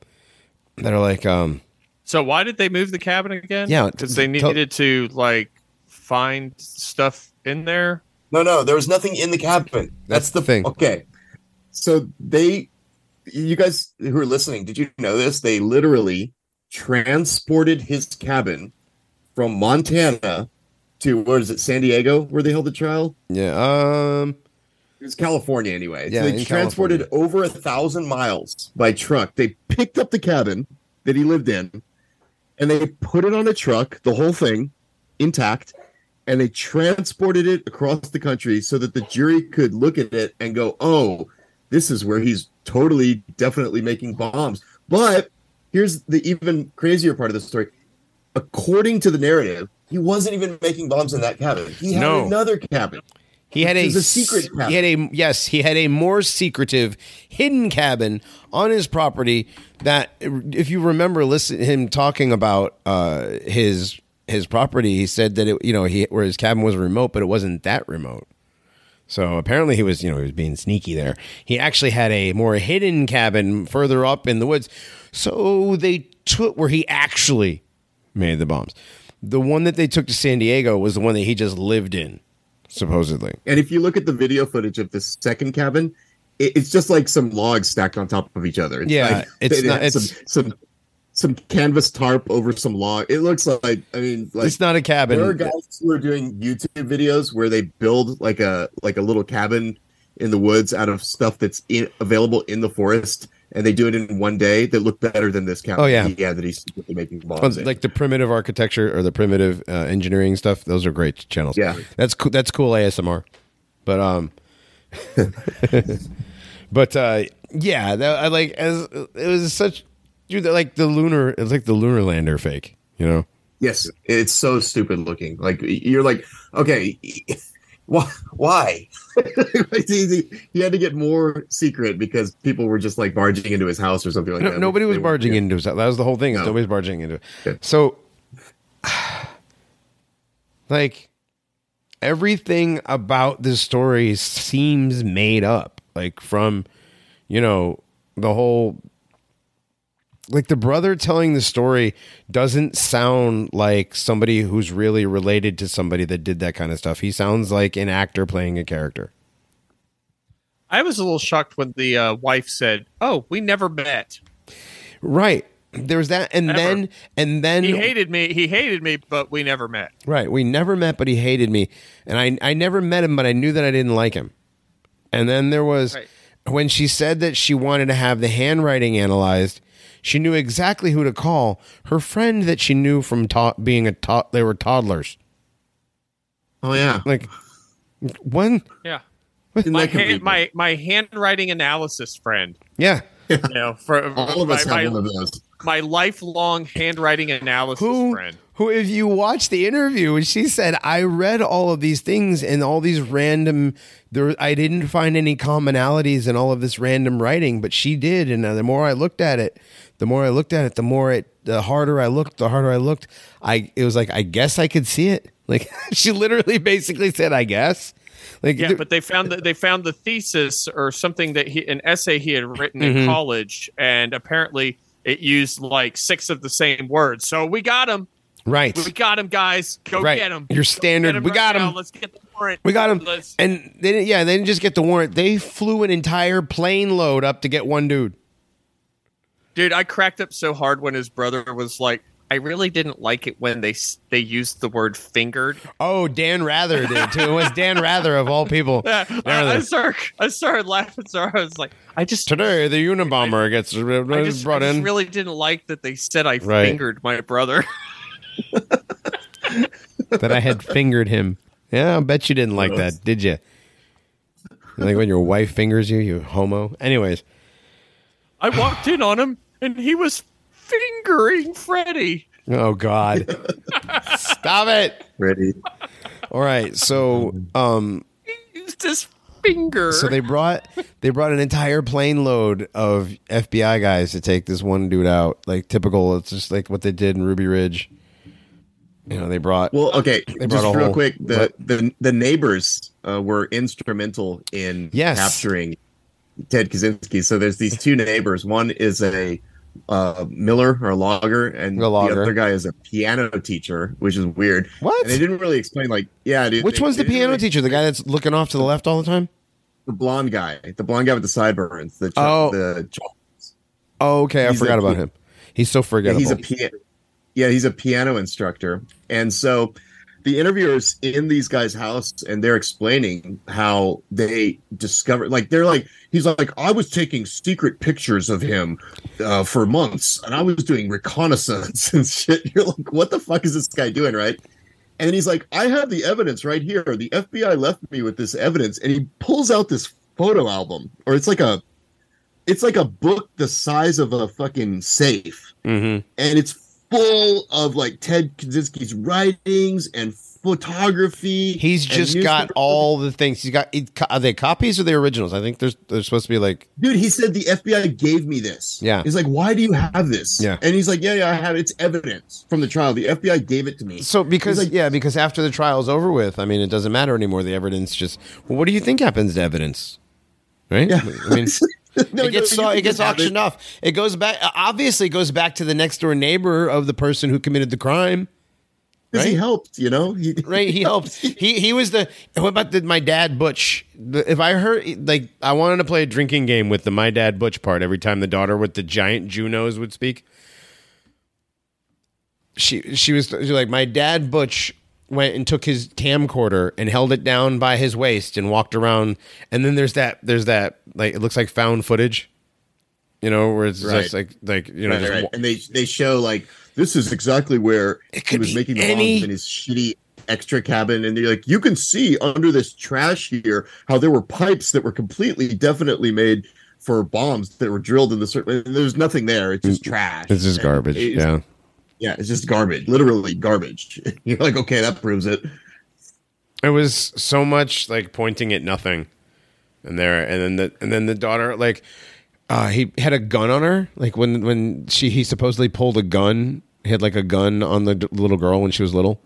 that are like, um, So why did they move the cabin again? Yeah, because they needed to like find stuff in there. No, no, there was nothing in the cabin. That's the thing. Okay. So they, you guys who are listening, did you know this? They literally transported his cabin from Montana to what is it, San Diego, where they held the trial? yeah, um, It was California anyway. Yeah, so they transported over a thousand miles by truck. They picked up the cabin that he lived in and they put it on a truck, the whole thing intact, and they transported it across the country so that the jury could look at it and go, oh, this is where he's totally, definitely making bombs. But here's the even crazier part of the story. According to the narrative, he wasn't even making bombs in that cabin. He had No. another cabin. he had a, a secret cabin. He had a yes, he had a more secretive, hidden cabin on his property. That, if you remember, listen him talking about uh, his his property, he said that it, you know, he where his cabin was remote, but it wasn't that remote. So apparently he was, you know, he was being sneaky there. He actually had a more hidden cabin further up in the woods. So they took where he actually made the bombs. The one that they took to San Diego was the one that he just lived in, supposedly. And if you look at the video footage of the second cabin, it's just like some logs stacked on top of each other. It's Yeah, like, it's it not- it's- some, some some canvas tarp over some log. It looks like I mean, like it's not a cabin. There are guys who are doing YouTube videos where they build like a like a little cabin in the woods out of stuff that's in, available in the forest, and they do it in one day that look better than this cabin. Oh, yeah. yeah, that he's making bombs. Well, in. like the primitive architecture or the primitive uh, engineering stuff. Those are great channels. Yeah. that's cool. That's cool ASMR. But um, but uh, yeah, that, I like as it was such dude. Like the lunar, it's like the lunar lander fake. You know, Yes, it's so stupid looking. Like you're like, okay, why? Why? he, had to get more secret because people were just like barging into his house or something like No- that. nobody was They barging yeah. into it. That was the whole thing. No. Nobody's barging into it. Okay. So, like, everything about this story seems made up. Like from, you know, the whole. Like the brother telling the story doesn't sound like somebody who's really related to somebody that did that kind of stuff. He sounds like an actor playing a character. I was a little shocked when the uh, wife said, "Oh, we never met." Right. There's that, and Ever. then and then He hated me. He hated me, but we never met. Right. We never met, but he hated me. And I, I never met him, but I knew that I didn't like him. And then there was Right. when she said that she wanted to have the handwriting analyzed, she knew exactly who to call. Her friend that she knew from to- being a to- they were toddlers. Oh yeah, Like one Yeah, Isn't my hand, my my handwriting analysis friend. yeah. You know, for all of us my, have my, one of those. my lifelong handwriting analysis Who friend. who if you watch the interview and she said I read all of these things and all these random there I didn't find any commonalities in all of this random writing but she did and the more I looked at it the more I looked at it the more it the harder I looked the harder I looked I it was like I guess I could see it like she literally basically said I guess like Yeah, but they found that they found the thesis or something that he an essay he had written Mhm. in college, and apparently it used like six of the same words. So we got him. right We got him, guys. Go Right. get him. Your standard, we got him. Let's get the warrant. we got him Let's- and they didn't yeah they didn't just get the warrant they flew an entire plane load up to get one dude Dude, I cracked up so hard when his brother was like, "I really didn't like it when they they used the word fingered." Oh, Dan Rather did too. It was Dan Rather of all people. Yeah, I, I started I started laughing. So I was like, I just Today, the Unabomber gets I just, I brought just in. really didn't like that they said I Right. fingered my brother. that I had fingered him. Yeah, I bet you didn't like that, did you? Like when your wife fingers you, you homo. Anyways, I walked in on him and he was fingering Freddy. oh God, stop it! Freddy. All right, so um, He used his finger. so they brought they brought an entire plane load of FBI guys to take this one dude out. Like typical, it's just like what they did in Ruby Ridge. You know, they brought Well, okay, They brought a real whole- quick. The, what? the the neighbors uh, were instrumental in Yes. capturing Ted Kaczynski. So there's these two neighbors. One is a uh, miller or logger, and logger. the other guy is a piano teacher, which is weird. What? And they didn't really explain. Like, yeah, dude. Which they- one's the they didn't piano really- teacher? The guy that's looking off to the left all the time? The blonde guy, the blonde guy with the sideburns. The Oh. the Oh, okay. I He's a forgot about him. He's so forgettable. he's a piano. Yeah, he's a piano instructor, and so the interviewers in these guys' house, and they're explaining how they discovered. Like they're like, he's like, I was taking secret pictures of him uh, for months, and I was doing reconnaissance and shit. You're like, what the fuck is this guy doing, right? And he's like, I have the evidence right here. The FBI left me with this evidence, and he pulls out this photo album, or it's like a, it's like a book the size of a fucking safe mm-hmm. and it's full of like Ted Kaczynski's writings and photography. He's just got all the things. He's got. Are they copies or the originals? I think there's. They're supposed to be like. Dude, he said the FBI gave me this. Yeah. He's like, why do you have this? Yeah. And he's like, yeah, yeah, I have it. It's evidence from the trial. The FBI gave it to me. So because like- yeah, because after the trial's over with, I mean, it doesn't matter anymore. The evidence just. Well, what do you think happens to evidence? Right. Yeah. I mean. No, it gets no, so, it gets auctioned off. It goes back. Uh, obviously, it goes back to the next door neighbor of the person who committed the crime. 'Cause he helped, you know? He, right? He helped. He he was the. What about the, my dad Butch? The- If I heard like I wanted to play a drinking game with the my dad Butch part every time the daughter with the giant Junos would speak. She she was, she was like my dad Butch went and took his camcorder and held it down by his waist and walked around and then there's that there's that like it looks like found footage you know where it's just like like you know Right, right. wa- And they they show like this is exactly where he was making the any- bombs in his shitty extra cabin, and they're like, you can see under this trash here how there were pipes that were completely, definitely made for bombs that were drilled in the certain. and There's nothing there. It's just trash. it's just garbage it's- yeah yeah, it's just garbage. Literally garbage. You're like, okay, that proves it. It was so much like pointing at nothing, and there, and then the and then the daughter like, uh, he had a gun on her. Like when when she he supposedly pulled a gun, he had like a gun on the d- little girl when she was little.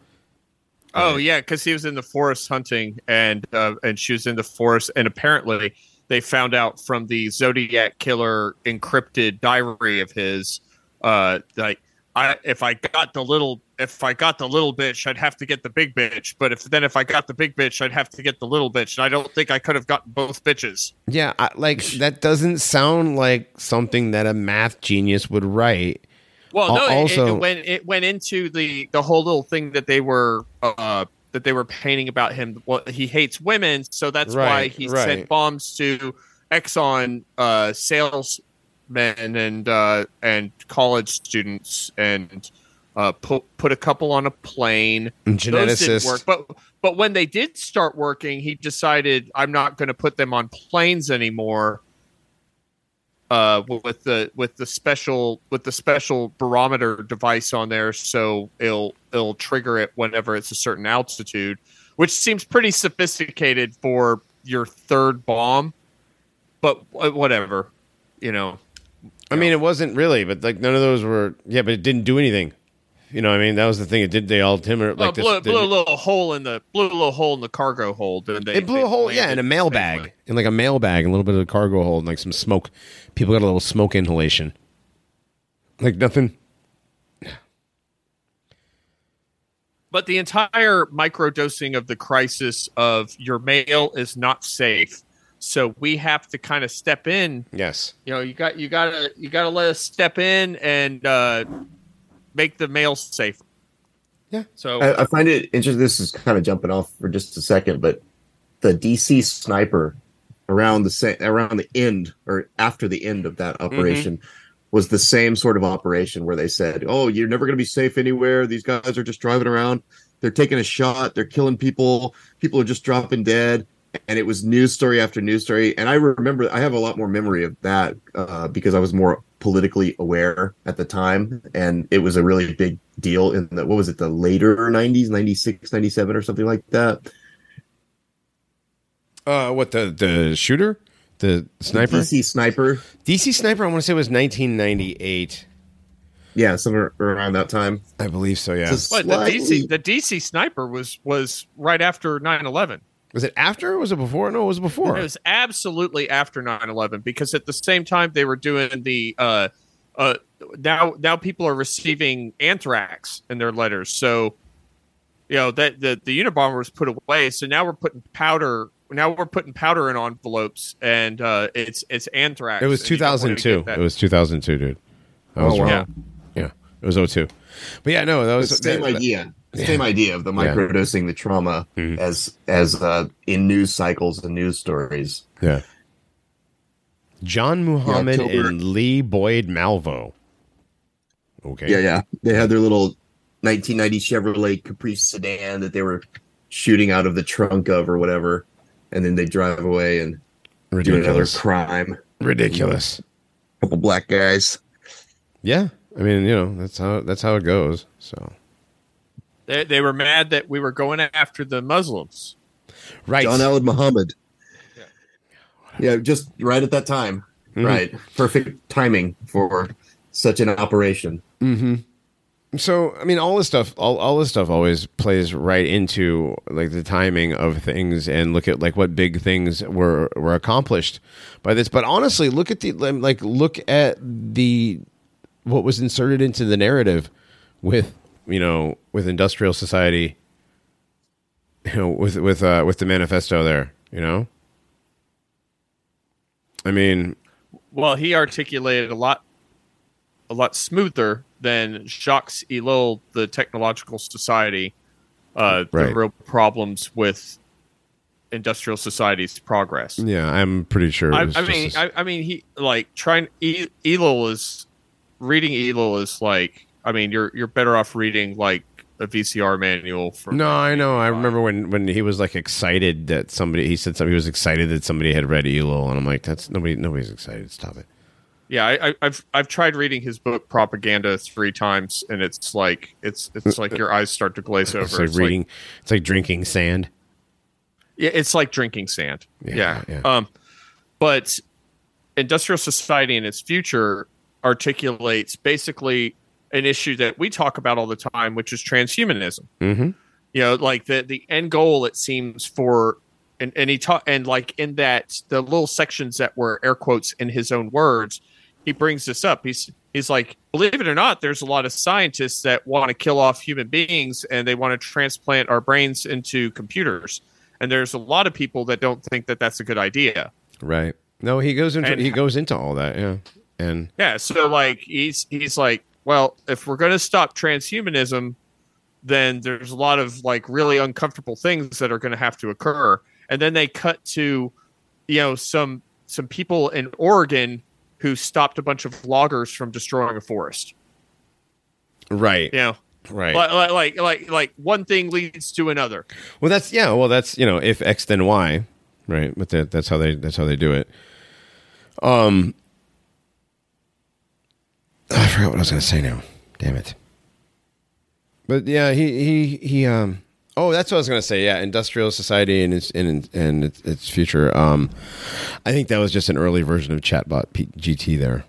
Oh yeah, because he was in the forest hunting, and uh, and she was in the forest, and apparently they found out from the Zodiac killer encrypted diary of his, uh, like I if I got the little if I got the little bitch, I'd have to get the big bitch, but if then if I got the big bitch, I'd have to get the little bitch, and I don't think I could have gotten both bitches. Yeah, I, like that doesn't sound like something that a math genius would write. Well, no, Al- it- also- it, went it went into the the whole little thing that they were uh that they were painting about him. Well, he hates women, so that's why he right. sent bombs to Exxon uh, salesmen and uh, and college students and uh, put put a couple on a plane. And Those didn't geneticist. work, but but when they did start working, he decided I'm not going to put them on planes anymore uh with the with the special with the special barometer device on there so it'll it'll trigger it whenever it's a certain altitude which seems pretty sophisticated for your third bomb but whatever you know I mean, it wasn't really, but like none of those were. Yeah, but it didn't do anything. You know, what I mean, that was the thing. It did. They all uh, like this. blew, a little hole in the blew a little hole in the cargo hold and they, it blew they a hole, yeah, in a mail bag, in like a mail bag, and a little bit of a cargo hold, and like some smoke. People got a little smoke inhalation. Like nothing. but the entire microdosing of the crisis of your mail is not safe so we have to kind of step in Yes. you know you got you gotta you gotta let us step in and uh make the mail safe yeah so I, I find it interesting. This is kind of jumping off for just a second, but the DC sniper around the sa- around the end or after the end of that operation was the same sort of operation where they said, "Oh, you're never going to be safe anywhere. These guys are just driving around. They're taking a shot. They're killing people. People are just dropping dead." And it was news story after news story. And I remember I have a lot more memory of that uh, because I was more politically aware at the time, and it was a really big deal in the what was it the later 90s 96 97 or something like that Uh, what the the shooter, the sniper, dc sniper DC sniper. I want to say was 1998. yeah somewhere around that time I believe so. Yeah. It's a but the dc the dc sniper was was right after 9-11 Was it after? or Was it before? No, it was before. it was absolutely after 9-11 because at the same time they were doing the uh uh now now people are receiving anthrax in their letters so you know that the the unabomber was put away so now we're putting powder now we're putting powder in envelopes and uh it's it's anthrax It was and you don't wanna 2002. It was 2002, dude. I Oh, was wow. wrong. Yeah, it was 02. But yeah, no, that the was same that- idea the yeah. same idea of the Yeah. microdosing the trauma Mhm. as as uh in news cycles and news stories Yeah. John Muhammad October- and Lee Boyd Malvo. Okay. yeah yeah they had their little 1990 chevrolet caprice sedan that they were shooting out of the trunk of or whatever and then they drive away and do another crime Ridiculous. A couple black guys Yeah. I mean, you know, that's how that's how it goes. So They, they were mad that we were going after the Muslims. right, John Allen Muhammad. Yeah, just right at that time. Mm-hmm. Right. Perfect timing for such an operation. So I mean, all this stuff, all, all this stuff always plays right into like the timing of things, and look at like what big things were were accomplished by this. But honestly, look at the like look at the what was inserted into the narrative with you know with industrial society, you know with with uh, with the manifesto there. You know, I mean, Well, he articulated a lot, a lot smoother than Jacques Ellul, the technological society, uh, Right. the real problems with industrial society's progress. yeah, I'm pretty sure. I, I mean, this- I, I mean, he like trying. E, Ellul is reading Ellul is like. I mean, you're you're better off reading like a VCR manual from. No, I know. I remember when when he was like excited that somebody he said something. He was excited that somebody had read Ellul, and I'm like, that's nobody. Nobody's excited. Stop it. Yeah, I, I, I've I've tried reading his book Propaganda three times, and it's like it's it's like your eyes start to glaze over. It's like reading. it's like drinking sand. yeah, it's like drinking sand. Yeah, Yeah, yeah. Um, but industrial society and its future articulates basically an issue that we talk about all the time, which is transhumanism. Mm-hmm. you know like the the end goal it seems for and, and he taught and like in that the little sections that were air quotes in his own words he brings this up he's he's like believe it or not there's a lot of scientists that want to kill off human beings and they want to transplant our brains into computers and there's a lot of people that don't think that that's a good idea Right. No, he goes into And- he goes into all that. Yeah, and Yeah, so like he's he's like, well, if we're going to stop transhumanism, then there's a lot of like really uncomfortable things that are going to have to occur. And then they cut to, you know, some some people in Oregon who stopped a bunch of loggers from destroying a forest. right, You know, right. like, like like like like one thing leads to another. Well, that's yeah. Well, that's you know, if X then Y, right? But that, that's how they that's how they do it. Um, I forgot what I was going to say now. Damn it. But yeah, he he he. Um. Oh, that's what I was going to say. Yeah, industrial society and its and and its, its future. Um, I think that was just an early version of chatbot P- GT there,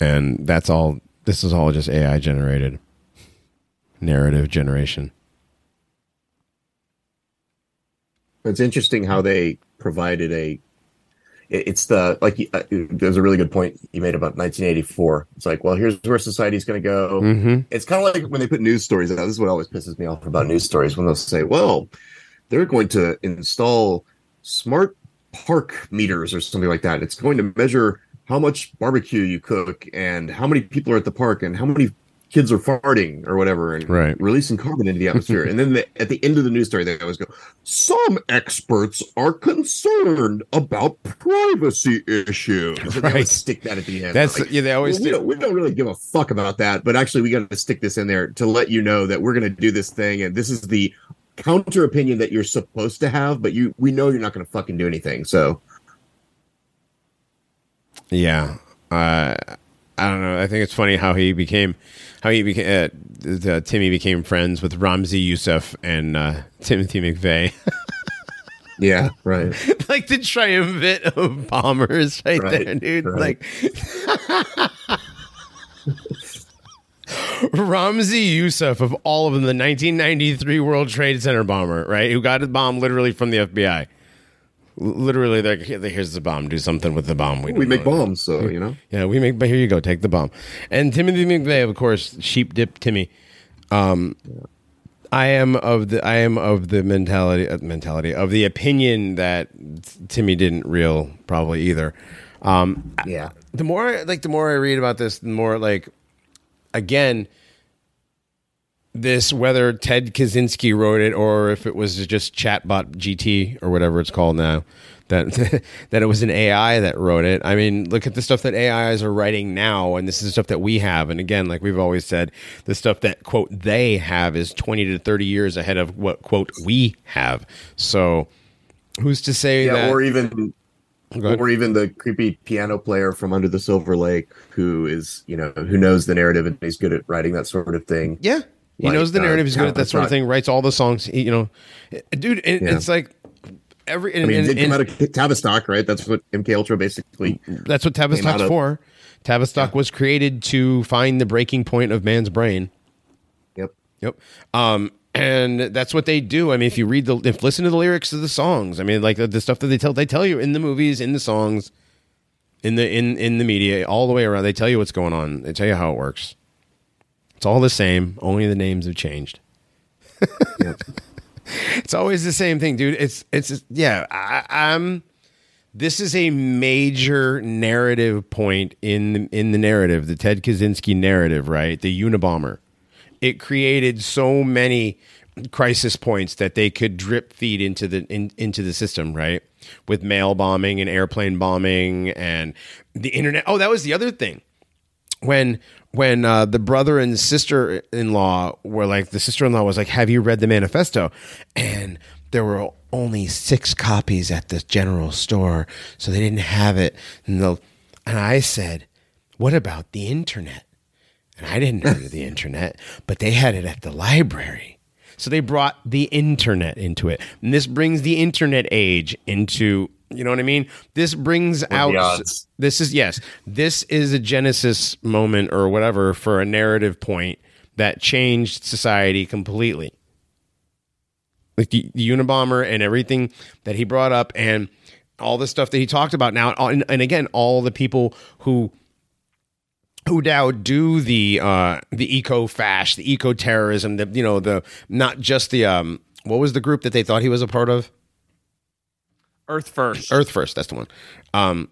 and that's all. This is all just AI generated narrative generation. It's interesting how they provided a. it- It's the like uh, there's a really good point you made about 1984. It's like, well, here's where society's going to go. Mm-hmm. It's kind of like when they put news stories out. This is what always pisses me off about news stories when they'll say, well, they're going to install smart park meters or something like that. It's going to measure how much barbecue you cook and how many people are at the park and how many kids are farting or whatever and Right. releasing carbon into the atmosphere. and then the, at the end of the news story, they always go, some experts are concerned about privacy issues. And they Right. always stick that at the end. That's Like, yeah. They always well, we, do. don't, we don't really give a fuck about that, but actually, we got to stick this in there to let you know that we're going to do this thing, and this is the counter opinion that you're supposed to have, but you we know you're not going to fucking do anything. So Yeah. Uh, I don't know. I think it's funny how he became, how he became, uh, the, Timmy became friends with Ramzi Youssef and uh, Timothy McVeigh. yeah, right. like the triumvirate of bombers right, Right, there, dude. right. Like Ramzi Youssef of all of them, the 1993 World Trade Center bomber, right? Who got his bomb literally from the FBI. L- Literally, they're like, here's the bomb. Do something with the bomb. We don't make know." bombs, so you know. Yeah, we make. But here you go. Take the bomb. And Timothy McVeigh, of course, sheep dip Timmy. Um, I am of the. I am of the mentality. Uh, mentality of the opinion that Timmy didn't real probably either. Um, Yeah, the more I, like the more I read about this, the more like again this whether Ted Kaczynski wrote it or if it was just Chatbot GT or whatever it's called now that that it was an AI that wrote it. I mean, look at the stuff that AIs are writing now and this is stuff that we have and again like we've always said the stuff that quote they have is 20 to 30 years ahead of what quote we have. So who's to say yeah, that or even or even the creepy piano player from Under the Silver Lake, who is you know who knows the narrative and he's good at writing that sort of thing. Yeah. He Like, knows the uh, narrative. He's good at that sort of thing. Writes all the songs. He, you know, dude. And Yeah. It's like every. And, I mean, and- and- out of Tavistock, right? That's what MK Ultra basically. that's what Tavistock's for. Tavistock was created to find the breaking point of man's brain. Yep. Yep. Um, and that's what they do. I mean, if you read the, if listen to the lyrics of the songs, I mean, like the, the stuff that they tell, they tell you in the movies, in the songs, in the in in the media, all the way around. They tell you what's going on. They tell you how it works. It's all the same. Only the names have changed. Yep. It's always the same thing, dude. It's it's yeah. I, I'm. This is a major narrative point in the, in the narrative, the Ted Kaczynski narrative, right? The Unabomber. It created so many crisis points that they could drip feed into the in, into the system, right? With mail bombing and airplane bombing and the internet. Oh, that was the other thing when when uh, the brother and sister in law were like the sister in law was like, "Have you read the manifesto?" And there were only six copies at the general store, so they didn't have it. And the and I said, "What about the internet?" And I didn't know the internet, but they had it at the library. So they brought the internet into it. And this brings the internet age into, you know what I mean? This brings out this is yes, this is a genesis moment or whatever for a narrative point that changed society completely. Like the, the Unabomber and everything that he brought up and all the stuff that he talked about now and, and again all the people who who now do the uh the eco fash the eco terrorism the you know the not just the um what was the group that they thought he was a part of Earth first. earth first that's the one um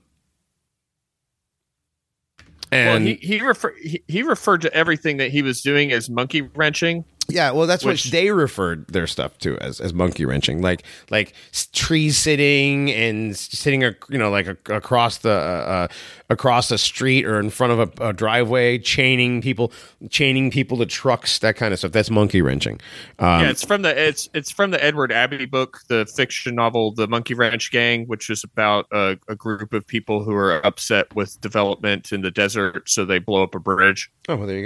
well, and he he, refer, he he referred to everything that he was doing as monkey wrenching. Yeah, well, that's Which- what they referred their stuff to as as monkey wrenching, like like s- tree sitting and sitting, you know, like a, across the uh, uh, across a street or in front of a, a driveway, chaining people, chaining people to trucks, that kind of stuff. That's monkey wrenching. Um, yeah, it's from the it's it's from the Edward Abbey book, the fiction novel, The Monkey Wrench Gang, which is about a, a group of people who are upset with development in the desert, so they blow up a bridge. Oh, well, there you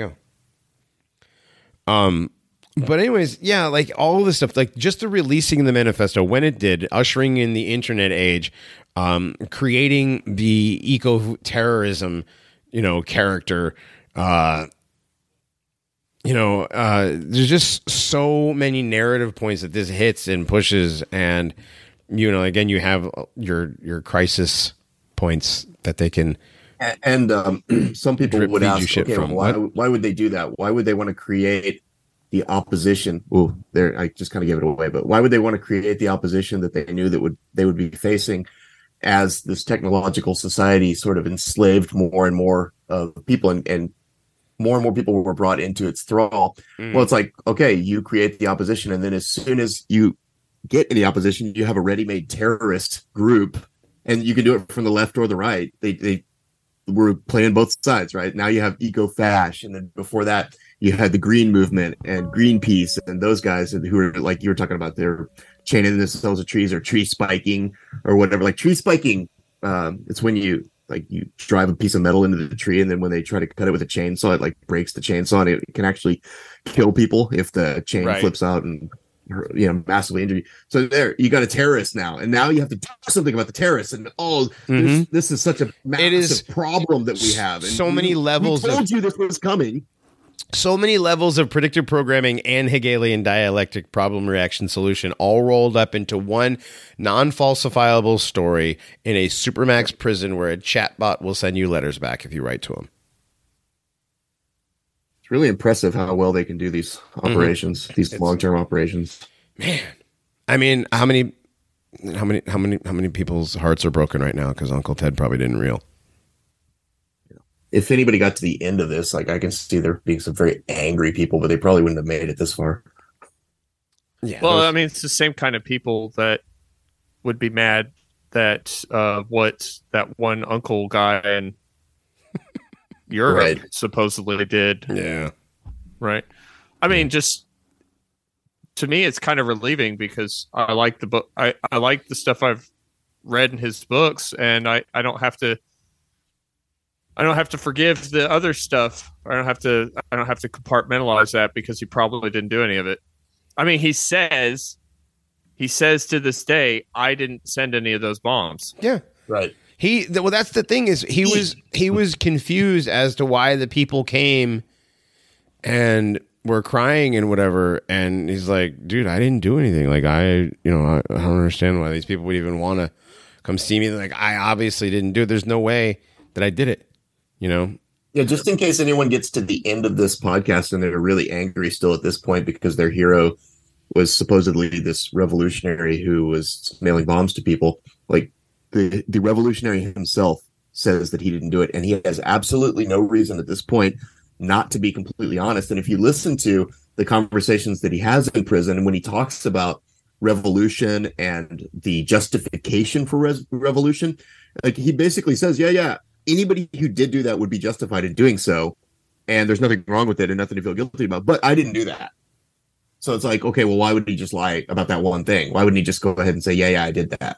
go. Um, but anyways, yeah, like all of this stuff, like just the releasing the manifesto when it did, ushering in the internet age, um, creating the eco terrorism, you know, character, uh, you know, uh, there's just so many narrative points that this hits and pushes, and you know, again, you have your your crisis points that they can. And um, some people would ask, okay, from why, why would they do that? Why would they want to create the opposition? Oh, there, I just kind of gave it away. But why would they want to create the opposition that they knew that would they would be facing as this technological society sort of enslaved more and more of people and, and more and more people were brought into its thrall. Mm. Well, it's like, okay, you create the opposition, and then as soon as you get in the opposition, you have a ready-made terrorist group, and you can do it from the left or the right. They they were playing both sides, right? Now you have eco fash, and then before that, you had the green movement and Greenpeace and those guys who are like you were talking about, they're chaining themselves to trees or tree spiking or whatever. Like tree spiking, um, it's when you like you drive a piece of metal into the tree, and then when they try to cut it with a chainsaw, it like breaks the chainsaw, and it can actually kill people if the chain Right. flips out and you know massively injure you. So there, you got a terrorist now, and now you have to do something about the terrorists. And oh, this, Mhm. this is such a massive is problem that we have. And so many we- levels We of- told you this was coming. So many levels of predictive programming and Hegelian dialectic problem reaction solution all rolled up into one non-falsifiable story in a supermax prison where a chatbot will send you letters back if you write to him. It's really impressive how well they can do these mm-hmm. operations, these long term operations. Man, I mean, how many how many how many how many people's hearts are broken right now cuz Uncle Ted probably didn't reel. If anybody got to the end of this, like I can see there being some very angry people, but they probably wouldn't have made it this far. Yeah. Well, those- I mean, it's the same kind of people that would be mad that uh, what that one uncle guy in Europe Right. supposedly did. yeah. Right. I mean, just to me, it's kind of relieving because I like the book. I, I like the stuff I've read in his books, and I I don't have to. I don't have to forgive the other stuff. I don't have to. I don't have to compartmentalize that because he probably didn't do any of it. I mean, he says, he says to this day, I didn't send any of those bombs. Yeah. Right. He th- well, that's the thing is he was he was confused as to why the people came and were crying and whatever, and he's like, "Dude, I didn't do anything. Like I, you know, I, I don't understand why these people would even want to come see me. Like I obviously didn't do it. There's no way that I did it. You know, Yeah, just in case anyone gets to the end of this podcast and they're really angry still at this point because their hero was supposedly this revolutionary who was mailing bombs to people. Like the the revolutionary himself says that he didn't do it, and he has absolutely no reason at this point not to be completely honest. And if you listen to the conversations that he has in prison, and when he talks about revolution and the justification for res- revolution, like he basically says, yeah, yeah, anybody who did do that would be justified in doing so, and there's nothing wrong with it and nothing to feel guilty about. But I didn't do that. So it's like, okay, well, why would he just lie about that one thing? Why wouldn't he just go ahead and say, yeah, yeah, I did that?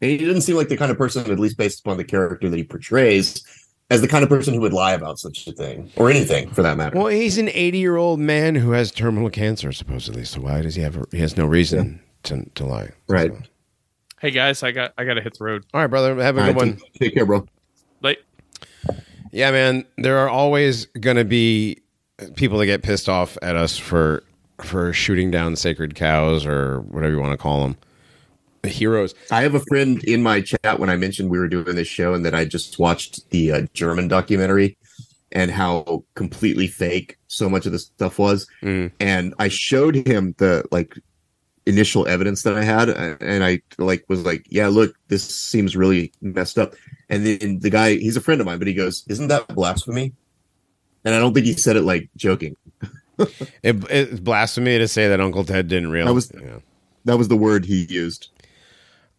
And he didn't seem like the kind of person, at least based upon the character that he portrays, as the kind of person who would lie about such a thing or anything for that matter. well, he's an 80 year old man who has terminal cancer supposedly. So why does he have? A, he has no reason to to lie. Right. So- Hey guys, I got I got to hit the road. all right, brother. Have a All good right, one. take- Take care, bro. Yeah, man. There are always going to be people that get pissed off at us for for shooting down sacred cows or whatever you want to call them. The heroes. I have a friend in my chat when I mentioned we were doing this show and that I just watched the uh, German documentary and how completely fake so much of this stuff was. Mm. And I showed him the like initial evidence that I had, uh, and I like was like, "Yeah, look, this seems really messed up." And then the guy, he's a friend of mine, but he goes, "Isn't that blasphemy?" And I don't think he said it like joking. It, it's blasphemy to say that Uncle Ted didn't realize. That was- yeah. That was the word he used.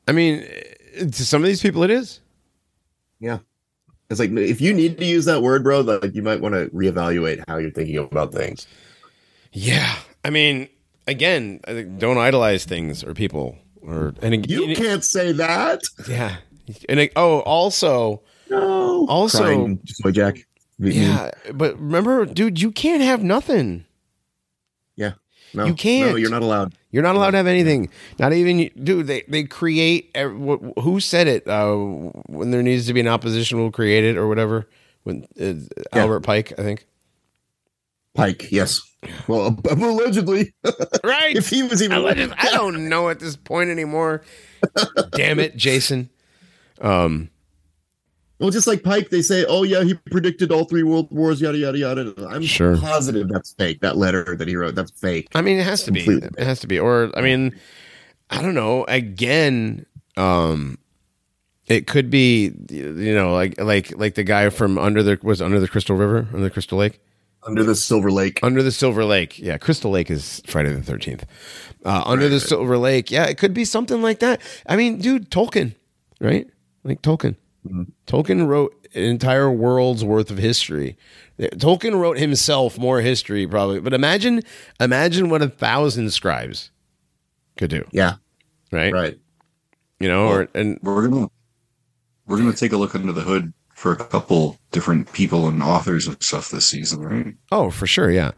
I mean, eh, to some of these people, it is. Yeah. It's like if you need to use that word, bro, like you might want to reevaluate how you're thinking about things. Yeah. I mean, again, don't idolize things or people or and You can't say that. yeah. And it- oh, also, No. Also- Crying Soy Jack. yeah. But remember, dude, you can't have nothing. Yeah. No, You can't. No, you're not allowed. You're not allowed to have anything. Not even, dude. They they create. Who said it? Uh, when there needs to be an opposition, we'll create it or whatever. When uh, Albert Pike, I think. Pike, yes. Well, allegedly. Right. if he was even I, just- I don't know at this point anymore. Damn it, Jason. Um. Well, just like Pike, they say, "Oh yeah, he predicted all three world wars." Yada yada yada. I'm Sure. positive that's fake. That letter that he wrote, that's fake. I mean, it has to be. Completely. It has to be. Or I mean, I don't know. Again, um, it could be. You know, like like like the guy from under the was under the Crystal River, under the Crystal Lake. Under the Silver Lake. Under the Silver Lake. Yeah, Crystal Lake is Friday the 13th. Uh, under the Silver Lake. Yeah, it could be something like that. I mean, dude, Tolkien, right? Like Tolkien. Tolkien wrote an entire world's worth of history. Tolkien wrote himself more history, probably. But imagine, imagine what a thousand scribes could do, Yeah. right? Right. You know, or and We're gonna we're gonna take a look under the hood for a couple different people and authors and stuff this season, right? Oh, for sure, yeah,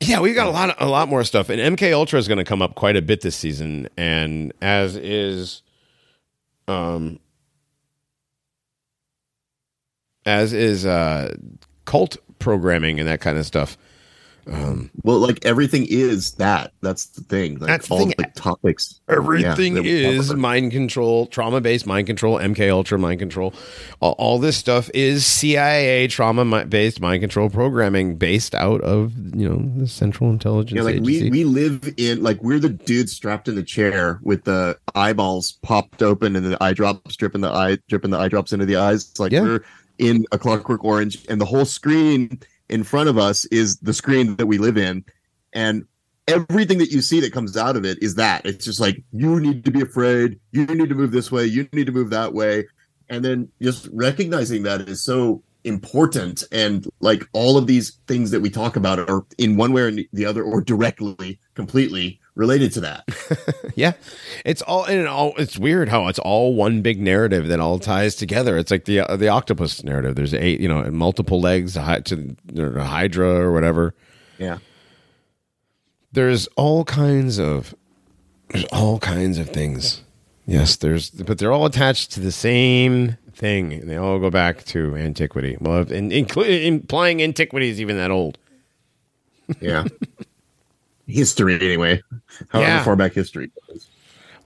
yeah. We've got a lot, a lot more stuff, and MK Ultra is going to come up quite a bit this season, and as is, um, as is uh, cult programming and that kind of stuff. Um, Well, like everything is that. That's the thing. Like That's the all thing. the topics. everything yeah, is mind control, trauma based mind control, MK Ultra mind control. All, all this stuff is CIA trauma based mind control programming based out of you know the Central Intelligence Yeah, like Agency. we we live in like we're the dude strapped in the chair with the eyeballs popped open and the eye drops dripping the eye dripping the eye drops into the eyes. It's like Yeah. we're in a Clockwork Orange, and the whole screen in front of us is the screen that we live in, and everything that you see that comes out of it is that. It's just like you need to be afraid, you need to move this way, you need to move that way, and then just recognizing that is so important. And like all of these things that we talk about are in one way or the other or directly completely related to that yeah, it's all and it all. It's weird how it's all one big narrative that all ties together. It's like the uh, the octopus narrative. There's eight, you know, multiple legs to the Hydra or whatever. yeah There's all kinds of there's all kinds of things. Yes, there's but they're all attached to the same thing. and They all go back to antiquity. Well, including implying antiquity is even that old. yeah history anyway however Yeah. far back history goes.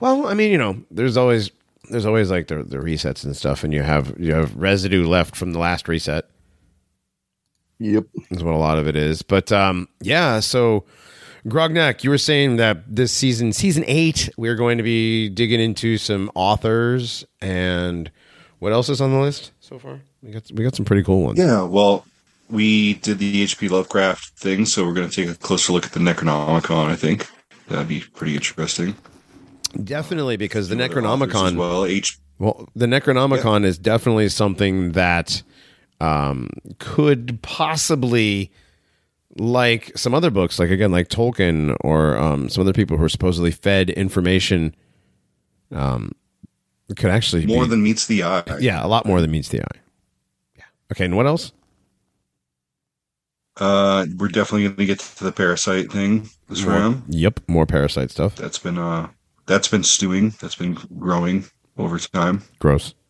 Well, I mean, you know, there's always there's always like the the resets and stuff, and you have you have residue left from the last reset. yep is what a lot of it is. But um, yeah, so Grognak, you were saying that this season, season eight, we're going to be digging into some authors and what else is on the list so far? We got we got some pretty cool ones. Yeah, well, we did the H.P. Lovecraft thing, so we're going to take a closer look at the Necronomicon. I think that'd be pretty interesting. Definitely because the Necronomicon. well, H. Well, the Necronomicon is definitely something that um, could possibly, like some other books, like again, like Tolkien or um, some other people who are supposedly fed information, um, could actually More be, than meets the eye. yeah, a lot more than meets the eye. Yeah. Okay, and what else? Uh, we're definitely going to get to the parasite thing this round. Yep, more parasite stuff. That's been uh, that's been stewing. That's been growing over time. Gross.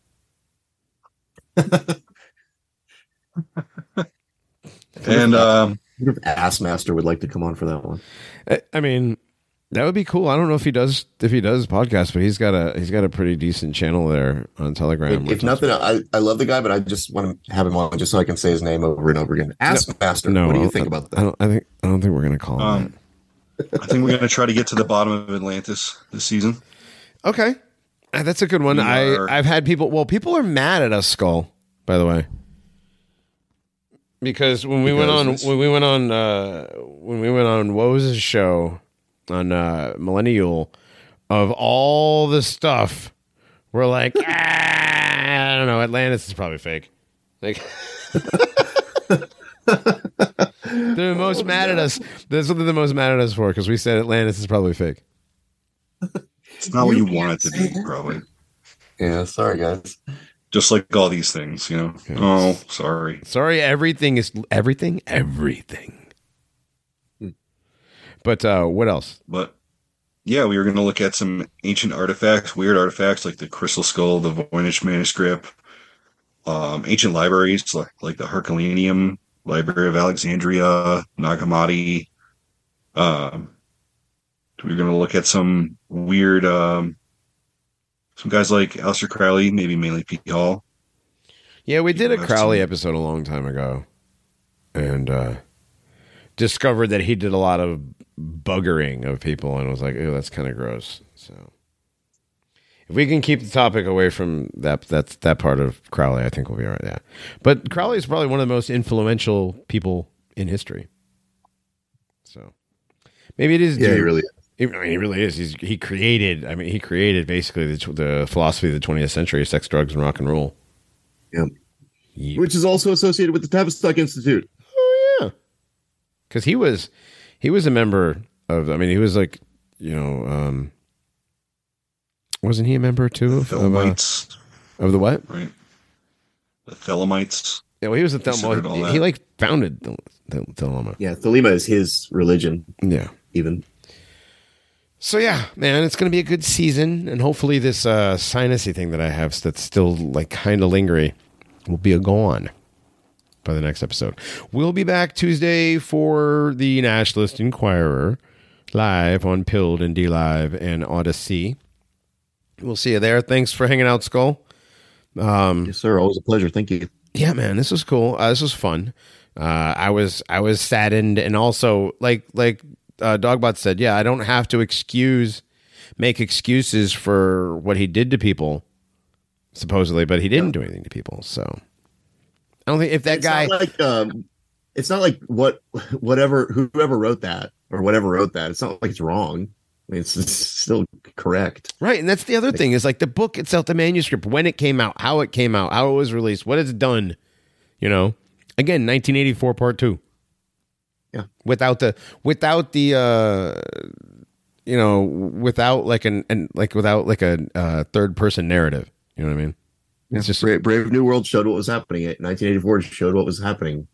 And um, What if ass master would like to come on for that one I, I mean, that would be cool. I don't know if he does if he does podcast, but he's got a he's got a pretty decent channel there on Telegram. if, if nothing I, I love the guy but i just want to have him on just so i can say his name over and over again ass master no, what do you don't- think about that? I don't. I think I don't think we're gonna call him um, I think we're going to try to get to the bottom of Atlantis this season. Okay, Uh, that's a good one. We I are- I've had people. Well, people are mad at us, Skull. By the way, because when we went on when we went on uh, when we went on Woe's show on uh, Millennial, of all the stuff, we're like, ah, I don't know. Atlantis is probably fake. Like. They're the most mad at us. That's what they're the most mad at us for because we said Atlantis is probably fake. It's not what you want it to be, probably. yeah sorry guys Just like all these things, you know. Oh, sorry. Sorry, everything is everything, everything. But uh, what else? But yeah, we were going to look at some ancient artifacts, weird artifacts like the Crystal Skull, the Voynich manuscript, um, ancient libraries like, like the Herculaneum Library of Alexandria, Nag Hammadi. Um, we are going to look at some weird, um, some guys like Aleister Crowley, maybe Manly P. Hall. Yeah, we did a Crowley episode a long time ago, and uh, discovered that he did a lot of buggering of people, and was like, "Oh, that's kind of gross." So, if we can keep the topic away from that, that's that part of Crowley, I think we'll be all right. Yeah, but Crowley is probably one of the most influential people in history. So, maybe it is. yeah he really is. He, I mean, he really is. He's, he created. I mean, he created basically the, the philosophy of the 20th century: sex, drugs, and rock and roll. Yep. Yeah. which is also associated with the tavistock institute Oh yeah, because he was he was a member of. I mean, he was like you know, um wasn't he a member too of, of, uh, Thelemites, of the what? right? The Thelemites. Yeah, well, he was a Considered all Thelma. that. He like founded the, the Thelma. yeah thelema is his religion Yeah. even So yeah, man, it's gonna be a good season, and hopefully this uh, sinusy thing that I have that's still like kind of lingering will be a gone by the next episode. We'll be back Tuesday for the Nationalist Inquirer live on Pilled and DLive and Odysee. We'll see you there. Thanks for hanging out, Skull. Um, yes sir always a pleasure thank you yeah, man, this was cool. Uh, this was fun. Uh, I was I was saddened, and also like like uh, Dogbot said, yeah, I don't have to excuse make excuses for what he did to people, supposedly, but he didn't do anything to people. So I don't think if that it's guy, not like um it's not like what whatever whoever wrote that or whatever wrote that it's not like it's wrong I mean, it's, it's still correct right? And that's the other thing is like the book itself, the manuscript, when it came out, how it came out, how it was released, what it's done. You know, again, 1984 part two. Yeah. Without the without the uh you know without like an and like without like a uh, third person narrative. You know what I mean? It's just Brave, Brave New World showed what was happening. It 1984 showed what was happening.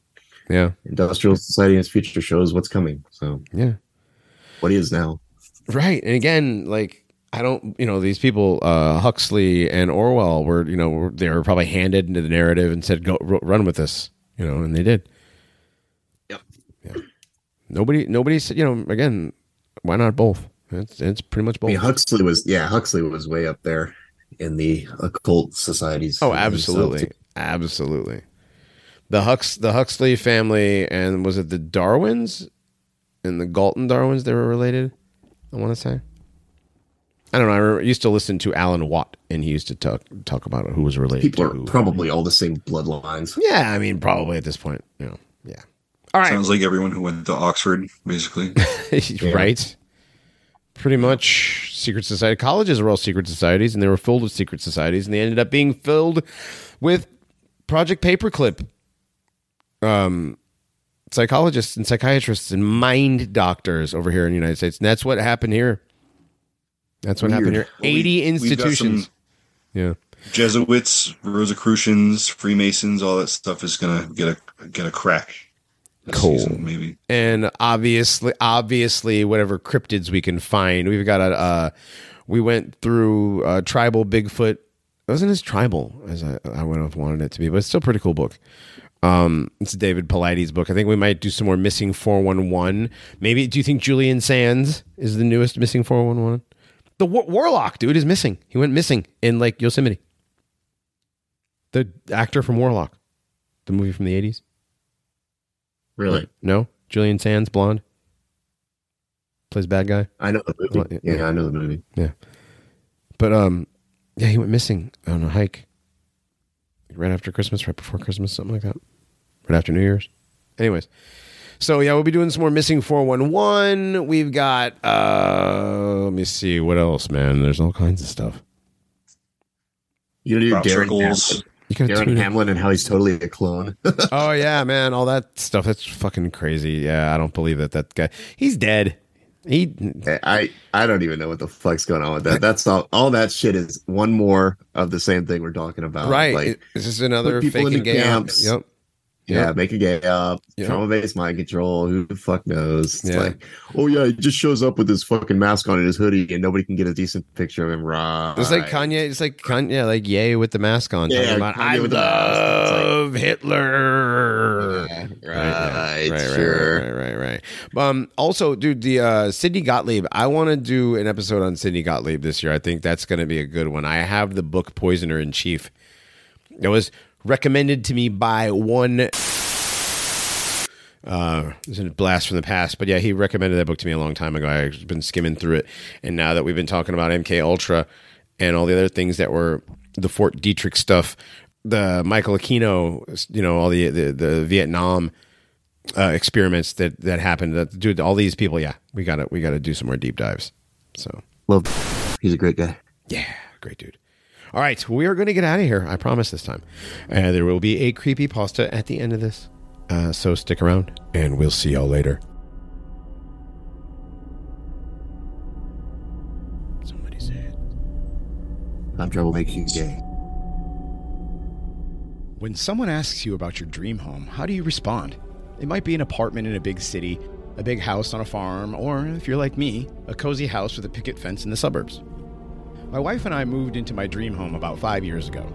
Yeah. Industrial society in its future shows what's coming. So Yeah. what is now? Right. And again, like I don't, you know, these people, uh, Huxley and Orwell were, you know, they were probably handed into the narrative and said, "Go ru- run with this," you know, and they did. Yep. Yeah. Nobody, nobody said, you know, again, why not both? It's it's pretty much both. I mean, Huxley was yeah, Huxley was way up there in the occult societies. oh, absolutely, absolutely. The Hux, the Huxley family, and was it the Darwins and the Galton Darwins? They were related. I want to say. I don't know. I remember, used to listen to Alan Watt, and he used to talk talk about who was related. People to are who. probably all the same bloodlines. Yeah, I mean, probably at this point, you know, yeah. All right, Sounds like everyone who went to Oxford, basically. right. Pretty much, secret society colleges were all secret societies, and they were filled with secret societies, and they ended up being filled with Project Paperclip, um, psychologists and psychiatrists and mind doctors over here in the United States, and that's what happened here. That's what happened here. Eighty we've institutions. Yeah. Jesuits, Rosicrucians, Freemasons, all that stuff is gonna get a get a crack. Cool. season, maybe. and obviously obviously whatever cryptids we can find we've got a uh we went through uh tribal bigfoot. It wasn't as tribal as I, I would have wanted it to be but it's still a pretty cool book. Um it's david Paulides' book. I think we might do some more missing 411 maybe do you think julian sands is the newest missing 411 the War- warlock dude is missing. He went missing in like yosemite. The actor from warlock. The movie from the 80s Really, no julian sands blonde plays bad guy I know the movie. Yeah. yeah, I know the movie. Yeah, but um, yeah, he went missing on a hike right after Christmas, right before Christmas, something like that, right after New Year's. Anyways, so yeah, we'll be doing some more missing four one one. We've got uh, let me see what else, man. There's all kinds of stuff. You know, Crop Damar circles. Hamlin, You gotta Damar. Hamlin and how he's totally a clone. Oh yeah, man, all that stuff. That's fucking crazy. Yeah, I don't believe that that guy. He's dead. He I I don't even know what the fuck's going on with that. That's all. All that shit is one more of the same thing we're talking about. right. Like, this is another put people into camps. Yep. Yeah, Yep. make a gay up, Yep. trauma based mind control. Who the fuck knows? It's Yeah. like, oh yeah, he just shows up with his fucking mask on and his hoodie, and nobody can get a decent picture of him. Right? It's like Kanye. It's like Kanye, like Ye with the mask on. Yeah, about, I with the mask. It's like- love Hitler. Yeah, right, right, right, sure. right, right, right, right. Um, also, dude, the uh, Sidney Gottlieb. I want to do an episode on Sidney Gottlieb this year. I think that's going to be a good one. I have the book Poisoner in Chief. It was recommended to me by one. Uh, is a blast from the past, but yeah, he recommended that book to me a long time ago. I've been skimming through it, and now that we've been talking about MK Ultra and all the other things that were the Fort Detrick stuff, the Michael Aquino, you know, all the the, the Vietnam uh, experiments that that happened. That dude, all these people, yeah, we got to we got to do some more deep dives. So Love. He's a great guy. yeah, great dude. All right, we are going to get out of here. I promise this time. Uh, there will be a creepy pasta at the end of this, uh, so stick around, and we'll see y'all later. Somebody said. Time travel makes you gay. When someone asks you about your dream home, how do you respond? It might be an apartment in a big city, a big house on a farm, or if you're like me, a cozy house with a picket fence in the suburbs. My wife and I moved into my dream home about five years ago.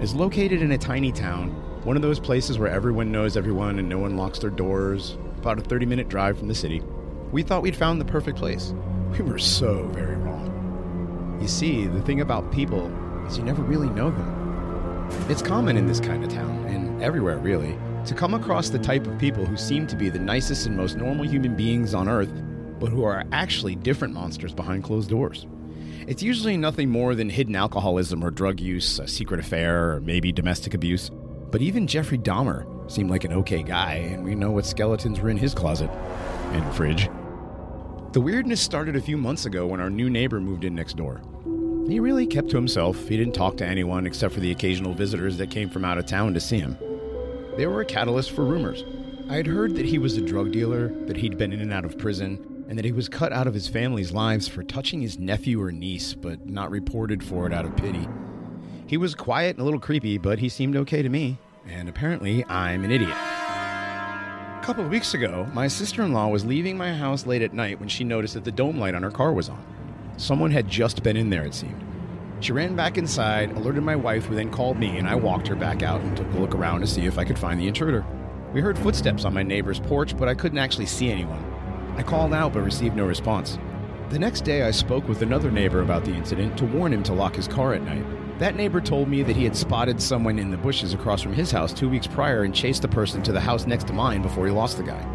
It's located in a tiny town, one of those places where everyone knows everyone and no one locks their doors, about a 30 minute drive from the city. We thought we'd found the perfect place. We were so very wrong. You see, the thing about people is you never really know them. It's common in this kind of town, and everywhere really, to come across the type of people who seem to be the nicest and most normal human beings on Earth, but who are actually different monsters behind closed doors. It's usually nothing more than hidden alcoholism or drug use, a secret affair, or maybe domestic abuse. But even Jeffrey Dahmer seemed like an okay guy, and we know what skeletons were in his closet and fridge. The weirdness started a few months ago when our new neighbor moved in next door. He really kept to himself. He didn't talk to anyone except for the occasional visitors that came from out of town to see him. They were a catalyst for rumors. I had heard that he was a drug dealer, that he'd been in and out of prison, and that he was cut out of his family's lives for touching his nephew or niece, but not reported for it out of pity. He was quiet and a little creepy, but he seemed okay to me, and apparently I'm an idiot. A couple of weeks ago, my sister in law was leaving my house late at night when she noticed that the dome light on her car was on. Someone had just been in there, it seemed. She ran back inside, alerted my wife, who then called me, and I walked her back out and took a look around to see if I could find the intruder. We heard footsteps on my neighbor's porch, but I couldn't actually see anyone. I called out but received no response. The next day, I spoke with another neighbor about the incident to warn him to lock his car at night. That neighbor told me that he had spotted someone in the bushes across from his house two weeks prior and chased the person to the house next to mine before he lost the guy.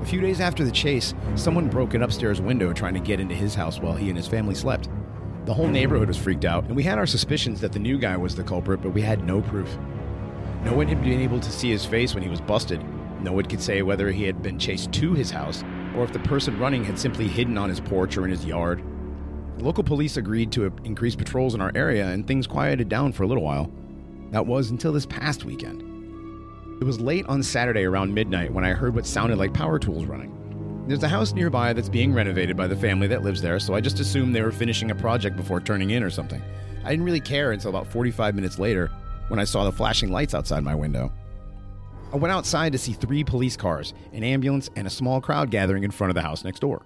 A few days after the chase, someone broke an upstairs window trying to get into his house while he and his family slept. The whole neighborhood was freaked out, and we had our suspicions that the new guy was the culprit, but we had no proof. No one had been able to see his face when he was busted. No one could say whether he had been chased to his house or if the person running had simply hidden on his porch or in his yard. The local police agreed to increase patrols in our area, and things quieted down for a little while. That was until this past weekend. It was late on Saturday around midnight when I heard what sounded like power tools running. There's a house nearby that's being renovated by the family that lives there, so I just assumed they were finishing a project before turning in or something. I didn't really care until about 45 minutes later when I saw the flashing lights outside my window. I went outside to see three police cars, an ambulance, and a small crowd gathering in front of the house next door.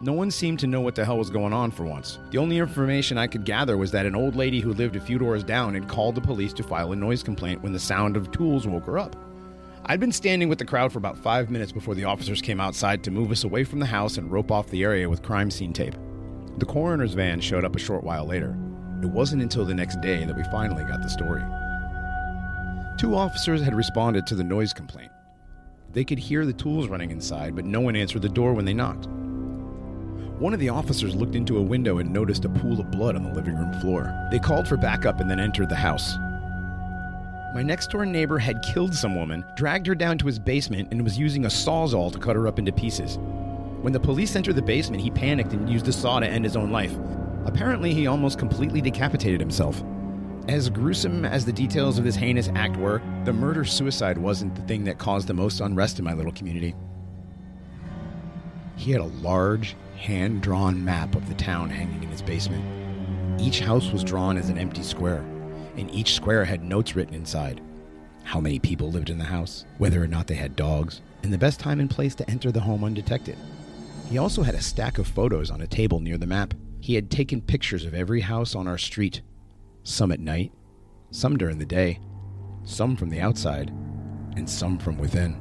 No one seemed to know what the hell was going on for once. The only information I could gather was that an old lady who lived a few doors down had called the police to file a noise complaint when the sound of tools woke her up. I'd been standing with the crowd for about five minutes before the officers came outside to move us away from the house and rope off the area with crime scene tape. The coroner's van showed up a short while later. It wasn't until the next day that we finally got the story. Two officers had responded to the noise complaint. They could hear the tools running inside, but no one answered the door when they knocked. One of the officers looked into a window and noticed a pool of blood on the living room floor. They called for backup and then entered the house. My next door neighbor had killed some woman, dragged her down to his basement, and was using a sawzall to cut her up into pieces. When the police entered the basement, he panicked and used a saw to end his own life. Apparently, he almost completely decapitated himself. As gruesome as the details of this heinous act were, the murder suicide wasn't the thing that caused the most unrest in my little community. He had a large, hand drawn map of the town hanging in his basement. Each house was drawn as an empty square, and each square had notes written inside how many people lived in the house, whether or not they had dogs, and the best time and place to enter the home undetected. He also had a stack of photos on a table near the map. He had taken pictures of every house on our street, some at night, some during the day, some from the outside, and some from within.